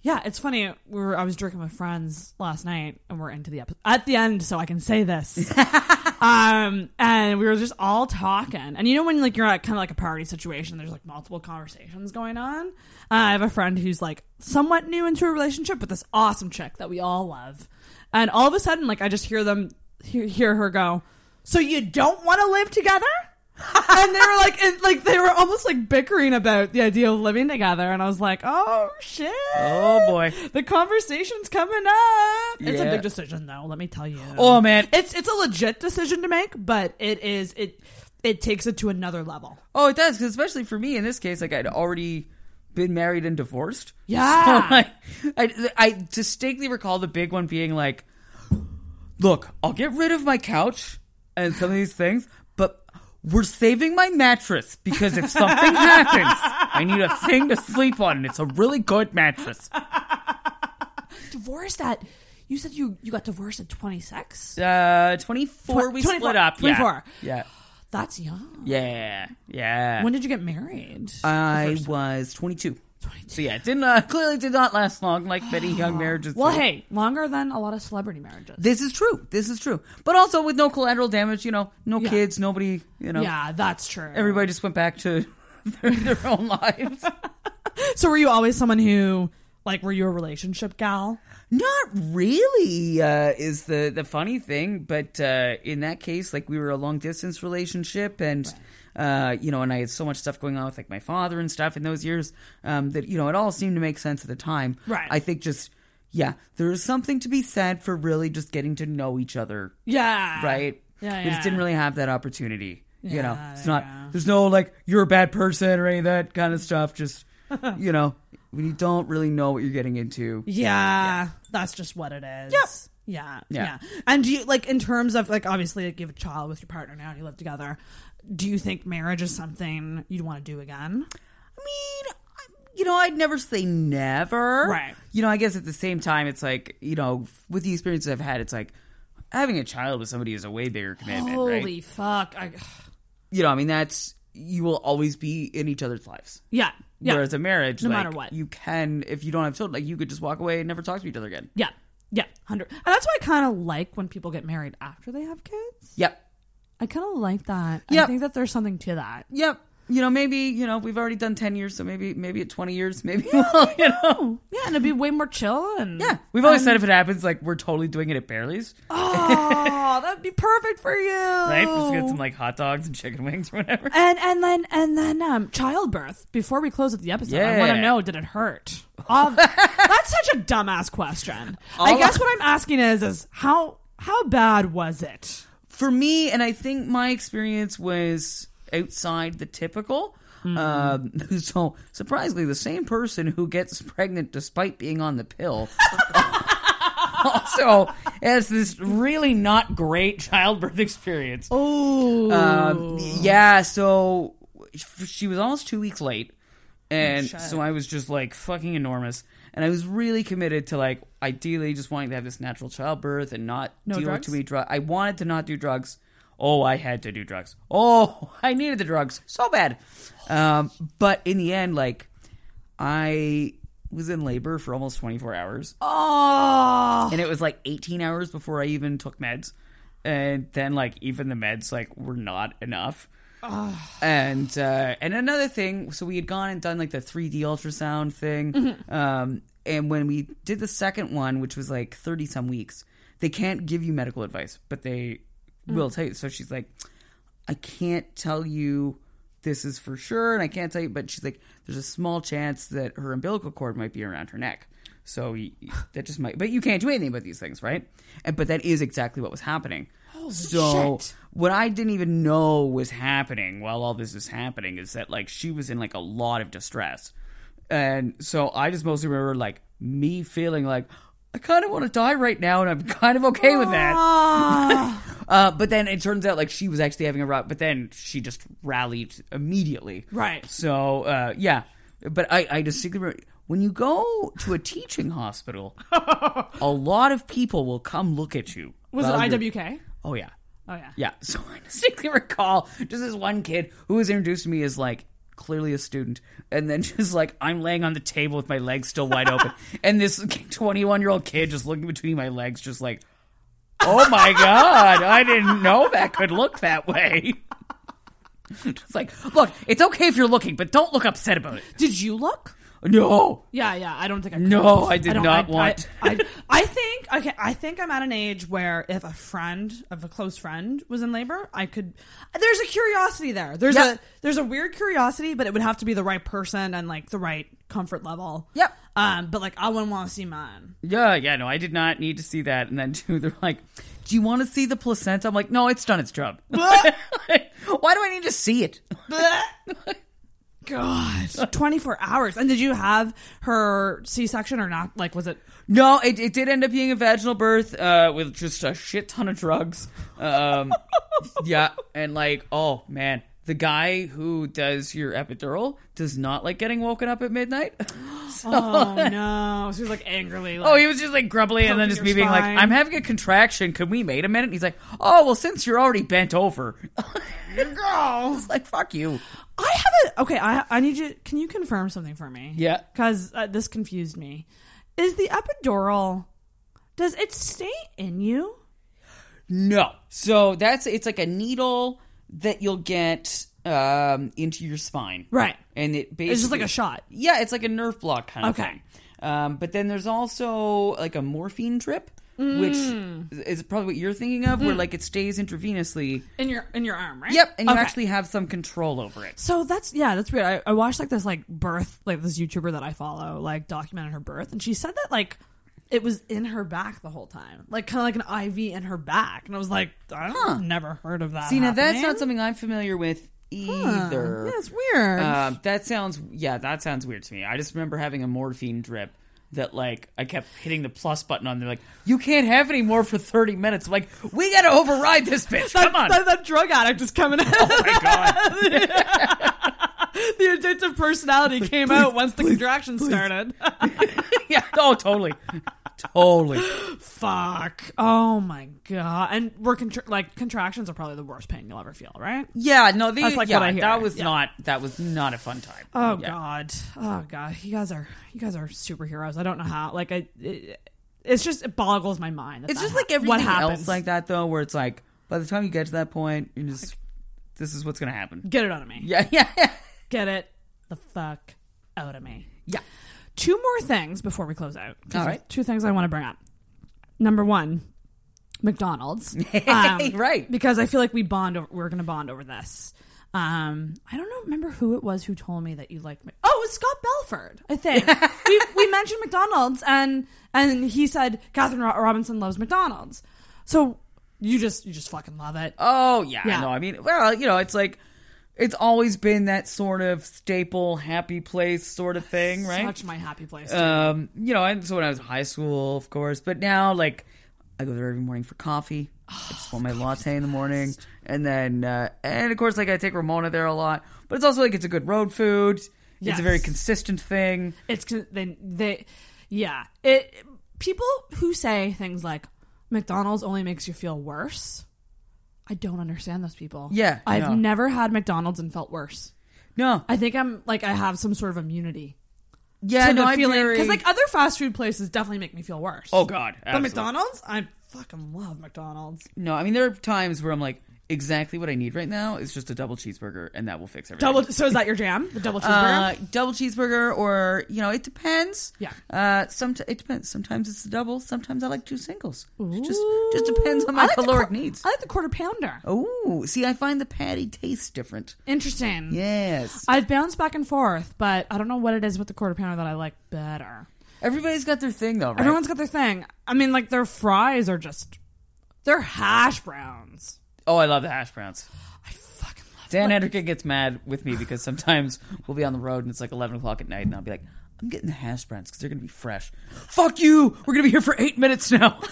it's funny. We were I was drinking with friends last night, and we're into the episode at the end, so I can say this. um, and we were just all talking, and you know when like you're at kind of like a party situation, there's like multiple conversations going on. Uh, I have a friend who's like somewhat new into a relationship with this awesome chick that we all love, and all of a sudden, like I just hear them hear, hear her go, "So you don't want to live together?" And they were like, and, like they were almost like bickering about the idea of living together, and I was like, "Oh shit! Oh boy. the conversation's coming up." It's a big decision, though. Let me tell you. Oh man. it's it's a legit decision to make, but it is it it takes it to another level. Oh, it does, especially for me in this case, like I'd already been married and divorced. Yeah. So, like, I, I distinctly recall the big one being like, "Look, I'll get rid of my couch and some of these things, we're saving my mattress because if something happens, I need a thing to sleep on, and it's a really good mattress." Divorced at you said you you got divorced at twenty six. Uh, twenty four. Tw- We 24, split up. 24. Yeah. Yeah. That's young. Yeah. Yeah. When did you get married? I was 22. So yeah, it didn't uh, clearly did not last long like many young marriages. well, do. hey, longer than a lot of celebrity marriages. This is true. This is true. But also with no collateral damage, you know, no Yeah. kids, nobody, you know. yeah, that's true. Everybody just went back to their, their own lives. So were you always someone who like were you a relationship gal? Not really uh, is the the funny thing, but uh, in that case, like we were a long distance relationship, and uh, you know, and I had so much stuff going on with like my father and stuff in those years um, that you know it all seemed to make sense at the time. Right. I think just yeah, there is something to be said for really just getting to know each other, Yeah. right? Yeah, We just didn't really have that opportunity. you know, it's not. yeah. There's no like you're a bad person or any of that kind of stuff. Just you know, when you don't really know what you're getting into. Yeah, that's just what it is. Yep. Yeah, Yeah. yeah. And do you like in terms of like obviously like you have a child with your partner now and you live together? Do you think marriage is something you'd want to do again? I mean, you know, I'd never say never. Right. You know, I guess at the same time, it's like, you know, with the experiences I've had, it's like, having a child with somebody is a way bigger commitment, Holy right? fuck! I, You know, I mean, that's you will always be in each other's lives. yeah, yeah, Whereas a marriage, No like, matter what. you can if you don't have children, like you could just walk away and never talk to each other again. yeah, yeah, hundred. And that's why I kind of like when people get married after they have kids. Yep. I kind of like that. I think that there's something to that. Yep. You know, maybe you know we've already done ten years, so maybe maybe at twenty years, maybe we'll, you know. Yeah, and it'd be way more chill. And Yeah, we've always and- said if it happens, like we're totally doing it at Bearly's, oh, that'd be perfect for you. right? Just get some like hot dogs and chicken wings or whatever. And and then and then um childbirth. Before we close with the episode, I want to know: Did it hurt? Um, that's such a dumbass question. I guess I- what I'm asking is is how how bad was it? For me, and I think my experience was outside the typical. Um, so surprisingly, the same person who gets pregnant despite being on the pill also has this really not great childbirth experience. Oh, Um, yeah, so she was almost two weeks late, and shit. so I was just like fucking enormous, and I was really committed to like ideally just wanting to have this natural childbirth and not No deal drugs? with too many drugs. I wanted to not do drugs. Oh, I had to do drugs. Oh, I needed the drugs so bad. Um, but in the end, like I was in labor for almost twenty four hours oh, and it was like 18 hours before I even took meds, and then like even the meds like were not enough. And uh, and another thing, so we had gone and done like the 3D ultrasound thing, um, and when we did the second one, which was like 30 some weeks, they can't give you medical advice, but they will tell you. So she's like, I can't tell you this is for sure, and I can't tell you, but she's like, there's a small chance that her umbilical cord might be around her neck. So that just might, but you can't do anything about these things, right? And but that is exactly what was happening. so shit. What I didn't even know was happening while all this is happening is that like she was in like a lot of distress, and so I just mostly remember like me feeling like I kind of want to die right now, and I'm kind of okay with that. Uh, but then it turns out like she was actually having a rough, but then she just rallied immediately. Right. So uh, yeah, but I, I distinctly remember when you go to a teaching hospital, a lot of people will come look at you. was it IWK? Oh yeah. Oh yeah. Yeah. So I distinctly recall just this one kid who was introduced to me as like clearly a student, and then just like I'm laying on the table with my legs still wide open, and this 21 year old kid just looking between my legs, just like, oh my god, I didn't know that could look that way. It's like, look, it's okay if you're looking, but don't look upset about it. Did you look? No. Yeah, yeah. I don't think I. Could. No, I did don't- I, want- I, I, I think okay. I think I'm at an age where if a friend of a close friend was in labor, I could. There's a curiosity there. There's Yeah. a there's a weird curiosity, but it would have to be the right person and like the right comfort level. Yep. Um, but like I wouldn't want to see mine. Yeah, yeah, no, I did not need to see that. And then too, they're like, "Do you want to see the placenta?" I'm like, "No, it's done its job." Why do I need to see it? God, 24 hours. And did you have her C-section or not? Like, was it? No, it, it did end up being a vaginal birth uh, with just a shit ton of drugs. Um, yeah, and like, oh man, the guy who does your epidural does not like getting woken up at midnight. So- Oh no! She was like angrily. Like, Oh, he was just like grumbly, and then just me being like, "I'm having a contraction. Can we wait a minute?" And he's like, "Oh, well, since you're already bent over." Girl, it's like fuck you. I have a okay. I I need you. Can you confirm something for me? Yeah. because uh, this confused me. Is the epidural? Does it stay in you? No. So that's it's like a needle that you'll get um, into your spine, Right. And it basically It's just like a shot. Yeah, it's like a nerve block kind of Okay. thing. Um, but then there's also like a morphine drip, which Mm. is probably what you're thinking of, where Mm. like it stays intravenously. In your in your arm, right? Yep, and you Okay. actually have some control over it. So that's yeah, that's weird. I, I watched like this like birth like this YouTuber that I follow like documented her birth, and she said that like it was in her back the whole time, like kind of like an IV in her back, and I was like, I don't, huh. never heard of that. See, now that's not something I'm familiar with either. Yeah, it's weird. Um, that sounds yeah, that sounds weird to me. I just remember having a morphine drip that like I kept hitting the plus button on. They're like, you can't have any more for thirty minutes. I'm like, we got to override this bitch. that, Come on. that, that drug addict is coming out. oh my god. the addictive personality came out once the contraction started. yeah. Oh, totally. totally. Fuck. Oh my god. And we're contr- like contractions are probably the worst pain you'll ever feel, right? Yeah, no, they, That's like yeah, what I hear. that was Yeah. not that was not a fun time. Oh Yeah. god. Oh god. You guys are you guys are superheroes. I don't know how. Like I. It, it's just it boggles my mind. It's just like hap- what happens. else like that though, where it's like by the time you get to that point, you're just this is what's gonna happen. Get it out of me. Yeah, yeah, yeah. Get it the fuck out of me. Yeah. Two more things before we close out. All right. Two things I want to bring up. Number one, McDonald's. Um, right. Because I feel like we bond. Over, we're going to bond over this. Um, I don't know. Remember who it was who told me that you liked. Mc- oh, it was Scott Belford. I think we we mentioned McDonald's and and he said Catherine Ro- Robinson loves McDonald's. So you just you just fucking love it. Oh yeah, Yeah. no, I mean, well, you know, it's like it's always been that sort of staple happy place sort of thing, right? Such my happy place. too. Um, you know, and so when I was in high school, of course, but now like I go there every morning for coffee. I just want my latte in the morning, and then uh, and of course, like I take Ramona there a lot. But it's also like it's a good road food. It's a very consistent thing. it's they they yeah it people who say things like mcdonald's only makes you feel worse i don't understand those people. Yeah, i've no. never had mcdonald's and felt worse. No, i think i'm like i have some sort of immunity yeah, to no, the I'm feeling very- because like other fast food places definitely make me feel worse. Oh god, but mcdonald's i fucking love mcdonald's No, I mean there are times where I'm like, exactly what I need right now is just a double cheeseburger, and that will fix everything. double so is that your jam the double cheeseburger Uh, double cheeseburger, or you know, it depends. Yeah. Uh, some it depends. Sometimes it's a double. Sometimes I like two singles. It just just depends on my like caloric quar- needs. i like the quarter pounder Oh, see, I find the patty tastes different. interesting Yes. i've bounced back and forth but i don't know what it is with the quarter pounder that i like better Everybody's got their thing though, right? Everyone's got their thing. I mean, like their fries are just they're hash browns. oh, I love the hash browns. I fucking love Dan Hendricken gets mad with me because sometimes we'll be on the road and it's like eleven o'clock at night, and I'll be like, "I'm getting the hash browns because they're gonna be fresh." Fuck you! We're gonna be here for eight minutes now.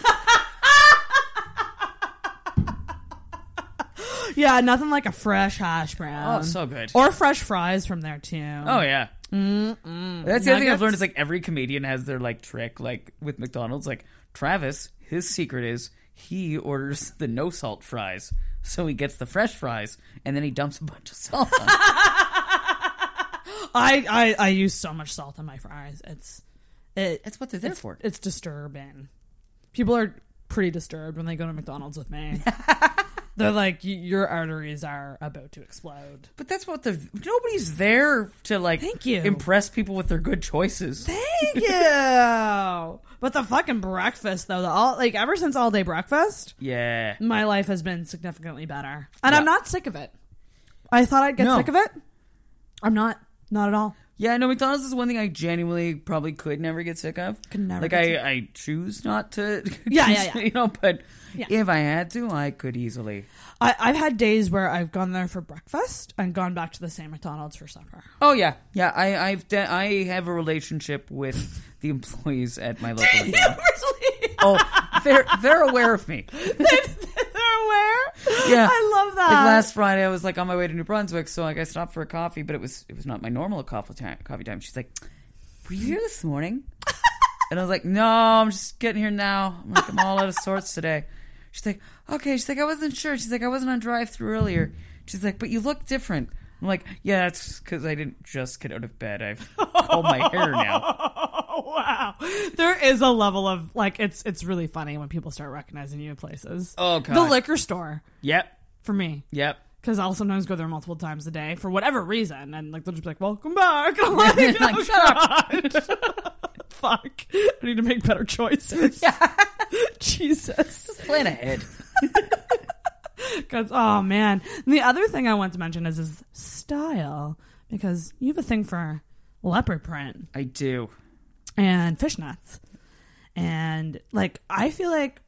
Yeah, nothing like a fresh hash brown. Oh, so good. Or fresh fries from there too. Oh yeah. Mm-mm. That's the other thing I've learned is like every comedian has their like trick. Like with McDonald's, like Travis, his secret is he orders the no salt fries, so he gets the fresh fries, and then he dumps a bunch of salt. on it. I, I I use so much salt on my fries. It's it. That's what they're there it's, for. It's disturbing. People are pretty disturbed when they go to McDonald's with me. They're like, your arteries are about to explode. But that's what the nobody's there to like Thank you. impress people with their good choices. Thank you. but the fucking breakfast though, the all like ever since all day breakfast, Yeah. my life has been significantly better. And Yeah. I'm not sick of it. I thought I'd get No. sick of it. I'm not. Not at all. Yeah, no, McDonald's is one thing I genuinely probably could never get sick of. Could never like get I. I choose not to. Yeah, yeah, yeah. You know, but Yeah. if I had to, I could easily. I, I've had days where I've gone there for breakfast and gone back to the same McDonald's for supper. Oh yeah, yeah. I, I've de- I have a relationship with the employees at my local. McDonald's. oh, they're they're aware of me. Aware. Yeah, I love that. Like last Friday, I was like on my way to New Brunswick, so like I stopped for a coffee, but it was it was not my normal coffee time. Coffee time. She's like, "Were you here this morning?" and I was like, "No, I'm just getting here now. I'm like I'm all out of sorts today." She's like, "Okay." She's like, "I wasn't sure." She's like, "I wasn't on drive through earlier." She's like, "But you look different." I'm like, "Yeah, that's because I didn't just get out of bed. I've combed my hair now." wow. There is a level of like it's it's really funny when people start recognizing you at places. Oh, god. The liquor store Yep. for me. Yep. Because I'll sometimes go there multiple times a day for whatever reason, and like they'll just be like, "Welcome back." I'm like, Like, oh. Fuck! I need to make better choices. Jesus. Plan ahead. Because oh man, and the other thing I want to mention is is style because you have a thing for leopard print I do. And fishnets, and like I feel like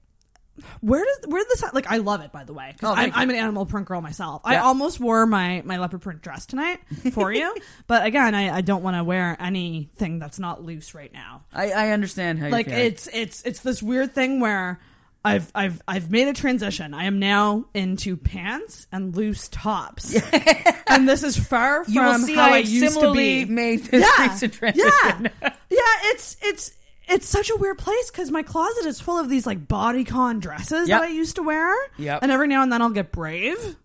where does where does this like I love it by the way Oh, because I'm. I'm an animal print girl myself. I almost wore my my leopard print dress tonight for you, but again I, I don't want to wear anything that's not loose right now. I, I understand how you Like feel. it's it's it's this weird thing where. I've I've I've made a transition. I am now into pants and loose tops, and this is far from You will see how I I've used to be. made this yeah, recent transition. Yeah, yeah. It's it's it's such a weird place because my closet is full of these like bodycon dresses Yep. that I used to wear. Yep. And every now and then I'll get brave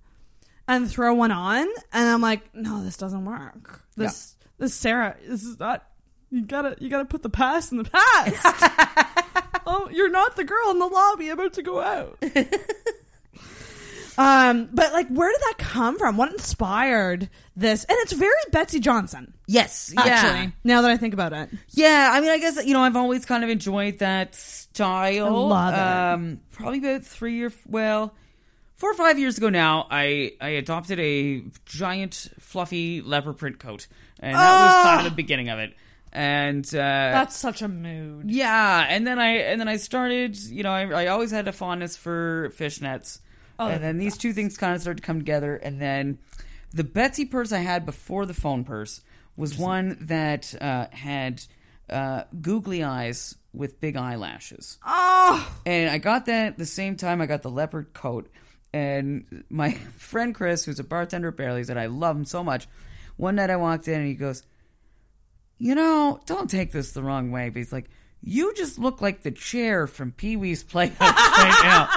and throw one on, and I'm like, no, this doesn't work. This this Sarah, this is not. You gotta you gotta put the past in the past. oh, you're not the girl in the lobby about to go out. um, but like, where did that come from? What inspired this? And it's very Betsey Johnson. Yes, Actually, yeah. now that I think about it, Yeah, I mean, I guess you know I've always kind of enjoyed that style. I love it. Um, probably about three or well, four or five years ago now, I I adopted a giant fluffy leopard print coat, and that was kind of the beginning of it. And uh, that's such a mood. yeah, and then I and then I started. You know, I, I always had a fondness for fishnets, Oh, and then these two things kind of started to come together. And then the Betsey purse I had before the phone purse was one that uh, had uh, googly eyes with big eyelashes. Oh, And I got that the same time I got the leopard coat. And my friend Chris, who's a bartender at Bearly's, that I love him so much, one night I walked in and he goes, You know, don't take this the wrong way, but he's like, You just look like the chair from Pee Wee's Playhouse right now.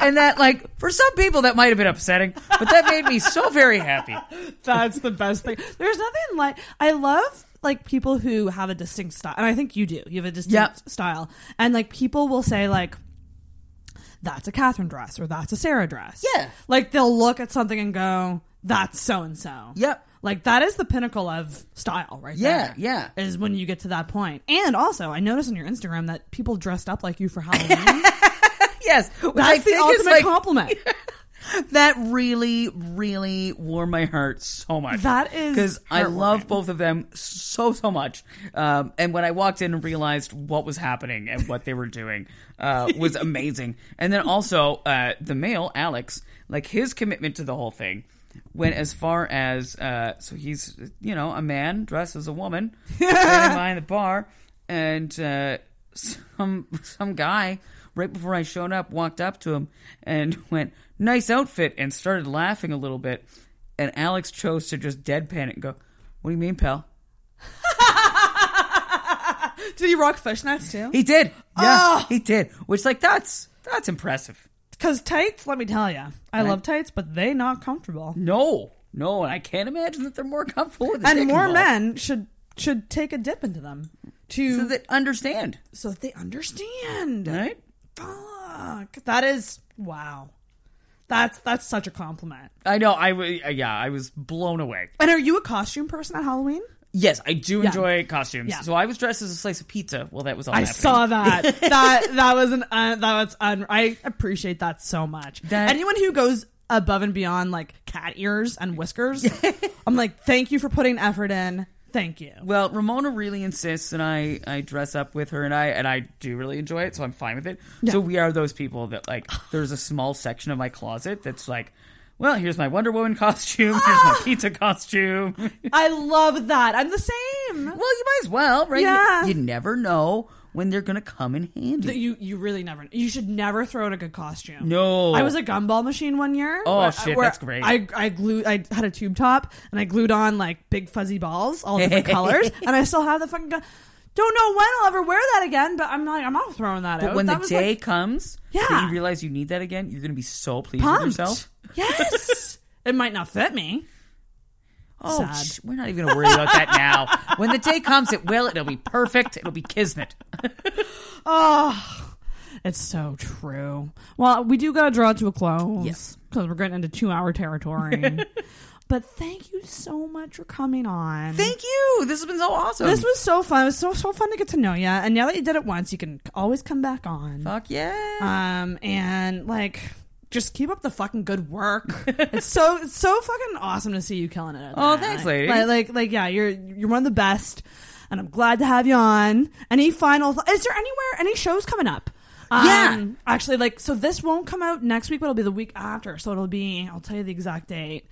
and that, like, for some people that might have been upsetting, but that made me so very happy. That's the best thing. There's nothing like I love like people who have a distinct style, and I think you do. You have a distinct Yep. style, and like people will say like. That's a Catherine dress or that's a Sarah dress. Yeah. Like they'll look at something and go, that's so and so. Yep. Like that is the pinnacle of style right Yeah, there. yeah. Is when you get to that point. And also, I noticed on your Instagram that people dressed up like you for Halloween. Yes. which I that's the think ultimate like, compliment. that really, really warmed my heart so much. That is because I love both of them so so much. Um, and when I walked in and realized what was happening and what they were doing uh, was amazing. And then also uh, the male Alex, like his commitment to the whole thing. Went as far as uh, so he's you know a man dressed as a woman standing behind the bar, and uh, some some guy right before I showed up walked up to him and went, "Nice outfit," and started laughing a little bit. And Alex chose to just deadpan it and go, "What do you mean, pal?" Did he rock fishnets too? He did, yeah, Oh! he did. Which like that's that's impressive. Because tights, let me tell you, I love tights, but they not comfortable. No, no, and I can't imagine that they're more comfortable with And more involved. men should should take a dip into them to so that understand, so that they understand. right? Fuck, that is wow. That's that's such a compliment. I know. I yeah, I was blown away. And are you a costume person at Halloween? Yes, I do Yeah. enjoy costumes. Yeah. So I was dressed as a slice of pizza. Well, that was all. I happening. saw that. that that was an uh, that was un- I appreciate that so much. That- Anyone who goes above and beyond like cat ears and whiskers, I'm like, thank you for putting effort in. Thank you. Well, Ramona really insists, and I, I dress up with her, and I and I do really enjoy it, so I'm fine with it. So we are those people that like. There's a small section of my closet that's like, well, here's my Wonder Woman costume, here's my ah! pizza costume. I love that. I'm the same. Well, you might as well, right? You- Yeah. You, never know when they're gonna come in handy. You you really never you should never throw in a good costume. No. I was a gumball machine one year. Oh, where- shit, where that's great. I I glued I had a tube top and I glued on like big fuzzy balls, all different colors, and I still have the fucking gun. Don't know when I'll ever wear that again, but I'm like I'm not throwing that but out. when That the was, day like, comes, Yeah. that you realize you need that again, you're gonna be so pleased with yourself. Yes, it might not fit me. Oh, Sad. sh- we're not even gonna worry about that now. When the day comes, it will. It'll be perfect. It'll be kismet. Oh, it's so true. Well, we do got to draw it to a close. Yes. because we're getting into two hour territory. but thank you so much for coming on. Thank you. This has been so awesome. This was so fun. It was so so fun to get to know you. And now that you did it once, you can always come back on. Fuck yeah. Um, and like, just keep up the fucking good work. it's so it's so fucking awesome to see you killing it. Oh, thanks, Like- Like, like, like, yeah, you're you're one of the best, and I'm glad to have you on. Any final? Th- is there anywhere any shows coming up? Yeah. Um, actually, like, so this won't come out next week, but it'll be the week after. So it'll be. I'll tell you the exact date.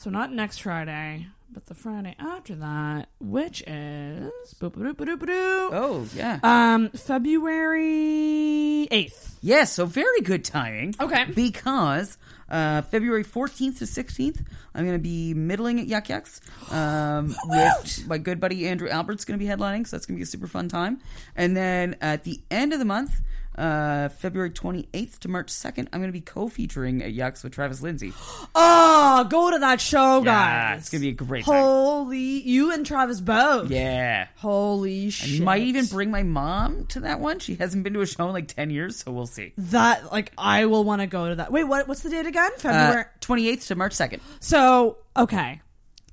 So not next Friday, but the Friday after that, which is Oh, yeah. um February eighth. Yes, so very good timing. Okay. Because uh, February 14th to 16th, I'm going to be middling at Yuk Yuk's um, with my good buddy Andrew Albert's going to be headlining, so that's going to be a super fun time. And then at the end of the month, uh, February 28th to March 2nd, I'm going to be co-featuring at Yuk's with Travis Lindsay. Oh, go to that show, Yeah, guys! it's going to be a great time. Holy, you and Travis both. Yeah. Holy I shit! might even bring my mom to that one. She hasn't been to a show in like 10 years, so we'll see. that. Like, I will want to go to that. Wait, what? What's the date again? Uh, February. 28th to March 2nd. So okay,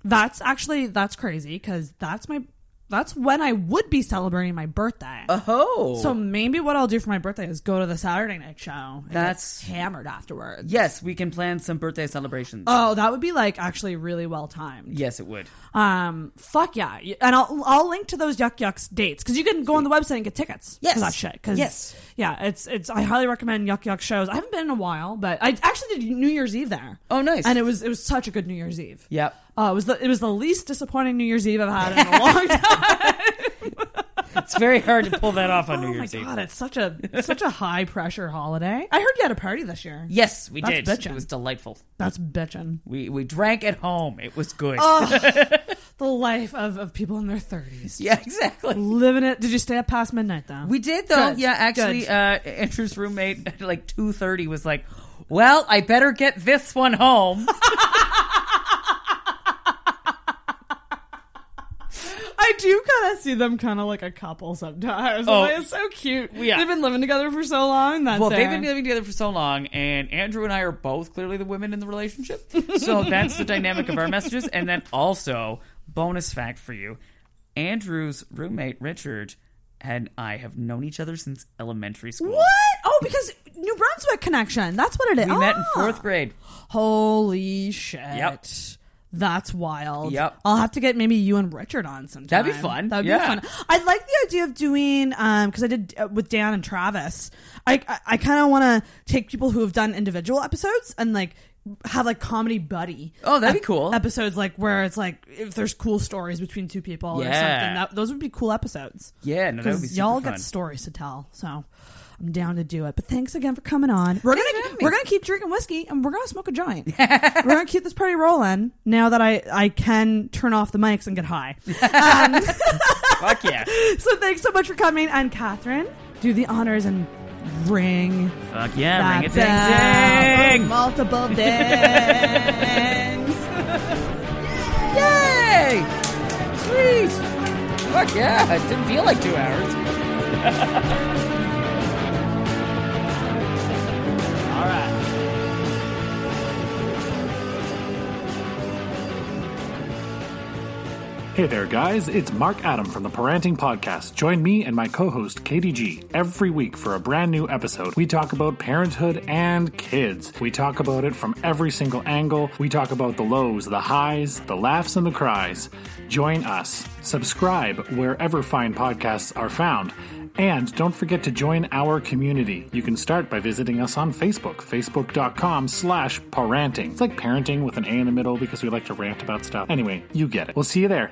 that's actually that's crazy because that's my that's when I would be celebrating my birthday. Oh. So maybe what I'll do for my birthday is go to the Saturday night show. That's- hammered afterwards. Yes, we can plan some birthday celebrations. Oh, that would be like actually really well timed. yes, it would. Um, fuck yeah, and I'll I'll link to those Yuk Yuk's dates because you can go on the website and get tickets Yes. for that shit. Cause, Yes. yeah, it's it's I highly recommend Yuk Yuk shows. I haven't been in a while, but I actually did New Year's Eve there. Oh, nice. and it was it was such a good New Year's Eve. Yep. Uh, it was the it was the least disappointing New Year's Eve I've had in a long time. It's very hard to pull that off on oh New my Year's Eve. god, it's such a such a high pressure holiday. I heard you had a party this year. Yes, we That's did. bitchin'. It was delightful. That's bitching. We we drank at home. It was good. Oh, the life of, of people in their thirties. yeah, exactly. Living it. Did you stay up past midnight though? We did though. Good, Yeah, actually, good. uh, Andrew's roommate at like two thirty was like, "Well, I better get this one home." I do kind of see them kind of like a couple sometimes. Oh, it's so cute. yeah. They've been living together for so long. Well, they've been living together for so long, and Andrew and I are both clearly the women in the relationship. So that's the dynamic of our messages. And then also, bonus fact for you: Andrew's roommate Richard and I have known each other since elementary school. What? Oh, because New Brunswick connection. That's what it is. We met in Ah. fourth grade. Holy shit. Yep. That's wild. Yep. I'll have to get maybe you and Richard on sometime. That'd be fun. That'd Yeah. be fun. I like the idea of doing um because I did uh, with Dan and Travis. I I, I kind of want to take people who have done individual episodes and like have like comedy buddy. Oh, that'd be cool. Episodes like where it's like if there's cool stories between two people or Yeah. something. That, those would be cool episodes. Yeah, no, that would be y'all fun. get stories to tell. So I'm down to do it. But thanks again for coming on. We're gonna me. we're gonna keep drinking whiskey and we're gonna smoke a joint. we're gonna keep this party rolling now that I I can turn off the mics and get high. Um, Fuck yeah! so thanks so much for coming. And Catherine, do the honors and ring Fuck yeah! ring a ding ding. multiple dings. Yay! Sweet! Fuck yeah! It didn't feel like two hours. All right. Hey there, guys. It's Mark Adam from the Parenting Podcast. Join me and my co host, KDG, every week for a brand new episode. We talk about parenthood and kids. We talk about it from every single angle. We talk about the lows, the highs, the laughs, and the cries. Join us. Subscribe wherever fine podcasts are found. And don't forget to join our community. You can start by visiting us on Facebook, facebook.com slash parenting. It's like parenting with an A in the middle because we like to rant about stuff. Anyway, you get it. We'll see you there.